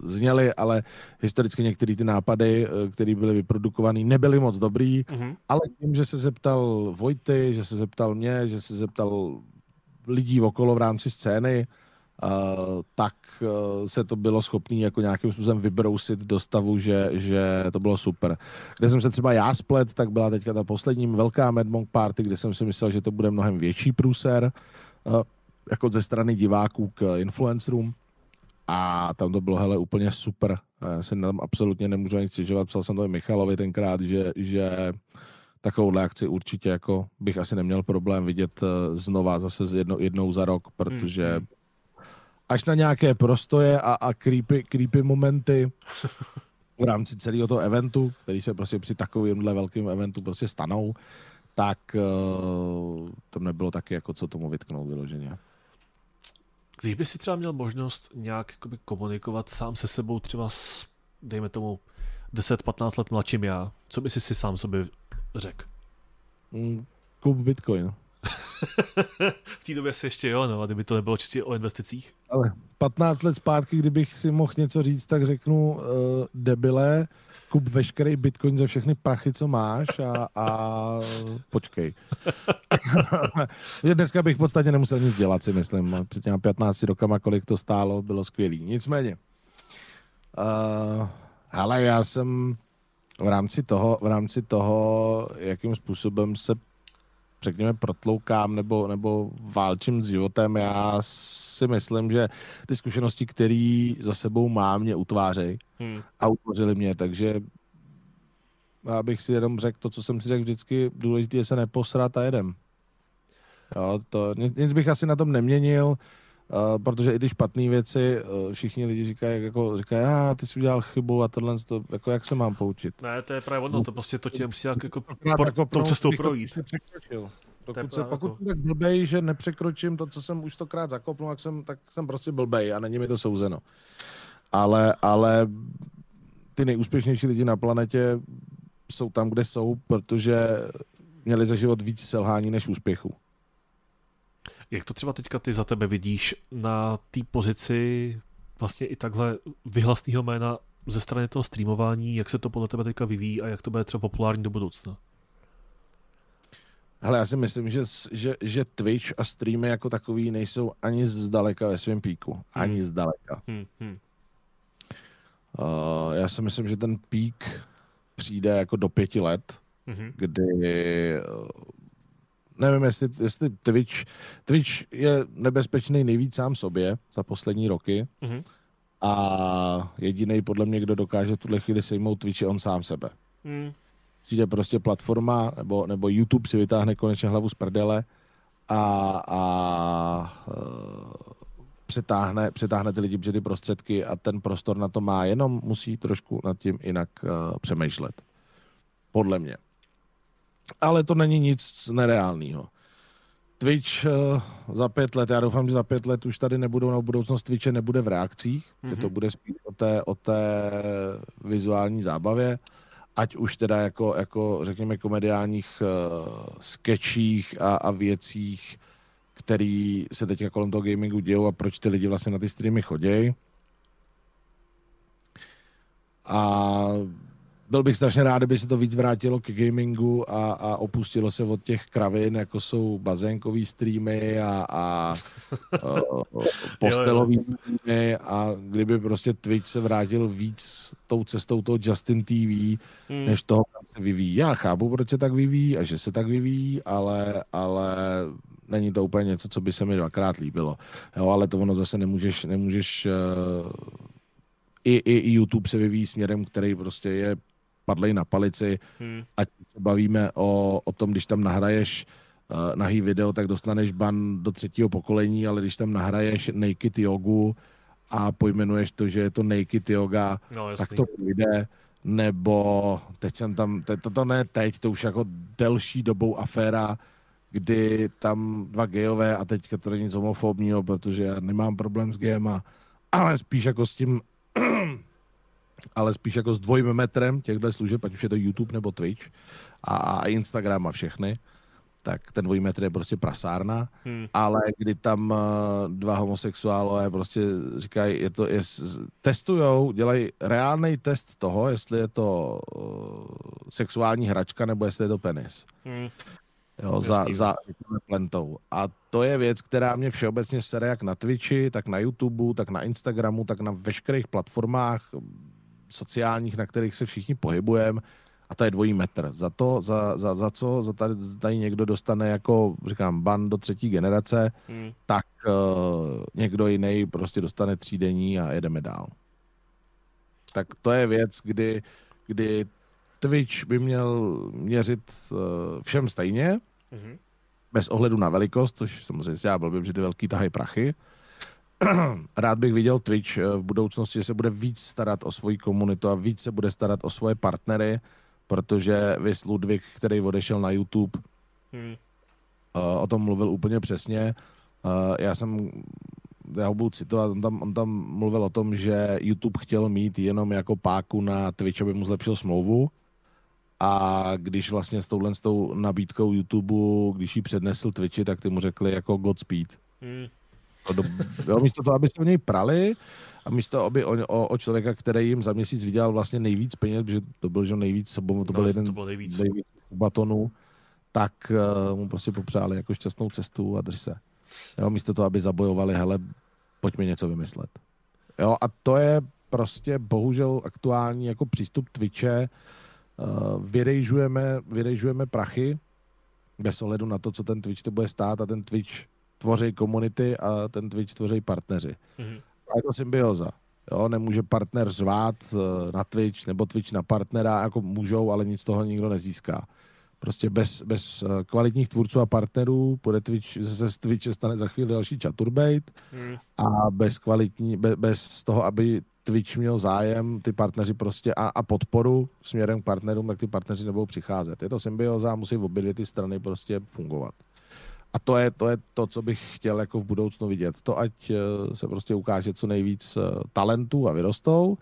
zněly, ale historicky některé ty nápady, uh, které byly vyprodukované, nebyly moc dobrý, mm-hmm. ale tím, že se zeptal Vojty, že se zeptal mě, že se zeptal lidí okolo v rámci scény, uh, tak uh, se to bylo schopné jako nějakým způsobem vybrousit do stavu, že, že to bylo super. Kde jsem se třeba já splet, tak byla teďka ta poslední velká Mad Monk Party, kde jsem si myslel, že to bude mnohem větší průser, uh, jako ze strany diváků k influencerům. A tam to bylo, hele, úplně super. Já se tam absolutně nemůžu nic stěžovat. Psal jsem to i Michalovi tenkrát, že, že takovouhle akci určitě jako bych asi neměl problém vidět eh, znova zase jedno, jednou za rok, protože hmm, hmm. až na nějaké prostoje a, a creepy, creepy momenty v rámci celého toho eventu, který se prostě při takovémhle velkém eventu prostě stanou, tak uh, to nebylo taky jako co tomu vytknout vyloženě. Když by si třeba měl možnost nějak jakoby, komunikovat sám se sebou třeba s, dejme tomu, 10-15 let mladším já, co by si si sám sobě řekl? Mm, Bitcoin. V té době se ještě jo, no, a kdyby to nebylo čistě o investicích. Ale 15 let zpátky, kdybych si mohl něco říct, tak řeknu uh, debile, kup veškerý bitcoin za všechny prachy, co máš a, a počkej. Dneska bych v podstatě nemusel nic dělat, si myslím. Před těmi 15 rokama, kolik to stálo, bylo skvělý. Nicméně, uh, ale já jsem v rámci toho, v rámci toho, jakým způsobem se řekněme, protloukám nebo, nebo válčím s životem, já si myslím, že ty zkušenosti, které za sebou mám, mě utvářejí hmm. a utvořily mě, takže já bych si jenom řekl to, co jsem si řekl vždycky, důležité je se neposrat a jedem. Jo, to, nic, nic bych asi na tom neměnil. Uh, protože i ty špatné věci, uh, všichni lidi říkají, jako, říkají, a ty jsi udělal chybu a tohle, to, jako jak se mám poučit. Ne, to je právě ono, to prostě to tě musí jak, jako, por, jako tou cestou projít. Dokud se, pokud jako... tak blbej, že nepřekročím to, co jsem už stokrát zakopnul, tak jsem, tak jsem prostě blbej a není mi to souzeno. Ale, ale ty nejúspěšnější lidi na planetě jsou tam, kde jsou, protože měli za život víc selhání než úspěchu. Jak to třeba teďka ty za tebe vidíš na té pozici vlastně i takhle vyhlasného jména ze strany toho streamování, jak se to podle tebe teďka vyvíjí a jak to bude třeba populární do budoucna? Hele, já si myslím, že, že, že Twitch a streamy jako takový nejsou ani zdaleka ve svém píku. Hmm. Ani zdaleka. Hmm, hmm. Uh, já si myslím, že ten pík přijde jako do pěti let, hmm. kdy nevím, jestli, jestli Twitch, Twitch je nebezpečný nejvíc sám sobě za poslední roky hmm. a jediný podle mě, kdo dokáže tuhle chvíli sejmout Twitch je on sám sebe. Hmm přijde prostě platforma, nebo, nebo YouTube si vytáhne konečně hlavu z prdele a, a uh, přetáhne, přetáhne ty lidi, ty prostředky a ten prostor na to má, jenom musí trošku nad tím jinak uh, přemýšlet. Podle mě. Ale to není nic nereálného. Twitch uh, za pět let, já doufám, že za pět let už tady nebudou, na budoucnost Twitche nebude v reakcích, mm-hmm. že to mhm. bude spíš o té, o té vizuální zábavě ať už teda jako, jako řekněme, komediálních uh, sketchích a, a věcích, který se teď kolem toho gamingu dějou a proč ty lidi vlastně na ty streamy chodí. A byl bych strašně rád, kdyby se to víc vrátilo k gamingu a, a opustilo se od těch kravin, jako jsou bazénkový streamy a, a postelový streamy a kdyby prostě Twitch se vrátil víc tou cestou toho Justin TV, hmm. než toho, kam se vyvíjí. Já chápu, proč se tak vyvíjí a že se tak vyvíjí, ale, ale není to úplně něco, co by se mi dvakrát líbilo. Jo, ale to ono zase nemůžeš, nemůžeš uh, i, i YouTube se vyvíjí směrem, který prostě je padlej na palici, hmm. ať se bavíme o, o tom, když tam nahraješ uh, nahý video, tak dostaneš ban do třetího pokolení, ale když tam nahraješ naked jogu a pojmenuješ to, že je to naked yoga, no, tak to půjde. Nebo teď jsem tam, te, to ne teď, to už jako delší dobou aféra, kdy tam dva gejové, a teďka to není nic homofobního, protože já nemám problém s gejema, ale spíš jako s tím ale spíš jako s dvojím metrem těchto služeb, ať už je to YouTube nebo Twitch a Instagram a všechny, tak ten dvojí metr je prostě prasárna, hmm. ale kdy tam uh, dva homosexuálové prostě říkají, je to, je, testujou, dělají reálný test toho, jestli je to uh, sexuální hračka nebo jestli je to penis. Hmm. Jo, za, za plentou. A to je věc, která mě všeobecně sere jak na Twitchi, tak na YouTube, tak na Instagramu, tak na veškerých platformách, sociálních, na kterých se všichni pohybujeme, a to je dvojí metr. Za to, za, za, za co za tady, tady někdo dostane jako, říkám, ban do třetí generace, hmm. tak uh, někdo jiný prostě dostane třídení a jedeme dál. Tak to je věc, kdy, kdy Twitch by měl měřit uh, všem stejně, hmm. bez ohledu na velikost, což samozřejmě já blbím, že ty velký tahají prachy, rád bych viděl Twitch eh, v budoucnosti, že se bude víc starat o svoji komunitu a víc se bude starat o svoje partnery, protože vys Ludvík, který odešel na YouTube, hmm. uh, o tom mluvil úplně přesně. Uh, já jsem, já ho budu citovat, on tam, on tam mluvil o tom, že YouTube chtěl mít jenom jako páku na Twitch, aby mu zlepšil smlouvu. A když vlastně s touhle s tou nabídkou YouTube, když ji přednesl Twitchi, tak ty mu řekli jako Godspeed. Hmm do, jo, místo toho, aby se o něj prali a místo, aby o, o, o člověka, který jim za měsíc vydělal vlastně nejvíc peněz, protože to byl že nejvíc, to byl no, jeden to byl nejvíc. nejvíc batonů, tak uh, mu prostě popřáli jako šťastnou cestu a drž se. Jo, místo toho, aby zabojovali, hele, pojďme něco vymyslet. Jo, a to je prostě bohužel aktuální jako přístup Twitche. Uh, vyrejžujeme, vyrejžujeme prachy bez ohledu na to, co ten Twitch to bude stát a ten Twitch tvoří komunity a ten Twitch tvoří partneři. Mm-hmm. A je to symbioza. Jo, nemůže partner řvát eh, na Twitch nebo Twitch na partnera, jako můžou, ale nic z toho nikdo nezíská. Prostě bez, bez eh, kvalitních tvůrců a partnerů bude Twitch, se z Twitche stane za chvíli další chaturbate mm. a bez, kvalitní, be, bez toho, aby Twitch měl zájem, ty partneři prostě a, a podporu směrem k partnerům, tak ty partneři nebudou přicházet. Je to symbioza a musí obě ty strany prostě fungovat. A to je, to je to, co bych chtěl jako v budoucnu vidět. To, ať eh, se prostě ukáže co nejvíc eh, talentů a vyrostou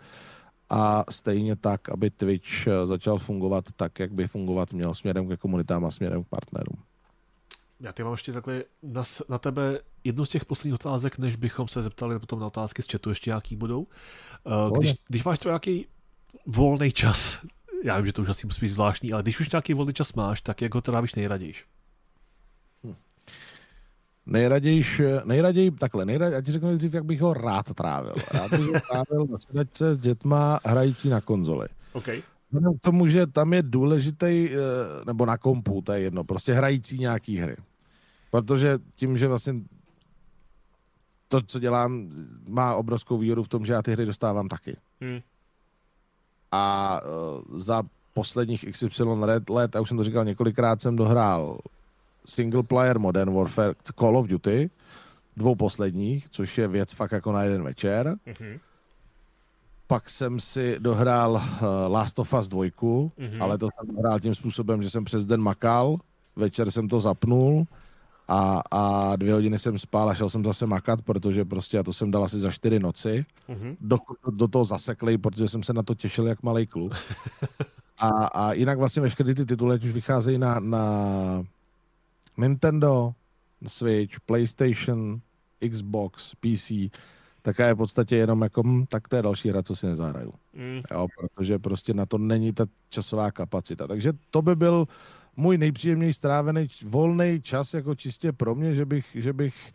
a stejně tak, aby Twitch eh, začal fungovat tak, jak by fungovat měl směrem ke komunitám a směrem k partnerům. Já ty mám ještě takhle na, na tebe jednu z těch posledních otázek, než bychom se zeptali potom na otázky z chatu, ještě nějaký budou. Když, když máš třeba nějaký volný čas, já vím, že to už asi musí být zvláštní, ale když už nějaký volný čas máš, tak jak ho trávíš nejraději? Nejraději, nejraději, takhle, nejraději, já ti řeknu nejdřív, jak bych ho rád trávil. Rád bych ho trávil na sedačce s dětma hrající na konzoli. Okay. Vzhledem k tomu, že tam je důležitý, eh, nebo na kompu, to je jedno, prostě hrající nějaký hry. Protože tím, že vlastně to, co dělám, má obrovskou výhodu v tom, že já ty hry dostávám taky. Hmm. A uh, za posledních XY let, let, a už jsem to říkal několikrát, jsem dohrál single player Modern Warfare, Call of Duty, dvou posledních, což je věc fakt jako na jeden večer. Mm-hmm. Pak jsem si dohrál uh, Last of Us 2, mm-hmm. ale to jsem dohrál tím způsobem, že jsem přes den makal, večer jsem to zapnul a, a dvě hodiny jsem spál a šel jsem zase makat, protože prostě a to jsem dal asi za čtyři noci. Mm-hmm. Do, do toho zaseklej, protože jsem se na to těšil jak malý kluk. a, a jinak vlastně veškeré ty tituly, už vycházejí na, na Nintendo, Switch, PlayStation, Xbox, PC, tak je v podstatě jenom jako, hm, tak to je další hra, co si nezahraju. Mm. Jo, protože prostě na to není ta časová kapacita. Takže to by byl můj nejpříjemněji strávený volný čas, jako čistě pro mě, že bych, že bych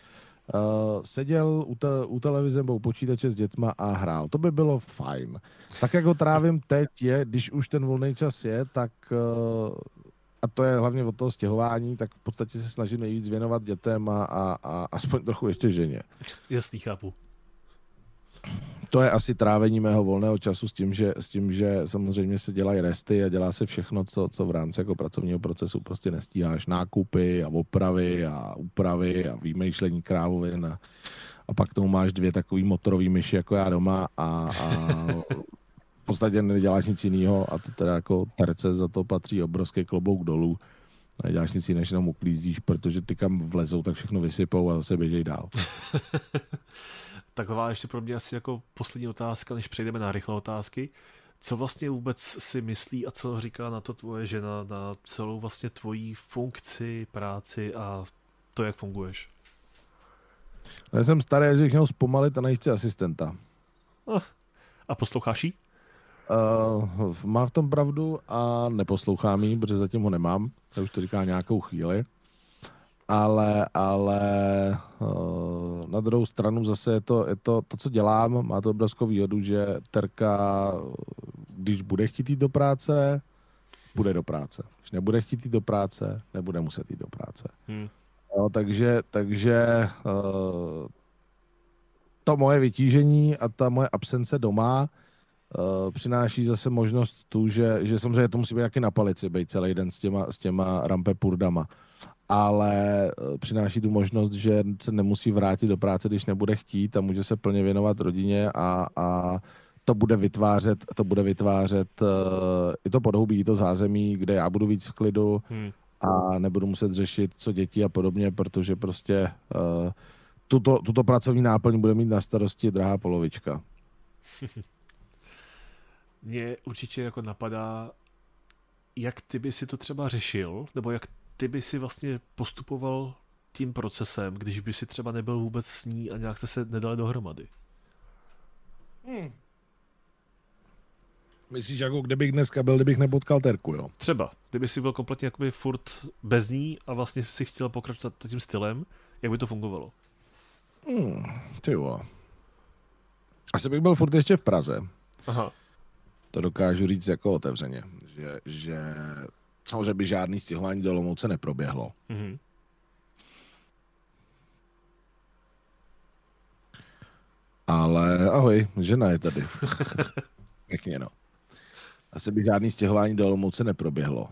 uh, seděl u, te, u televize nebo u počítače s dětma a hrál. To by bylo fajn. Tak, jak ho trávím teď je, když už ten volný čas je, tak uh, a to je hlavně od toho stěhování, tak v podstatě se snažím nejvíc věnovat dětem a, a, a aspoň trochu ještě ženě. Jasný, chápu to je asi trávení mého volného času s tím, že, s tím, že samozřejmě se dělají resty a dělá se všechno, co, co v rámci jako pracovního procesu prostě nestíháš. Nákupy a opravy a úpravy a vymýšlení krávovin a, a pak tomu máš dvě takový motorový myši jako já doma a, a podstatě neděláš nic jiného a to teda jako terce za to patří obrovský klobouk dolů. Neděláš nic jiného, než jenom uklízíš, protože ty kam vlezou, tak všechno vysypou a zase běžej dál. Taková ještě pro mě asi jako poslední otázka, než přejdeme na rychlé otázky. Co vlastně vůbec si myslí a co říká na to tvoje žena, na celou vlastně tvojí funkci, práci a to, jak funguješ? Já jsem starý, že měl zpomalit a najít si asistenta. A posloucháš jí? Uh, má v tom pravdu a neposlouchám jí, protože zatím ho nemám. To už to říká nějakou chvíli ale, ale uh, na druhou stranu zase je to, je to, to, co dělám, má to obrovskou výhodu, že Terka, když bude chtít jít do práce, bude do práce. Když nebude chtít jít do práce, nebude muset jít do práce. Hmm. No, takže takže uh, to moje vytížení a ta moje absence doma uh, přináší zase možnost tu, že, že samozřejmě to musí být jaký na palici, být celý den s těma, s těma rampe purdama ale eh, přináší tu možnost, že se nemusí vrátit do práce, když nebude chtít a může se plně věnovat rodině a, a to bude vytvářet, to bude vytvářet uh, i to podhoubí, i to zázemí, kde já budu víc v klidu hmm. a nebudu muset řešit, co děti a podobně, protože prostě uh, tuto, tuto pracovní náplň bude mít na starosti drahá polovička. Mně určitě jako napadá, jak ty by si to třeba řešil, nebo jak ty by si vlastně postupoval tím procesem, když by si třeba nebyl vůbec s ní a nějak jste se nedali dohromady? Hmm. Myslíš, jako kdybych dneska byl, kdybych nepotkal Terku, jo? Třeba. Kdyby si byl kompletně jakoby furt bez ní a vlastně si chtěl pokračovat tím stylem, jak by to fungovalo? Hmm, ty jo. Asi bych byl furt ještě v Praze. Aha. To dokážu říct jako otevřeně, že, že samozřejmě by žádný stěhování do Lomouce neproběhlo. Mm-hmm. Ale ahoj, žena je tady. Pěkně, no. Asi by žádný stěhování do Olomouce neproběhlo.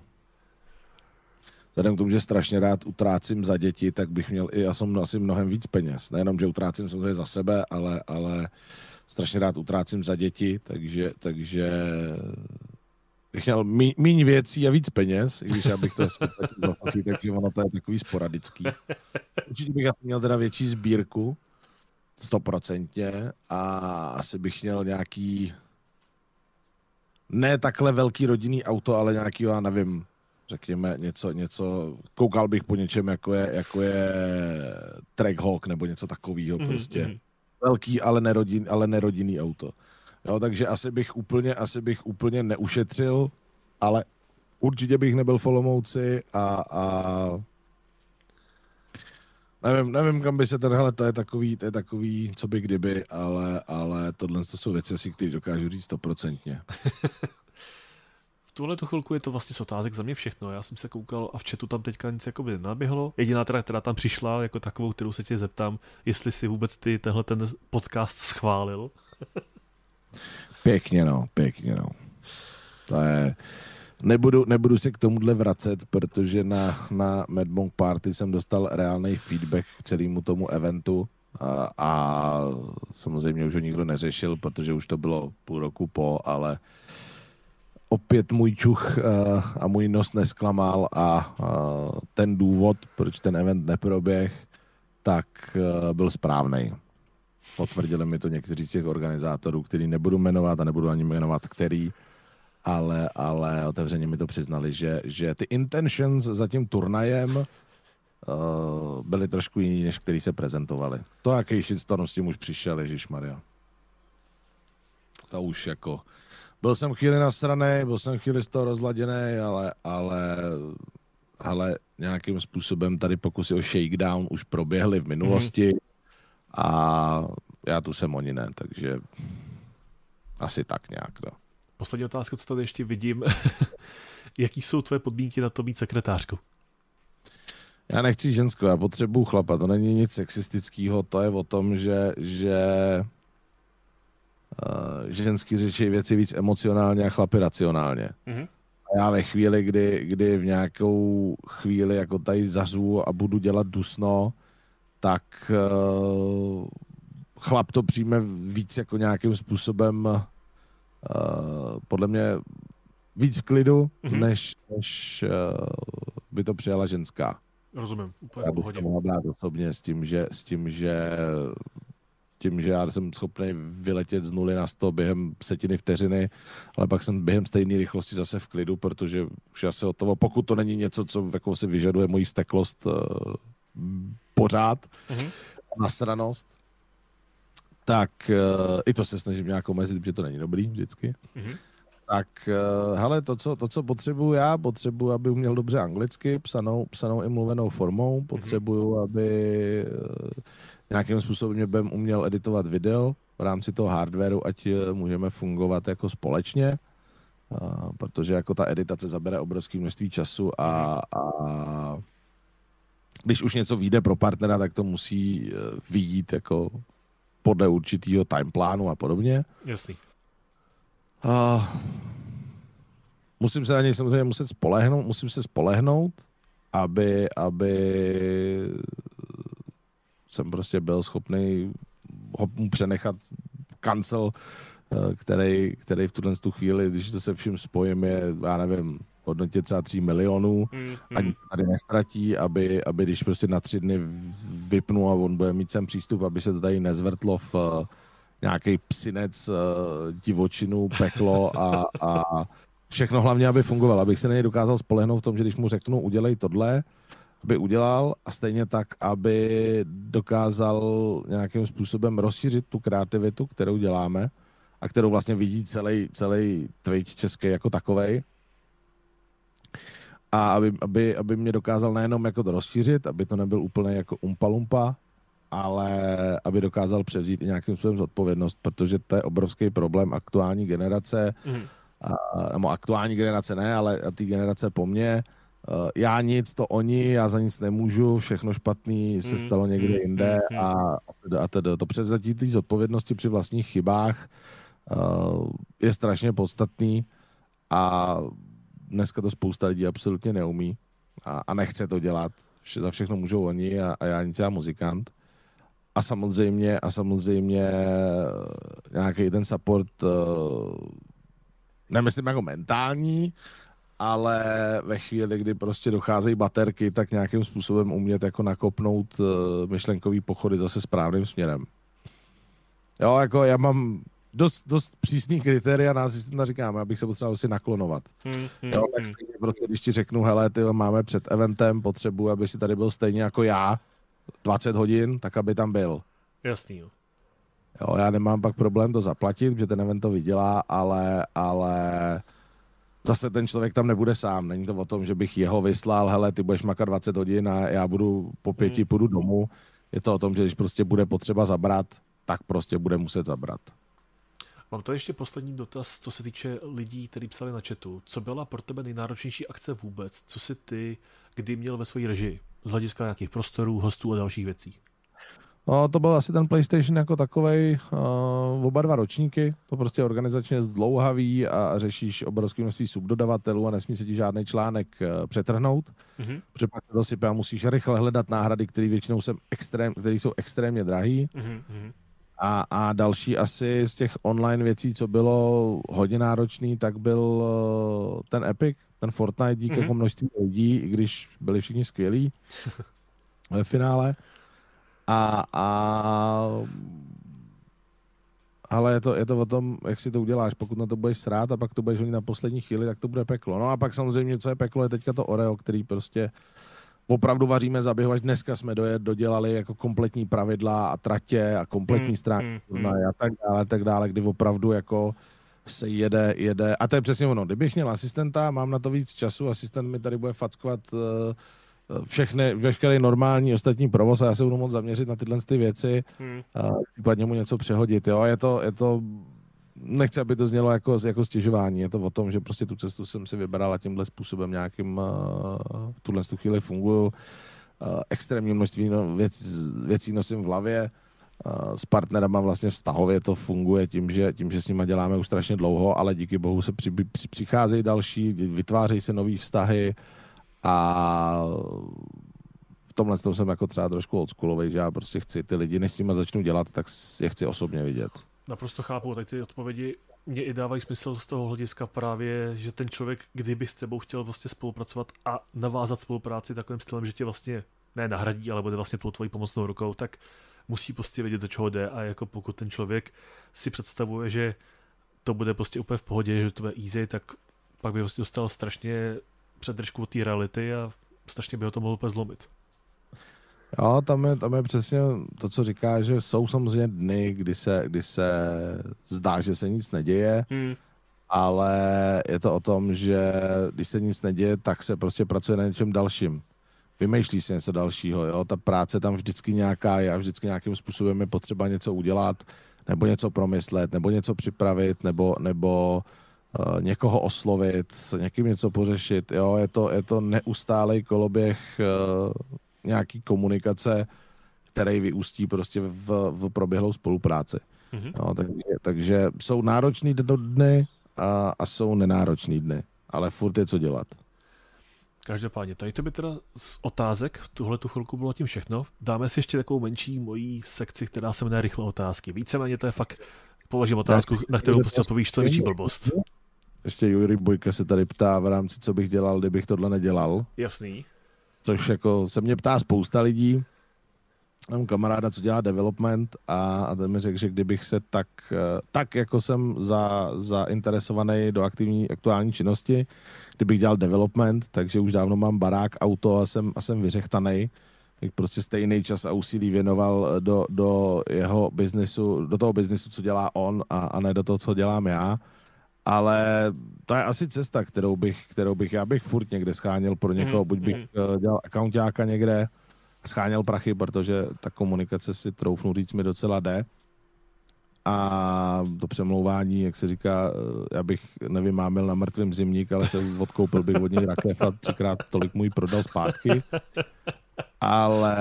Vzhledem k tomu, že strašně rád utrácím za děti, tak bych měl i, já jsem asi mnohem víc peněz. Nejenom, že utrácím samozřejmě za sebe, ale, ale strašně rád utrácím za děti, takže, takže bych měl méně věcí a víc peněz, i když já bych to asi takže ono to je takový sporadický. Určitě bych asi měl teda větší sbírku, stoprocentně, a asi bych měl nějaký ne takhle velký rodinný auto, ale nějaký, já nevím, řekněme, něco, něco, koukal bych po něčem, jako je, jako je Trackhawk nebo něco takového mm-hmm. prostě. Mm-hmm. Velký, ale, nerodin, ale nerodinný auto. Jo, takže asi bych úplně, asi bych úplně neušetřil, ale určitě bych nebyl v Olomouci a, a nevím, nevím, kam by se ten, hele, to je takový, to je takový, co by kdyby, ale, ale tohle to jsou věci, které dokážu říct stoprocentně. tuhle tu chvilku je to vlastně z otázek za mě všechno. Já jsem se koukal a v chatu tam teďka nic jako by naběhlo. Jediná teda, která tam přišla jako takovou, kterou se tě zeptám, jestli si vůbec ty tenhle ten podcast schválil. pěkně no, pěkně no. To je... Nebudu, nebudu se k tomuhle vracet, protože na, na Madmonk Party jsem dostal reálný feedback k celému tomu eventu a, a samozřejmě už ho nikdo neřešil, protože už to bylo půl roku po, ale uh, opět můj čuch uh, a můj nos nesklamal a uh, ten důvod, proč ten event neproběh, tak uh, byl správný. Potvrdili mi to někteří z těch organizátorů, který nebudu jmenovat a nebudu ani jmenovat který, ale, ale otevřeně mi to přiznali, že, že ty intentions za tím turnajem byly trošku jiný, než který se prezentovali. To, jaký shitstorm s tím už přišel, Ježíš Maria. To už jako byl jsem chvíli nasraný, byl jsem chvíli z toho rozladěný, ale, ale, ale nějakým způsobem tady pokusy o shakedown už proběhly v minulosti mm-hmm. a já tu jsem oni ne, takže asi tak nějak. No. Poslední otázka, co tady ještě vidím. Jaký jsou tvoje podmínky na to být sekretářkou? Já nechci ženskou, já potřebuju chlapa, to není nic sexistického, to je o tom, že, že uh, ženský řeší věci víc emocionálně a chlapi racionálně. Mm-hmm. A já ve chvíli, kdy, kdy v nějakou chvíli jako tady zařvu a budu dělat dusno, tak uh, chlap to přijme víc jako nějakým způsobem uh, podle mě víc v klidu, mm-hmm. než, než uh, by to přijala ženská. Rozumím, úplně Já bych to mohla dát osobně s tím, že, s tím, že tím, že já jsem schopný vyletět z nuly na 100 během setiny vteřiny, ale pak jsem během stejné rychlosti zase v klidu, protože už asi o toho, pokud to není něco, co jako si vyžaduje moji steklost uh, pořád, mm-hmm. nasranost, tak uh, i to se snažím nějak omezit, protože to není dobrý vždycky. Mm-hmm. Tak, uh, hele, to co, to, co potřebuju já, potřebuju, aby uměl dobře anglicky, psanou, psanou i mluvenou formou, potřebuju, aby uh, nějakým způsobem budeme uměl editovat video v rámci toho hardwareu, ať eh, můžeme fungovat jako společně, a, protože jako ta editace zabere obrovské množství času a, a když už něco vyjde pro partnera, tak to musí eh, vyjít jako podle určitého timeplánu a podobně. Jasný. A musím se na něj samozřejmě muset spolehnout, musím se spolehnout, aby, aby jsem prostě byl schopný ho mu přenechat kancel, eh, který, který v tuhle tu chvíli, když to se vším spojím, je, já nevím, hodnotě třeba 3 milionů, mm, mm. ani tady nestratí, aby, aby když prostě na tři dny vypnu a on bude mít sem přístup, aby se to tady nezvrtlo v uh, nějaký psinec, uh, divočinu, peklo a, a všechno hlavně, aby fungovalo, abych se na něj dokázal spolehnout v tom, že když mu řeknu, udělej tohle, aby udělal a stejně tak, aby dokázal nějakým způsobem rozšířit tu kreativitu, kterou děláme a kterou vlastně vidí celý, celý Twitch český jako takovej. A aby, aby, aby mě dokázal nejenom jako to rozšířit, aby to nebyl úplně jako umpa-lumpa, ale aby dokázal převzít i nějakým způsobem zodpovědnost, protože to je obrovský problém aktuální generace, mm. a, nebo aktuální generace ne, ale ty generace po mně, já nic, to oni, já za nic nemůžu, všechno špatný se mm, stalo někde mm, jinde mm, a, a teda to převzatí té zodpovědnosti při vlastních chybách uh, je strašně podstatný a dneska to spousta lidí absolutně neumí a, a nechce to dělat. Vše, za všechno můžou oni a, a já nic já muzikant. A samozřejmě, a samozřejmě nějaký ten support, uh, nemyslím jako mentální, ale ve chvíli, kdy prostě docházejí baterky, tak nějakým způsobem umět jako nakopnout uh, myšlenkový pochody zase správným směrem. Jo, jako já mám dost, dost přísný kritéria na asistenta říkám, abych se potřeboval si naklonovat. Hmm, hmm, jo, tak hmm. stejně prostě, když ti řeknu, hele, ty máme před eventem, potřebuji, aby si tady byl stejně jako já, 20 hodin, tak aby tam byl. Jasný, jo. Jo, já nemám pak problém to zaplatit, protože ten event to vydělá, ale, ale zase ten člověk tam nebude sám. Není to o tom, že bych jeho vyslal, hele, ty budeš makat 20 hodin a já budu po pěti hmm. půjdu domů. Je to o tom, že když prostě bude potřeba zabrat, tak prostě bude muset zabrat. Mám tady ještě poslední dotaz, co se týče lidí, kteří psali na chatu. Co byla pro tebe nejnáročnější akce vůbec? Co si ty kdy měl ve své režii? Z hlediska nějakých prostorů, hostů a dalších věcí? No, to byl asi ten PlayStation jako takový uh, oba dva ročníky. To prostě organizačně zdlouhavý a řešíš obrovské množství subdodavatelů a nesmí se ti žádný článek uh, přetrhnout. Mm-hmm. Protože pak dosype a musíš rychle hledat náhrady, které většinou jsou, extrém, které jsou extrémně drahý. Mm-hmm. A, a další asi z těch online věcí, co bylo hodně náročný, tak byl uh, ten Epic, ten Fortnite díky mm-hmm. jako množství lidí, i když byli všichni skvělí ve finále. A, a ale je to, je to o tom, jak si to uděláš. Pokud na to budeš srát a pak to budeš na poslední chvíli, tak to bude peklo. No a pak samozřejmě, co je peklo, je teďka to Oreo, který prostě opravdu vaříme za až dneska jsme dojet, dodělali jako kompletní pravidla a tratě a kompletní mm, stránky mm, mm. a tak dále, tak dále, kdy opravdu jako se jede, jede. A to je přesně ono. Kdybych měl asistenta, mám na to víc času, asistent mi tady bude fackovat uh, všechny, veškerý normální ostatní provoz a já se budu moct zaměřit na tyhle ty věci hmm. a případně mu něco přehodit. Jo? Je, to, je to, nechci, aby to znělo jako, jako stěžování, je to o tom, že prostě tu cestu jsem si vybral a tímhle způsobem nějakým v tuhle chvíli funguju. Extrémní množství no, věc, věcí nosím v hlavě, s partnerama vlastně vztahově to funguje tím, že, tím, že s nimi děláme už strašně dlouho, ale díky bohu se při, přicházejí další, vytvářejí se nové vztahy, a v tomhle tom jsem jako třeba trošku oldschoolový, že já prostě chci ty lidi, než s nimi začnu dělat, tak je chci osobně vidět. Naprosto chápu, tak ty odpovědi mě i dávají smysl z toho hlediska právě, že ten člověk, kdyby s tebou chtěl vlastně spolupracovat a navázat spolupráci takovým stylem, že tě vlastně ne nahradí, ale bude vlastně tou tvojí pomocnou rukou, tak musí prostě vědět, do čeho jde a jako pokud ten člověk si představuje, že to bude prostě úplně v pohodě, že to bude easy, tak pak by prostě dostal strašně předržku od té reality a strašně by ho to mohlo úplně zlomit. Jo, tam je, tam je přesně to, co říká, že jsou samozřejmě dny, kdy se, kdy se zdá, že se nic neděje, hmm. ale je to o tom, že když se nic neděje, tak se prostě pracuje na něčem dalším. Vymýšlí se něco dalšího, jo? ta práce tam vždycky nějaká je a vždycky nějakým způsobem je potřeba něco udělat, nebo něco promyslet, nebo něco připravit, nebo, nebo Eh, někoho oslovit, s někým něco pořešit. Jo? Je, to, je to neustálej koloběh uh, nějaký komunikace, který vyústí prostě v, v proběhlou spolupráci. Mm-hmm. Jo? Takže, takže jsou náročný dny a, a jsou nenáročný dny, ale furt je co dělat. Každopádně, tady to by teda z otázek v tuhle tu chvilku bylo tím všechno. Dáme si ještě takovou menší mojí sekci, která se jmenuje rychle otázky. Víceméně to je fakt, položím otázku, na kterou prostě odpovíš co větší blbost. Ještě Juri Bojka se tady ptá v rámci, co bych dělal, kdybych tohle nedělal. Jasný. Což jako se mě ptá spousta lidí. Mám kamaráda, co dělá development a, a ten mi řekl, že kdybych se tak, eh, tak jako jsem za, zainteresovaný do aktivní aktuální činnosti, kdybych dělal development, takže už dávno mám barák, auto a jsem, a jsem vyřechtaný, bych prostě stejný čas a úsilí věnoval do, do jeho biznesu, do toho biznesu, co dělá on a, a ne do toho, co dělám já ale to je asi cesta, kterou bych, kterou bych, já bych furt někde scháněl pro někoho, mm, buď bych mm. dělal accountáka někde, scháněl prachy, protože ta komunikace si troufnu říct mi docela jde. A to přemlouvání, jak se říká, eh, já bych nevymámil na mrtvém zimník, ale se odkoupil bych od něj rakev a třikrát tolik můj prodal zpátky. Ale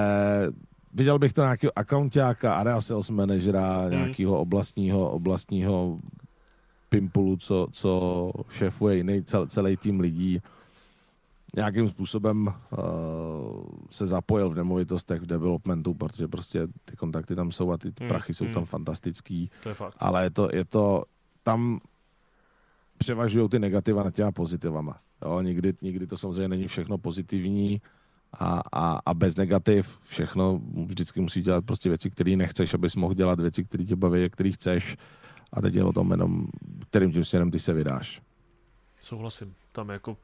viděl bych to nějakého accountáka, area sales managera, mm. nějakého oblastního, oblastního Pimpulu, co, co šéfuje jiný cel, celý tým lidí, nějakým způsobem uh, se zapojil v nemovitostech, v developmentu, protože prostě ty kontakty tam jsou a ty hmm, prachy jsou hmm. tam fantastický. To je fakt. Ale je to, je to tam převažují ty negativa nad těma pozitivama. Jo, nikdy, nikdy to samozřejmě není všechno pozitivní a, a, a bez negativ. Všechno vždycky musí dělat prostě věci, které nechceš, abys mohl dělat věci, které tě baví, které chceš a teď je o tom jenom, kterým tím směrem ty se vydáš. Souhlasím. Tam jako,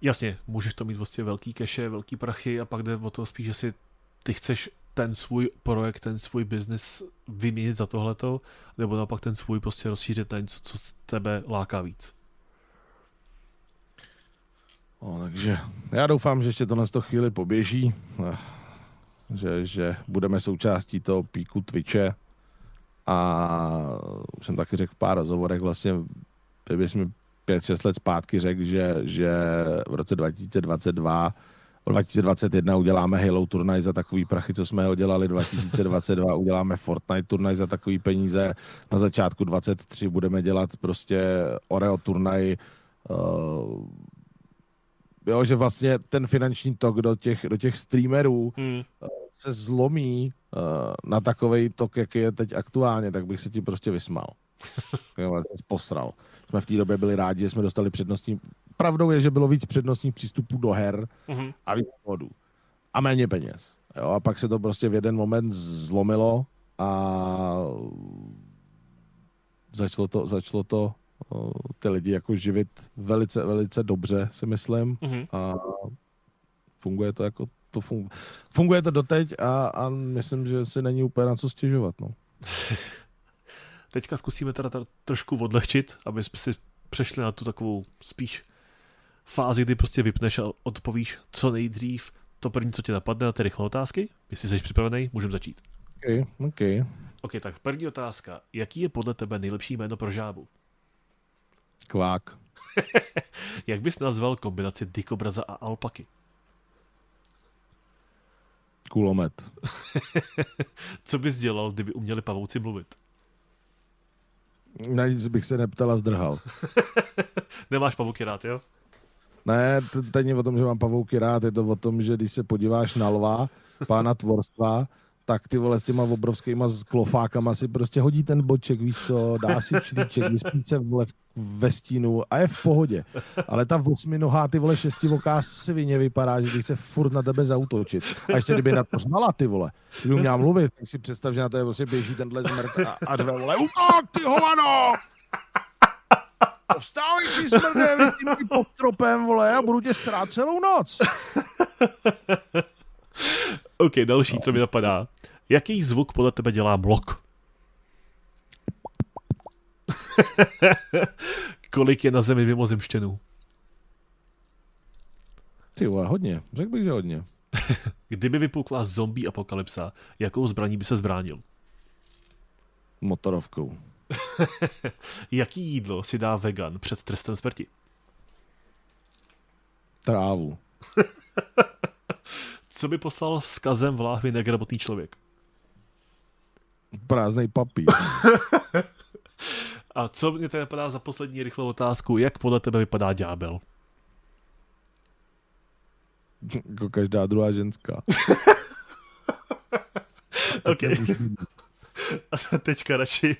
jasně, můžeš to mít vlastně velký keše, velký prachy a pak jde o to spíš, že si ty chceš ten svůj projekt, ten svůj biznis vyměnit za tohleto, nebo naopak ten svůj prostě rozšířit na něco, co z tebe láká víc. No, takže já doufám, že ještě to na to chvíli poběží, že, že budeme součástí toho píku Twitche a už jsem taky řekl v pár rozhovorech, vlastně jsme 5-6 let zpátky řekl, že, že v roce 2022 2021 uděláme Halo turnaj za takový prachy, co jsme ho dělali 2022, uděláme Fortnite turnaj za takový peníze, na začátku 23 budeme dělat prostě Oreo turnaj, uh, jo, že vlastně ten finanční tok do těch, do těch streamerů hmm. Se zlomí uh, na takový tok, jaký je teď aktuálně, tak bych se ti prostě vysmal. vlastně posral. Jsme v té době byli rádi, že jsme dostali přednostní pravdou je, že bylo víc přednostních přístupů do her mm-hmm. a víc modů. A méně peněz. Jo, a pak se to prostě v jeden moment zlomilo a začalo to, začalo to o, ty lidi jako živit velice, velice dobře, si myslím. Mm-hmm. A funguje to jako to funguje, funguje to doteď a, a myslím, že si není úplně na co stěžovat. No. Teďka zkusíme teda trošku odlehčit, aby jsme si přešli na tu takovou spíš fázi, kdy prostě vypneš a odpovíš co nejdřív to první, co ti napadne na ty rychlé otázky. Jestli jsi připravený, můžeme začít. OK, OK. OK, tak první otázka. Jaký je podle tebe nejlepší jméno pro žábu? Kvák. Jak bys nazval kombinaci dikobraza a alpaky? Kulomet. co bys dělal, kdyby uměli pavouci mluvit? Na nic bych se neptal a zdrhal. Nemáš pavouky rád, jo? Ne, to není o tom, že mám pavouky rád, je to o tom, že když se podíváš na lva, pána tvorstva, tak ty vole s těma obrovskýma klofákama si prostě hodí ten boček, víš co, dá si člíček, vyspí se vole ve stínu a je v pohodě. Ale ta osminohá, ty vole šestivoká svině vypadá, že bych se furt na tebe zautočit. A ještě kdyby na to znala, ty vole, kdyby měla mluvit, tak si představ, že na tebe prostě běží tenhle zmrt a, a dvě vole, útok, ty hovano! Vstávej ty smrde, tím pod stropem, vole, a budu tě srát celou noc. OK, další, co mi napadá. Jaký zvuk podle tebe dělá blok? Kolik je na zemi mimozemštěnů? Ty vole, hodně. Řekl bych, že hodně. Kdyby vypukla zombie apokalypsa, jakou zbraní by se zbránil? Motorovkou. Jaký jídlo si dá vegan před trestem smrti? Trávu. Co by poslal vzkazem v láhvi negramotný člověk? Prázdnej papír. A co mě tedy napadá za poslední rychlou otázku? Jak podle tebe vypadá ďábel? Jako každá druhá ženská. OK. A teďka radši,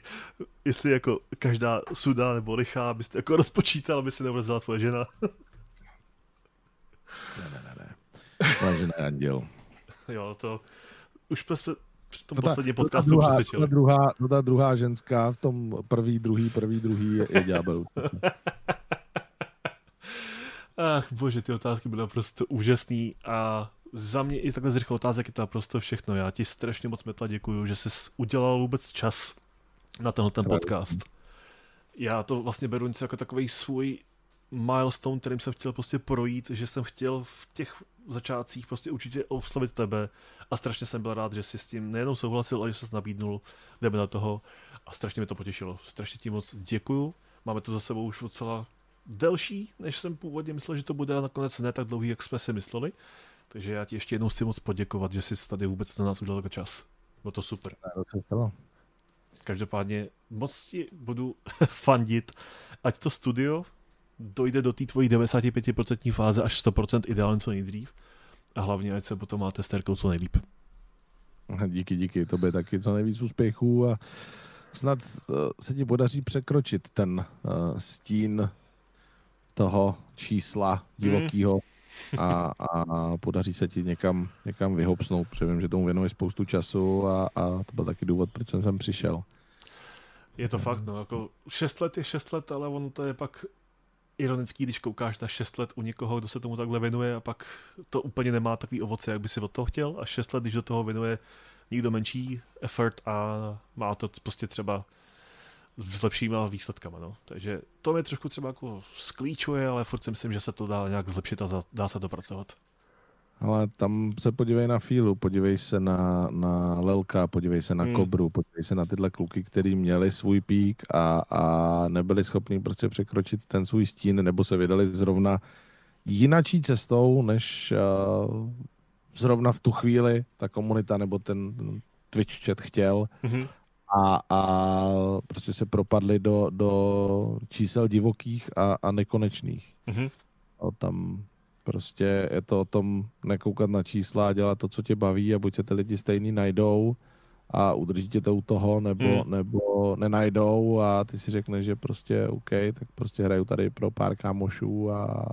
jestli jako každá suda nebo lichá, byste jako rozpočítal, aby si nevrzela tvoje žena. ne, ne, je anděl. jo, to už jsme v tom no posledním podcastu druhá, přesvědčili. Ta druhá, no ta druhá ženská v tom prvý, druhý, prvý, druhý je, je ďábel. Ach bože, ty otázky byly naprosto úžasný a za mě i takhle z rychle otázek je to naprosto všechno. Já ti strašně moc metla děkuju, že jsi udělal vůbec čas na tenhle ten podcast. Já to vlastně beru něco jako takový svůj milestone, kterým jsem chtěl prostě projít, že jsem chtěl v těch začátcích prostě určitě oslavit tebe a strašně jsem byl rád, že jsi s tím nejenom souhlasil, ale že jsi nabídnul, jdeme na toho a strašně mi to potěšilo. Strašně ti moc děkuju. Máme to za sebou už docela delší, než jsem původně myslel, že to bude a nakonec ne tak dlouhý, jak jsme si mysleli. Takže já ti ještě jednou chci moc poděkovat, že jsi tady vůbec na nás udělal čas. Bylo to super. Každopádně moc ti budu fandit, ať to studio dojde do té tvojí 95% fáze až 100% ideálně co nejdřív. A hlavně, ať se potom máte s Terkou co nejlíp. Díky, díky. To by taky co nejvíc úspěchů a snad uh, se ti podaří překročit ten uh, stín toho čísla divokého mm a, a podaří se ti někam, někam vyhopsnout, protože vím, že tomu věnuje spoustu času a, a to byl taky důvod, proč jsem sem přišel. Je to fakt, no, jako 6 let je 6 let, ale ono to je pak ironický, když koukáš na 6 let u někoho, kdo se tomu takhle věnuje a pak to úplně nemá takový ovoce, jak by si od toho chtěl a 6 let, když do toho věnuje někdo menší effort a má to prostě třeba s lepšíma výsledkama. No. Takže to mě trošku třeba jako sklíčuje, ale furt si myslím, že se to dá nějak zlepšit a dá se to pracovat. Ale tam se podívej na Fílu, podívej se na, na Lelka, podívej se na hmm. Kobru, podívej se na tyhle kluky, kteří měli svůj pík a, a nebyli schopni prostě překročit ten svůj stín, nebo se vydali zrovna jinačí cestou, než uh, zrovna v tu chvíli ta komunita nebo ten Twitch chat chtěl. Hmm. A, a prostě se propadli do, do čísel divokých a, a nekonečných. Hmm. A tam Prostě je to o tom nekoukat na čísla a dělat to, co tě baví a buď se ty lidi stejný najdou a udržíte to u toho, nebo, hmm. nebo nenajdou a ty si řekneš, že prostě OK, tak prostě hraju tady pro pár kámošů a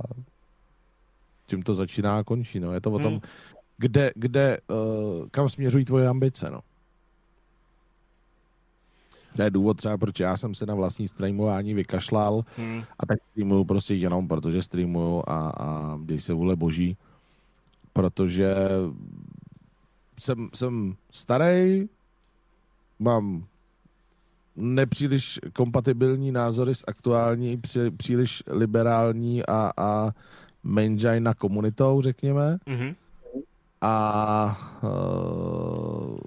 tím to začíná a končí. No. Je to o tom, hmm. kde, kde uh, kam směřují tvoje ambice. No. To je důvod třeba, proč já jsem se na vlastní streamování vykašlal hmm. a tak streamuju prostě jenom protože streamuju a, a dej se vůle boží, protože jsem, jsem starý, mám nepříliš kompatibilní názory s aktuální, při, příliš liberální a, a na komunitou, řekněme. Mm-hmm. A uh,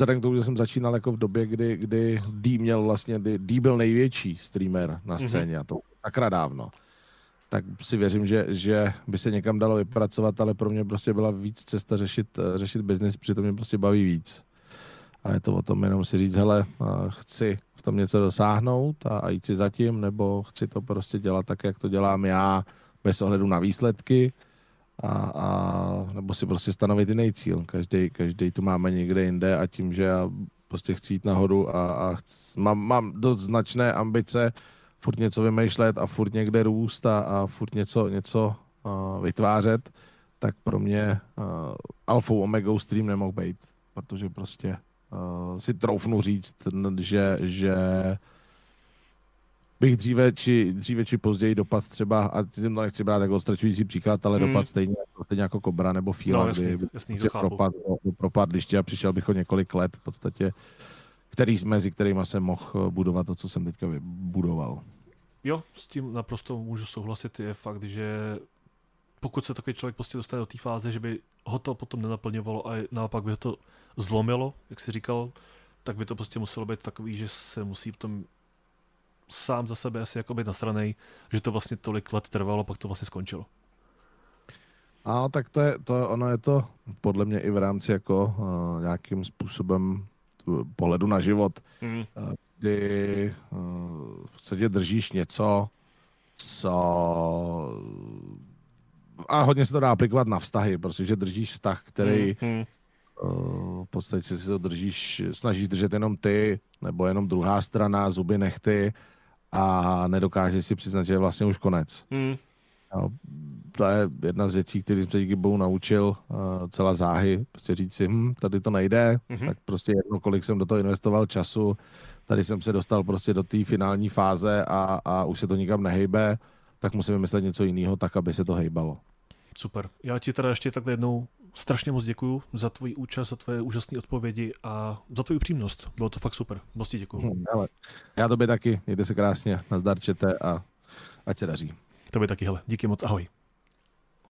vzhledem k tomu, že jsem začínal jako v době, kdy, kdy D měl vlastně, kdy D byl největší streamer na mhm. scéně mm-hmm. a to takra dávno, tak si věřím, že, že by se někam dalo vypracovat, ale pro mě prostě byla víc cesta řešit, řešit biznis, přitom mě prostě baví víc. A je to o tom jenom si říct, hele, chci v tom něco dosáhnout a, a jít si zatím, nebo chci to prostě dělat tak, jak to dělám já, bez ohledu na výsledky a, a nebo si prostě stanovit jiný cíl. Každý, každý tu máme někde jinde a tím, že já prostě chci jít nahoru a, a chci, mám, mám dost značné ambice furt něco vymýšlet a furt někde růst a, a furt něco, něco uh, vytvářet, tak pro mě uh, alfou omegou stream nemohl být, protože prostě uh, si troufnu říct, že, že bych dříve či, dříve či později dopad třeba, a tím to nechci brát jako odstračující příklad, ale hmm. dopad stejně, stejně jako Kobra nebo Fíla, no, jasný, kdy jasný, prostě propad, propadliště a přišel bych o několik let v podstatě, který, mezi kterými jsem mohl budovat to, co jsem teďka budoval. Jo, s tím naprosto můžu souhlasit. Je fakt, že pokud se takový člověk prostě dostane do té fáze, že by ho to potom nenaplňovalo a naopak by ho to zlomilo, jak jsi říkal, tak by to prostě muselo být takový, že se musí potom sám za sebe asi jako být nasranej, že to vlastně tolik let trvalo, pak to vlastně skončilo. A tak to je, to, ono je to podle mě i v rámci jako uh, nějakým způsobem pohledu na život, mm. uh, kdy uh, v podstatě držíš něco, co a hodně se to dá aplikovat na vztahy, protože držíš vztah, který mm. uh, v podstatě si to držíš, snažíš držet jenom ty, nebo jenom druhá strana, zuby nechty a nedokáže si přiznat, že je vlastně už konec. Hmm. No, to je jedna z věcí, který jsem se díky bohu naučil uh, celá záhy, prostě říct si, hm, tady to nejde, mm-hmm. tak prostě jedno, kolik jsem do toho investoval času, tady jsem se dostal prostě do té finální fáze a, a už se to nikam nehejbe, tak musím vymyslet něco jiného, tak, aby se to hejbalo. Super. Já ti teda ještě takhle jednou strašně moc děkuju za tvoji účast, za tvoje úžasné odpovědi a za tvoji upřímnost. Bylo to fakt super. Moc ti děkuju. Hmm, já tobě taky. Mějte se krásně. Nazdar čete a ať se daří. Tobě taky, hele. Díky moc. Ahoj.